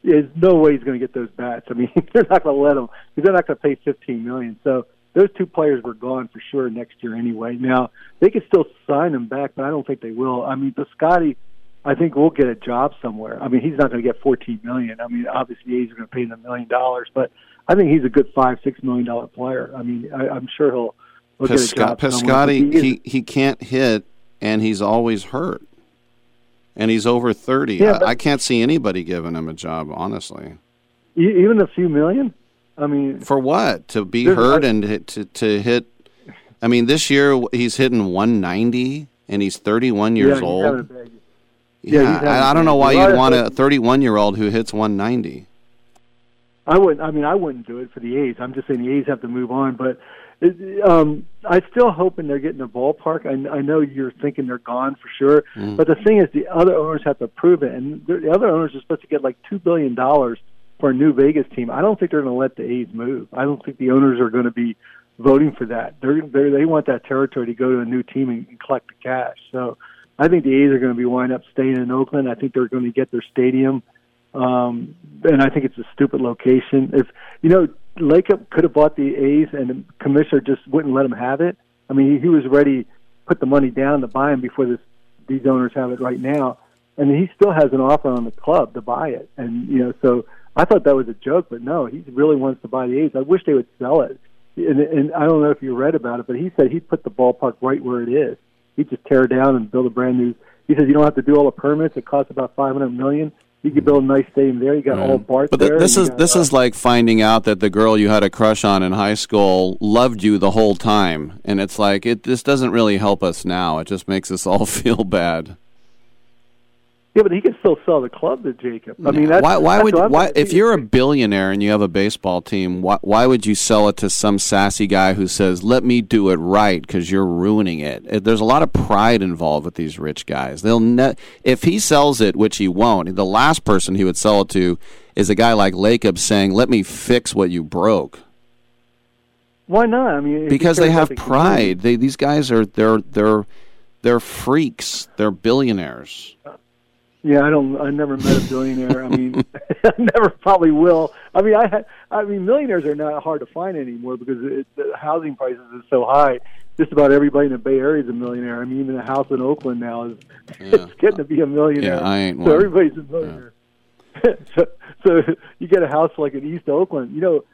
there's no way he's going to get those bats. I mean, *laughs* they're not going to let him because they're not going to pay 15 million. So those two players were gone for sure next year anyway. Now they could still sign him back, but I don't think they will. I mean, Piscotty, I think we'll get a job somewhere. I mean, he's not going to get 14 million. I mean, obviously A's are going to pay him a million dollars, but I think he's a good five, six million dollar player. I mean, I, I'm sure he'll. he'll get a Pisca- job somewhere, Piscotty, he he, he can't hit, and he's always hurt. And he's over 30. Yeah, I, I can't see anybody giving him a job, honestly. even a few million. I mean, For what? To be hurt and hit, to, to hit. I mean, this year he's hitting 190, and he's 31 years yeah, old. Bad- Yeah, I, I, don't know why you'd want a 31 year old who hits 190. I wouldn't. I mean, I wouldn't do it for the A's. I'm just saying the A's have to move on. But it, um, I'm still hoping they're getting a ballpark. I, I know you're thinking they're gone for sure, Mm. but the thing is, the other owners have to prove it, and the the other owners are supposed to get like two billion dollars for a new Vegas team. I don't think they're going to let the A's move. I don't think the owners are going to be voting for that. They're, they're they want that territory to go to a new team and, and collect the cash. So I think the A's are going to be wind up staying in Oakland. I think they're going to get their stadium um, and I think it's a stupid location. If you know, Lacob could have bought the A's, and the commissioner just wouldn't let him have it. I mean, he, was ready put the money down to buy him before this these owners have it right now, and he still has an offer on the club to buy it. And you know, so I thought that was a joke, but no, he really wants to buy the A's. I wish they would sell it. And, and I don't know if you read about it, but he said he'd put the ballpark right where it is. He'd just tear it down and build a brand new. He says you don't have to do all the permits. It costs about five hundred million. You could build a nice stadium there. You got all Bart But th- there. this is got, this uh, is like finding out that the girl you had a crush on in high school loved you the whole time, and it's like it. This doesn't really help us now. It just makes us all *laughs* feel bad. Yeah, but he can still sell the club to Lacob. I mean, that's, why? Why would? Why? If you're a billionaire and you have a baseball team, why, why would you sell it to some sassy guy who says, "Let me do it right" because you're ruining it? Uh, There's a lot of pride involved with these rich guys. They'll ne- if he sells it, which he won't. The last person he would sell it to is a guy like Lacob saying, "Let me fix what you broke." Why not? I mean, because they have pride. They these guys are they're they're they're freaks. They're billionaires. Yeah, I don't. I never met a billionaire. I mean, *laughs* I never probably will. I mean, I had. I mean, millionaires are not hard to find anymore because it, the housing prices is so high. Just about everybody in the Bay Area is a millionaire. I mean, even a house in Oakland now is *laughs* it's getting to be a millionaire. Yeah, I ain't so one. everybody's a millionaire. *laughs* so, so you get a house like in East Oakland. You know,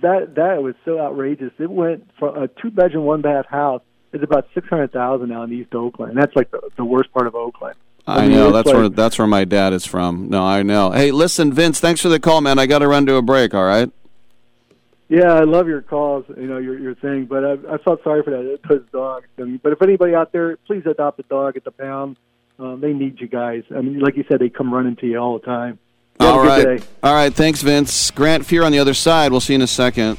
that that was so outrageous. It went from a two bedroom, one bath house. It's about six hundred thousand now in East Oakland, and that's like the, the worst part of Oakland. I, mean, know that's like- where that's where my dad is from. No, I know. Hey, listen, Vince. Thanks for the call, man. I got to run to a break. All right. Yeah, I love your calls. You know your your thing, but I, I felt sorry for that those dogs. I mean, but if anybody out there, please adopt a dog at the pound. Um, they need you guys. I mean, like you said, they come running to you all the time. You have All a good right. day. All right. Thanks, Vince. Grant Fuhr on the other side. We'll see you in a second.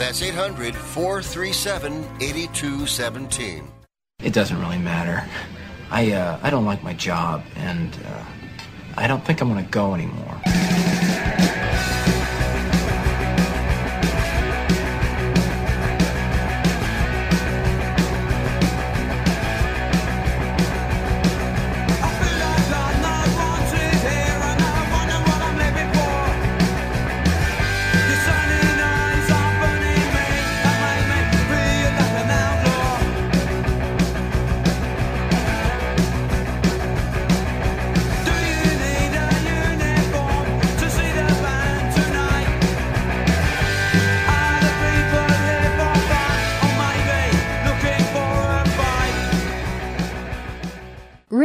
That's 800 437 8217. It doesn't really matter. I uh, I don't like my job, and uh, I don't think I'm gonna go anymore.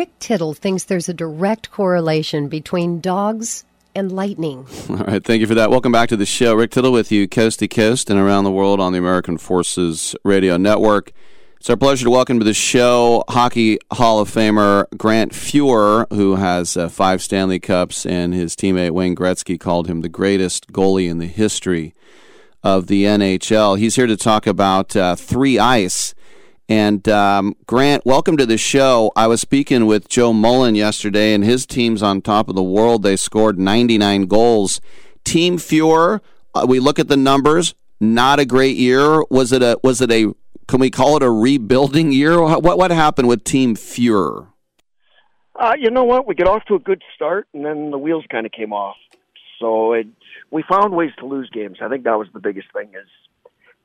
Rick Tittle thinks there's a direct correlation between dogs and lightning. *laughs* All right, thank you for that. Welcome back to the show. Rick Tittle with you, coast to coast and around the world on the American Forces Radio Network. It's our pleasure to welcome to the show Hockey Hall of Famer Grant Fuhr, who has uh, five Stanley Cups, and his teammate Wayne Gretzky called him the greatest goalie in the history of the NHL. He's here to talk about uh, three ice. And um, Grant, welcome to the show. I was speaking with Joe Mullen yesterday, and his team's on top of the world. They scored 99 goals. Team Fuhr, uh, we look at the numbers. Not a great year. Was it a? Was it a? Can we call it a rebuilding year? What what happened with Team Fuhr? Uh, you know what? We get off to a good start, and then the wheels kind of came off. So it, we found ways to lose games. I think that was the biggest thing. Is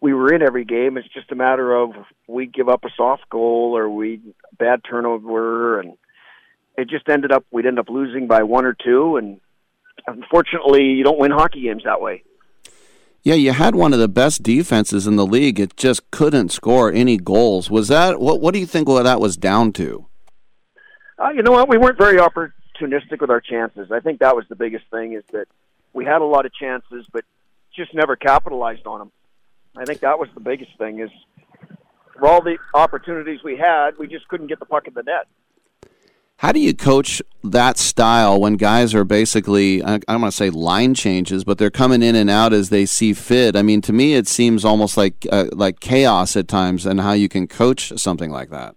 we were in every game. It's just a matter of we give up a soft goal or we bad turnover, and it just ended up we'd end up losing by one or two. And unfortunately, you don't win hockey games that way. Yeah, you had one of the best defenses in the league. It just couldn't score any goals. Was that what? What do you think? That was down to? Uh, you know what? We weren't very opportunistic with our chances. I think that was the biggest thing. Is that we had a lot of chances, but just never capitalized on them. I think that was the biggest thing is for all the opportunities we had, we just couldn't get the puck in the net. How do you coach that style when guys are basically, I don't want to say line changes, but they're coming in and out as they see fit? I mean, to me, it seems almost like uh, like chaos at times, and how you can coach something like that.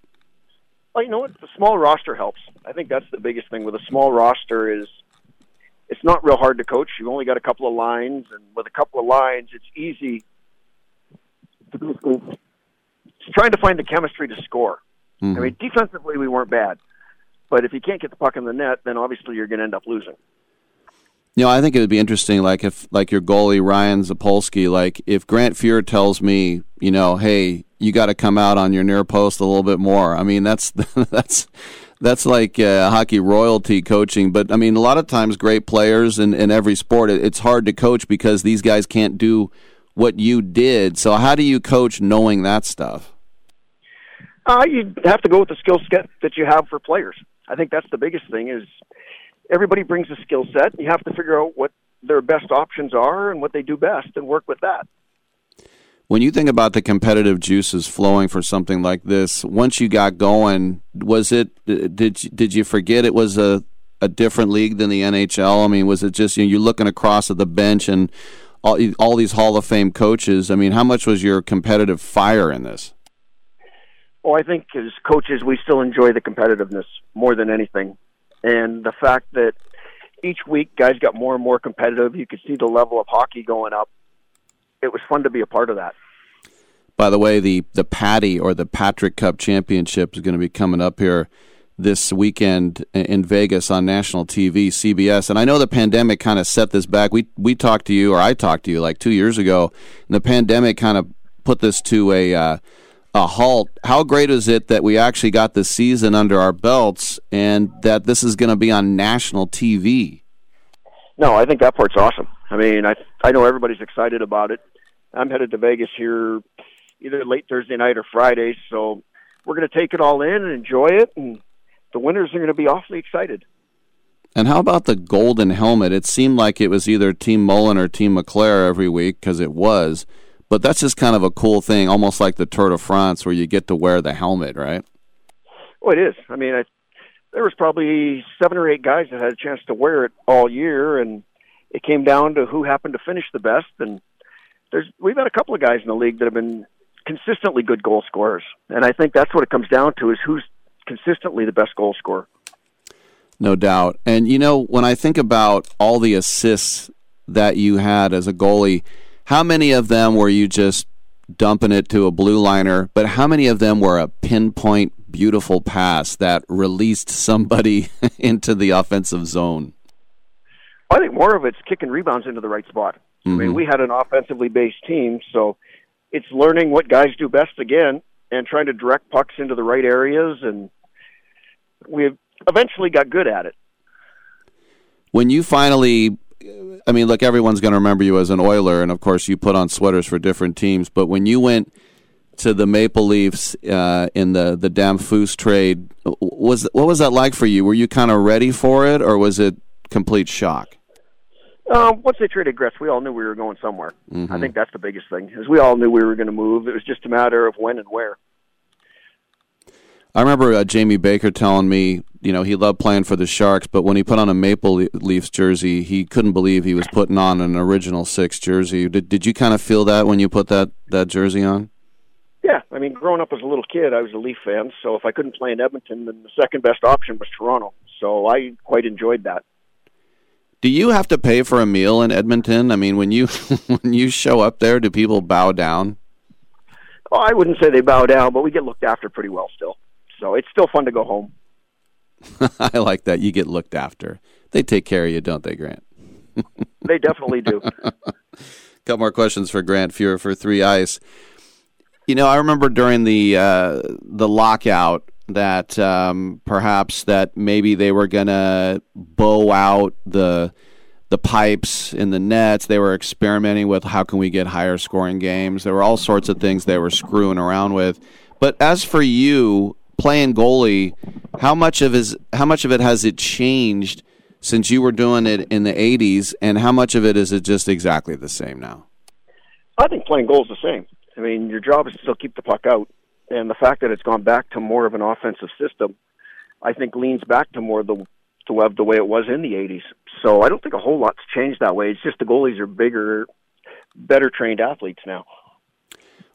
Well, you know what? The small roster helps. I think that's the biggest thing with a small roster is it's not real hard to coach. You've only got a couple of lines, and with a couple of lines, it's easy to basically it's trying to find the chemistry to score. Mm-hmm. I mean, defensively, we weren't bad. But if you can't get the puck in the net, then obviously you're going to end up losing. You know, I think it would be interesting, like if, like your goalie Ryan Zapolski, like if Grant Fuhr tells me, you know, hey, you got to come out on your near post a little bit more. I mean, that's *laughs* that's that's like uh, hockey royalty coaching. But I mean, a lot of times, great players in, in every sport, it, it's hard to coach because these guys can't do what you did. So, how do you coach knowing that stuff? Uh, you have to go with the skill set that you have for players. I think that's the biggest thing is everybody brings a skill set. You have to figure out what their best options are and what they do best and work with that. When you think about the competitive juices flowing for something like this, once you got going, was it did did you forget it was a a different league than the NHL? I mean, was it just you know, you're looking across at the bench and all all these Hall of Fame coaches? I mean, how much was your competitive fire in this? Well, I think as coaches, we still enjoy the competitiveness more than anything, and the fact that each week guys got more and more competitive. You could see the level of hockey going up. It was fun to be a part of that. By the way, the the Patty or the Patrick Cup Championship is going to be coming up here this weekend in Vegas on national TV, CBS. And I know the pandemic kind of set this back. We we talked to you, or I talked to you, like two years ago. And the pandemic kind of put this to a uh, a halt. How great is it that we actually got the season under our belts, and that this is going to be on national TV? No, I think that part's awesome. I mean, I I know everybody's excited about it. I'm headed to Vegas here either late Thursday night or Friday, so we're going to take it all in and enjoy it, and the winners are going to be awfully excited. And how about the golden helmet? It seemed like it was either Team Mullen or Team McClare every week because it was. But that's just kind of a cool thing, almost like the Tour de France, where you get to wear the helmet, right? Well, it is. I mean, I, there was probably seven or eight guys that had a chance to wear it all year, and it came down to who happened to finish the best. And there's we've had a couple of guys in the league that have been consistently good goal scorers, and I think that's what it comes down to: is who's consistently the best goal scorer. No doubt. And you know, when I think about all the assists that you had as a goalie, how many of them were you just dumping it to a blue liner, but how many of them were a pinpoint beautiful pass that released somebody *laughs* into the offensive zone? I think more of it's kicking rebounds into the right spot. Mm-hmm. I mean, we had an offensively based team, so it's learning what guys do best again and trying to direct pucks into the right areas and we eventually got good at it. When you finally I mean, look, everyone's going to remember you as an Oiler, and of course, you put on sweaters for different teams. But when you went to the Maple Leafs uh, in the the Damphousse trade, was what was that like for you? Were you kind of ready for it, or was it complete shock? Um, once they traded Gretz, we all knew we were going somewhere. Mm-hmm. I think that's the biggest thing, is we all knew we were going to move. It was just a matter of when and where. I remember uh, Jamie Baker telling me, you know, he loved playing for the Sharks, but when he put on a Maple Leafs jersey, he couldn't believe he was putting on an original six jersey. Did did you kind of feel that when you put that that jersey on? Yeah, I mean, growing up as a little kid, I was a Leaf fan, so if I couldn't play in Edmonton, then the second best option was Toronto. So I quite enjoyed that. Do you have to pay for a meal in Edmonton? I mean, when you *laughs* when you show up there, do people bow down? Well, I wouldn't say they bow down, but we get looked after pretty well still. So it's still fun to go home. *laughs* I like that. You get looked after. They take care of you, don't they, Grant? *laughs* they definitely do. Couple more questions for Grant Fuhr for Three Ice. You know, I remember during the uh, the lockout that um, perhaps that maybe they were gonna bow out the the pipes in the nets. They were experimenting with how can we get higher scoring games. There were all sorts of things they were screwing around with. But as for you, playing goalie, how much of is how much of it has it changed since you were doing it in the '80s, and how much of it is it just exactly the same now? I think playing goal is the same. I mean, your job is to still keep the puck out, and the fact that it's gone back to more of an offensive system, I think leans back to more the to have the way it was in the 80s. So I don't think a whole lot's changed that way. It's just the goalies are bigger, better trained athletes now.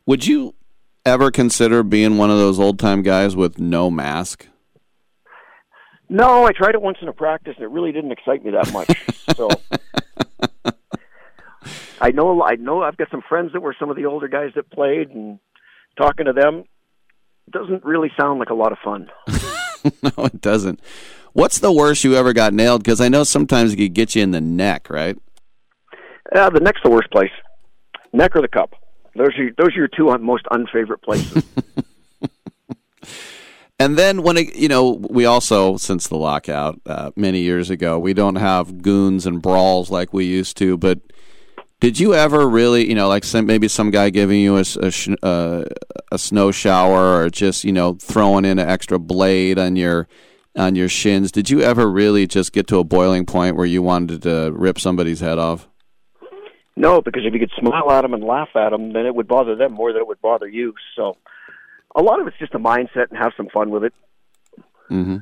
Would you ever consider being one of those old time guys with no mask? No, I tried it once in a practice and it really didn't excite me that much. so *laughs* I know I know I've got some friends that were some of the older guys that played and talking to them doesn't really sound like a lot of fun. *laughs* no, it doesn't. What's the worst you ever got nailed? Because I know sometimes it could get you in the neck, right? Uh, the neck's the worst place. Neck or the cup. Those are those are your two most unfavorite places. *laughs* And then when it, you know, we also since the lockout uh, many years ago, we don't have goons and brawls like we used to. But did you ever really, you know, like some, maybe some guy giving you a a, sh- uh, a snow shower or just you know throwing in an extra blade on your on your shins? Did you ever really just get to a boiling point where you wanted to rip somebody's head off? no, because if you could smile at them and laugh at them, then it would bother them more than it would bother you. So a lot of it's just a mindset and have some fun with it. hmm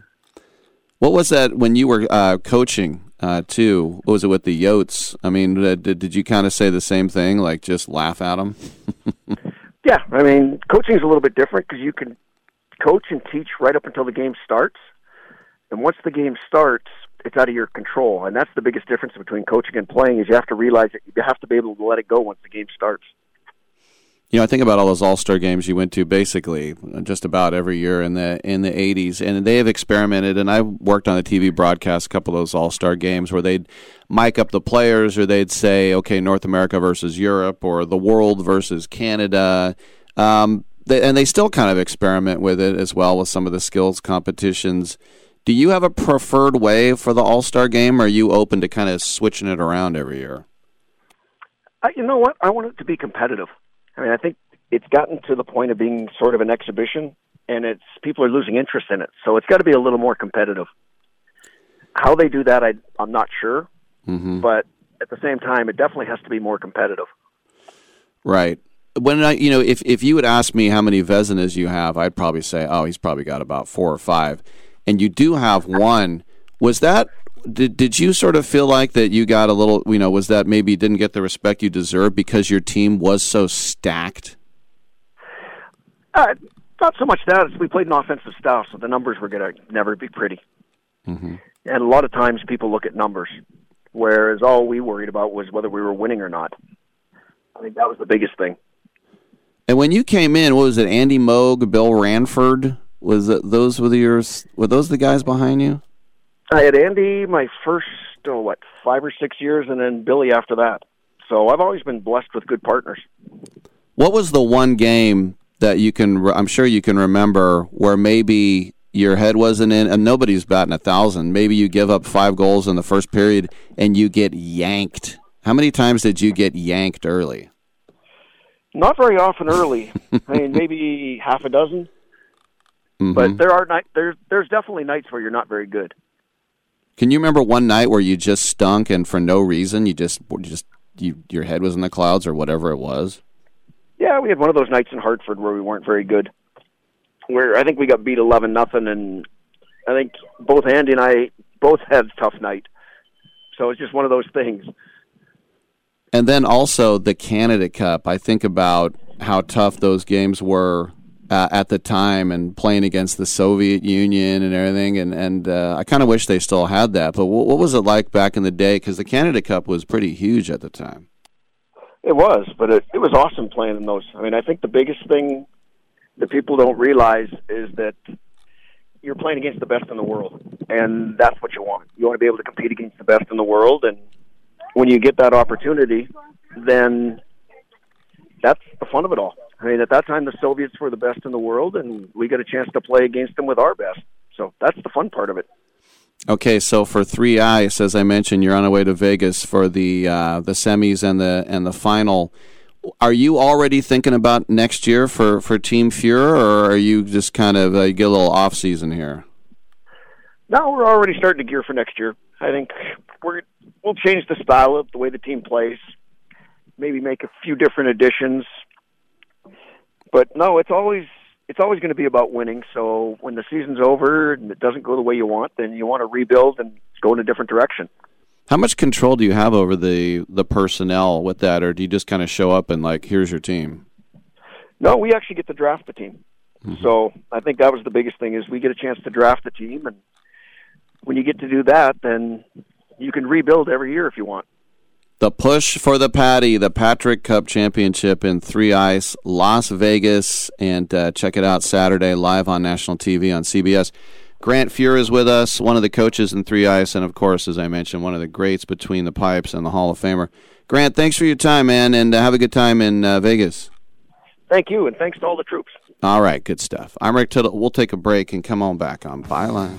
What was that when you were uh, coaching uh, too? What was it with the Yotes? I mean, uh, did did you kind of say the same thing, like just laugh at them? *laughs* Yeah, I mean, coaching is a little bit different because you can coach and teach right up until the game starts, and once the game starts, it's out of your control, and that's the biggest difference between coaching and playing. Is you have to realize that you have to be able to let it go once the game starts. You know, I think about all those All Star games you went to, basically just about every year in the in the '80s, and they have experimented. And I worked on a TV broadcast, a couple of those All Star games where they'd mic up the players, or they'd say, "Okay, North America versus Europe," or "The world versus Canada." Um, they, and they still kind of experiment with it as well with some of the skills competitions. Do you have a preferred way for the All Star game, or are you open to kind of switching it around every year? Uh, you know what? I want it to be competitive. I mean, I think it's gotten to the point of being sort of an exhibition, and it's people are losing interest in it. So it's got to be a little more competitive. How they do that, I, I'm not sure, Mm-hmm. but at the same time, it definitely has to be more competitive. Right. When I, you know, if if you would ask me how many Vezinas you have, I'd probably say, oh, he's probably got about four or five. And you do have one. Was that? Did did you sort of feel like that you got a little? You know, was that maybe you didn't get the respect you deserved because your team was so stacked? Uh, not so much that. We played an offensive style, so the numbers were going to never be pretty. Mm-hmm. And a lot of times people look at numbers, whereas all we worried about was whether we were winning or not. I think that was the biggest thing. And when you came in, what was it? Andy Moog, Bill Ranford. Was it those were the yours? Were those the guys behind you? I had Andy my first, oh, what, five or six years, and then Billy after that. So I've always been blessed with good partners. What was the one game that you can? re- I'm sure you can remember where maybe your head wasn't in, and nobody's batting a thousand. Maybe you give up five goals in the first period and you get yanked. How many times did you get yanked early? Not very often early. I mean, maybe half a dozen. *laughs* But Mhm. there are night there's there's definitely nights where you're not very good. Can you remember one night where you just stunk and for no reason you just just you your head was in the clouds or whatever it was? Yeah, we had one of those nights in Hartford where we weren't very good. Where I think we got beat eleven nothing, and I think both Andy and I both had a tough night. So it's just one of those things. And then also the Canada Cup. I think about how tough those games were uh, at the time and playing against the Soviet Union and everything. And, and uh, I kind of wish they still had that. But what, what was it like back in the day? Because the Canada Cup was pretty huge at the time. It was, but it, it was awesome playing in those. I mean, I think the biggest thing that people don't realize is that you're playing against the best in the world, and that's what you want. You want to be able to compete against the best in the world, and when you get that opportunity, then that's the fun of it all. I mean, at that time, the Soviets were the best in the world, and we got a chance to play against them with our best. So that's the fun part of it. Okay, so for three ice, as I mentioned, you're on the way to Vegas for the uh, the semis and the and the final. Are you already thinking about next year for, for Team Fuhrer, or are you just kind of uh, get a little off season here? No, we're already starting to gear for next year. I think we're we'll change the style of the way the team plays, maybe make a few different additions. But no, it's always it's always going to be about winning. So when the season's over and it doesn't go the way you want, then you want to rebuild and go in a different direction. How much control do you have over the the personnel with that, or do you just kind of show up and like, here's your team? No, we actually get to draft the team. Mm-hmm. So I think that was the biggest thing is we get a chance to draft the team, and when you get to do that, then you can rebuild every year if you want. The push for the Patty, the Patrick Cup Championship in three ice, Las Vegas, and uh, check it out Saturday live on national TV on CBS. Grant Fuhr is with us, one of the coaches in three ice, and of course, as I mentioned, one of the greats between the pipes and the Hall of Famer. Grant, thanks for your time, man, and uh, have a good time in uh, Vegas. Thank you, and thanks to all the troops. All right, good stuff. I'm Rick Tittle. We'll take a break and come on back on Byline.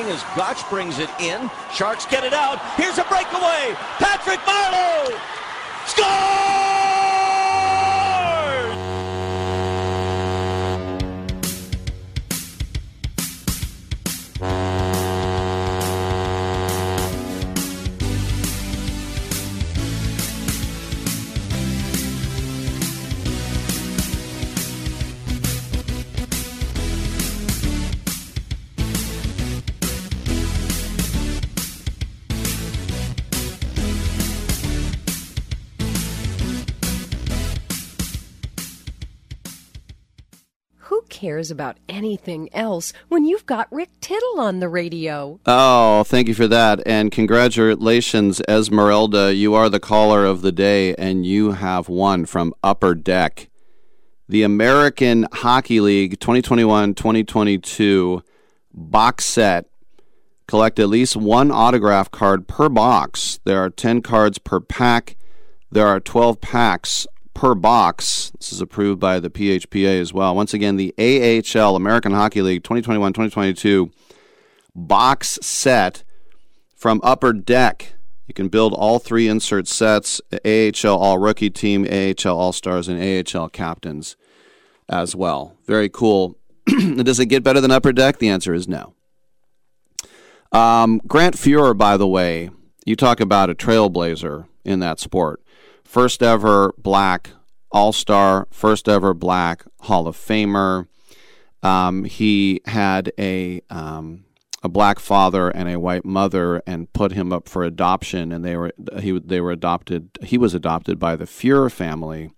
As Gotch brings it in, Sharks get it out. Here's a breakaway. Patrick Marleau scores! Cares about anything else when you've got Rick Tittle on the radio? Oh, thank you for that. And congratulations, Esmeralda. You are the caller of the day, and you have won from Upper Deck. The American Hockey League 2021 2022 box set. Collect at least one autograph card per box. There are 10 cards per pack. There are 12 packs per box. This is approved by the PHPA as well. Once again, the AHL American Hockey League 2021 2022 box set from Upper Deck. You can build all three insert sets AHL All Rookie Team, AHL All Stars, and AHL Captains as well. Very cool. *clears throat* Does it get better than Upper Deck? The answer is no. Um, Grant Fuhrer, by the way, you talk about a trailblazer in that sport. First ever black All Star, first ever black Hall of Famer. Um, he had a um, a black father and a white mother, and put him up for adoption. And they were he they were adopted. He was adopted by the Fuhrer family,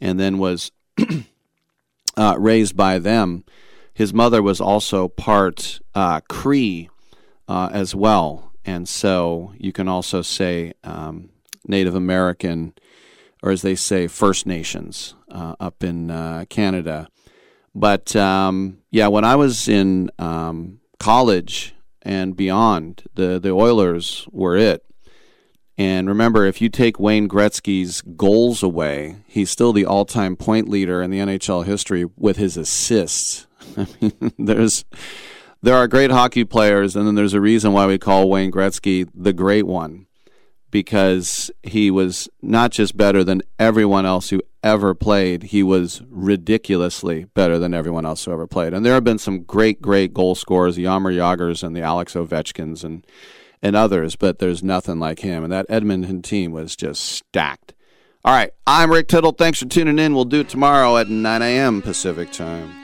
and then was *clears throat* uh, raised by them. His mother was also part uh, Cree uh, as well, and so you can also say um, Native American, or as they say, First Nations uh, up in uh, Canada. But um, yeah, when I was in um, college and beyond, the the Oilers were it. And remember, if you take Wayne Gretzky's goals away, he's still the all-time point leader in the NHL history with his assists. *laughs* I mean, there's there are great hockey players, and then there's a reason why we call Wayne Gretzky the great one, because he was not just better than everyone else who ever played, he was ridiculously better than everyone else who ever played. And there have been some great, great goal scorers, the Jaromir Jagrs and the Alex Ovechkins and and others, but there's nothing like him. And that Edmonton team was just stacked. All right, I'm Rick Tittle. Thanks for tuning in. We'll do it tomorrow at 9 a.m. Pacific time.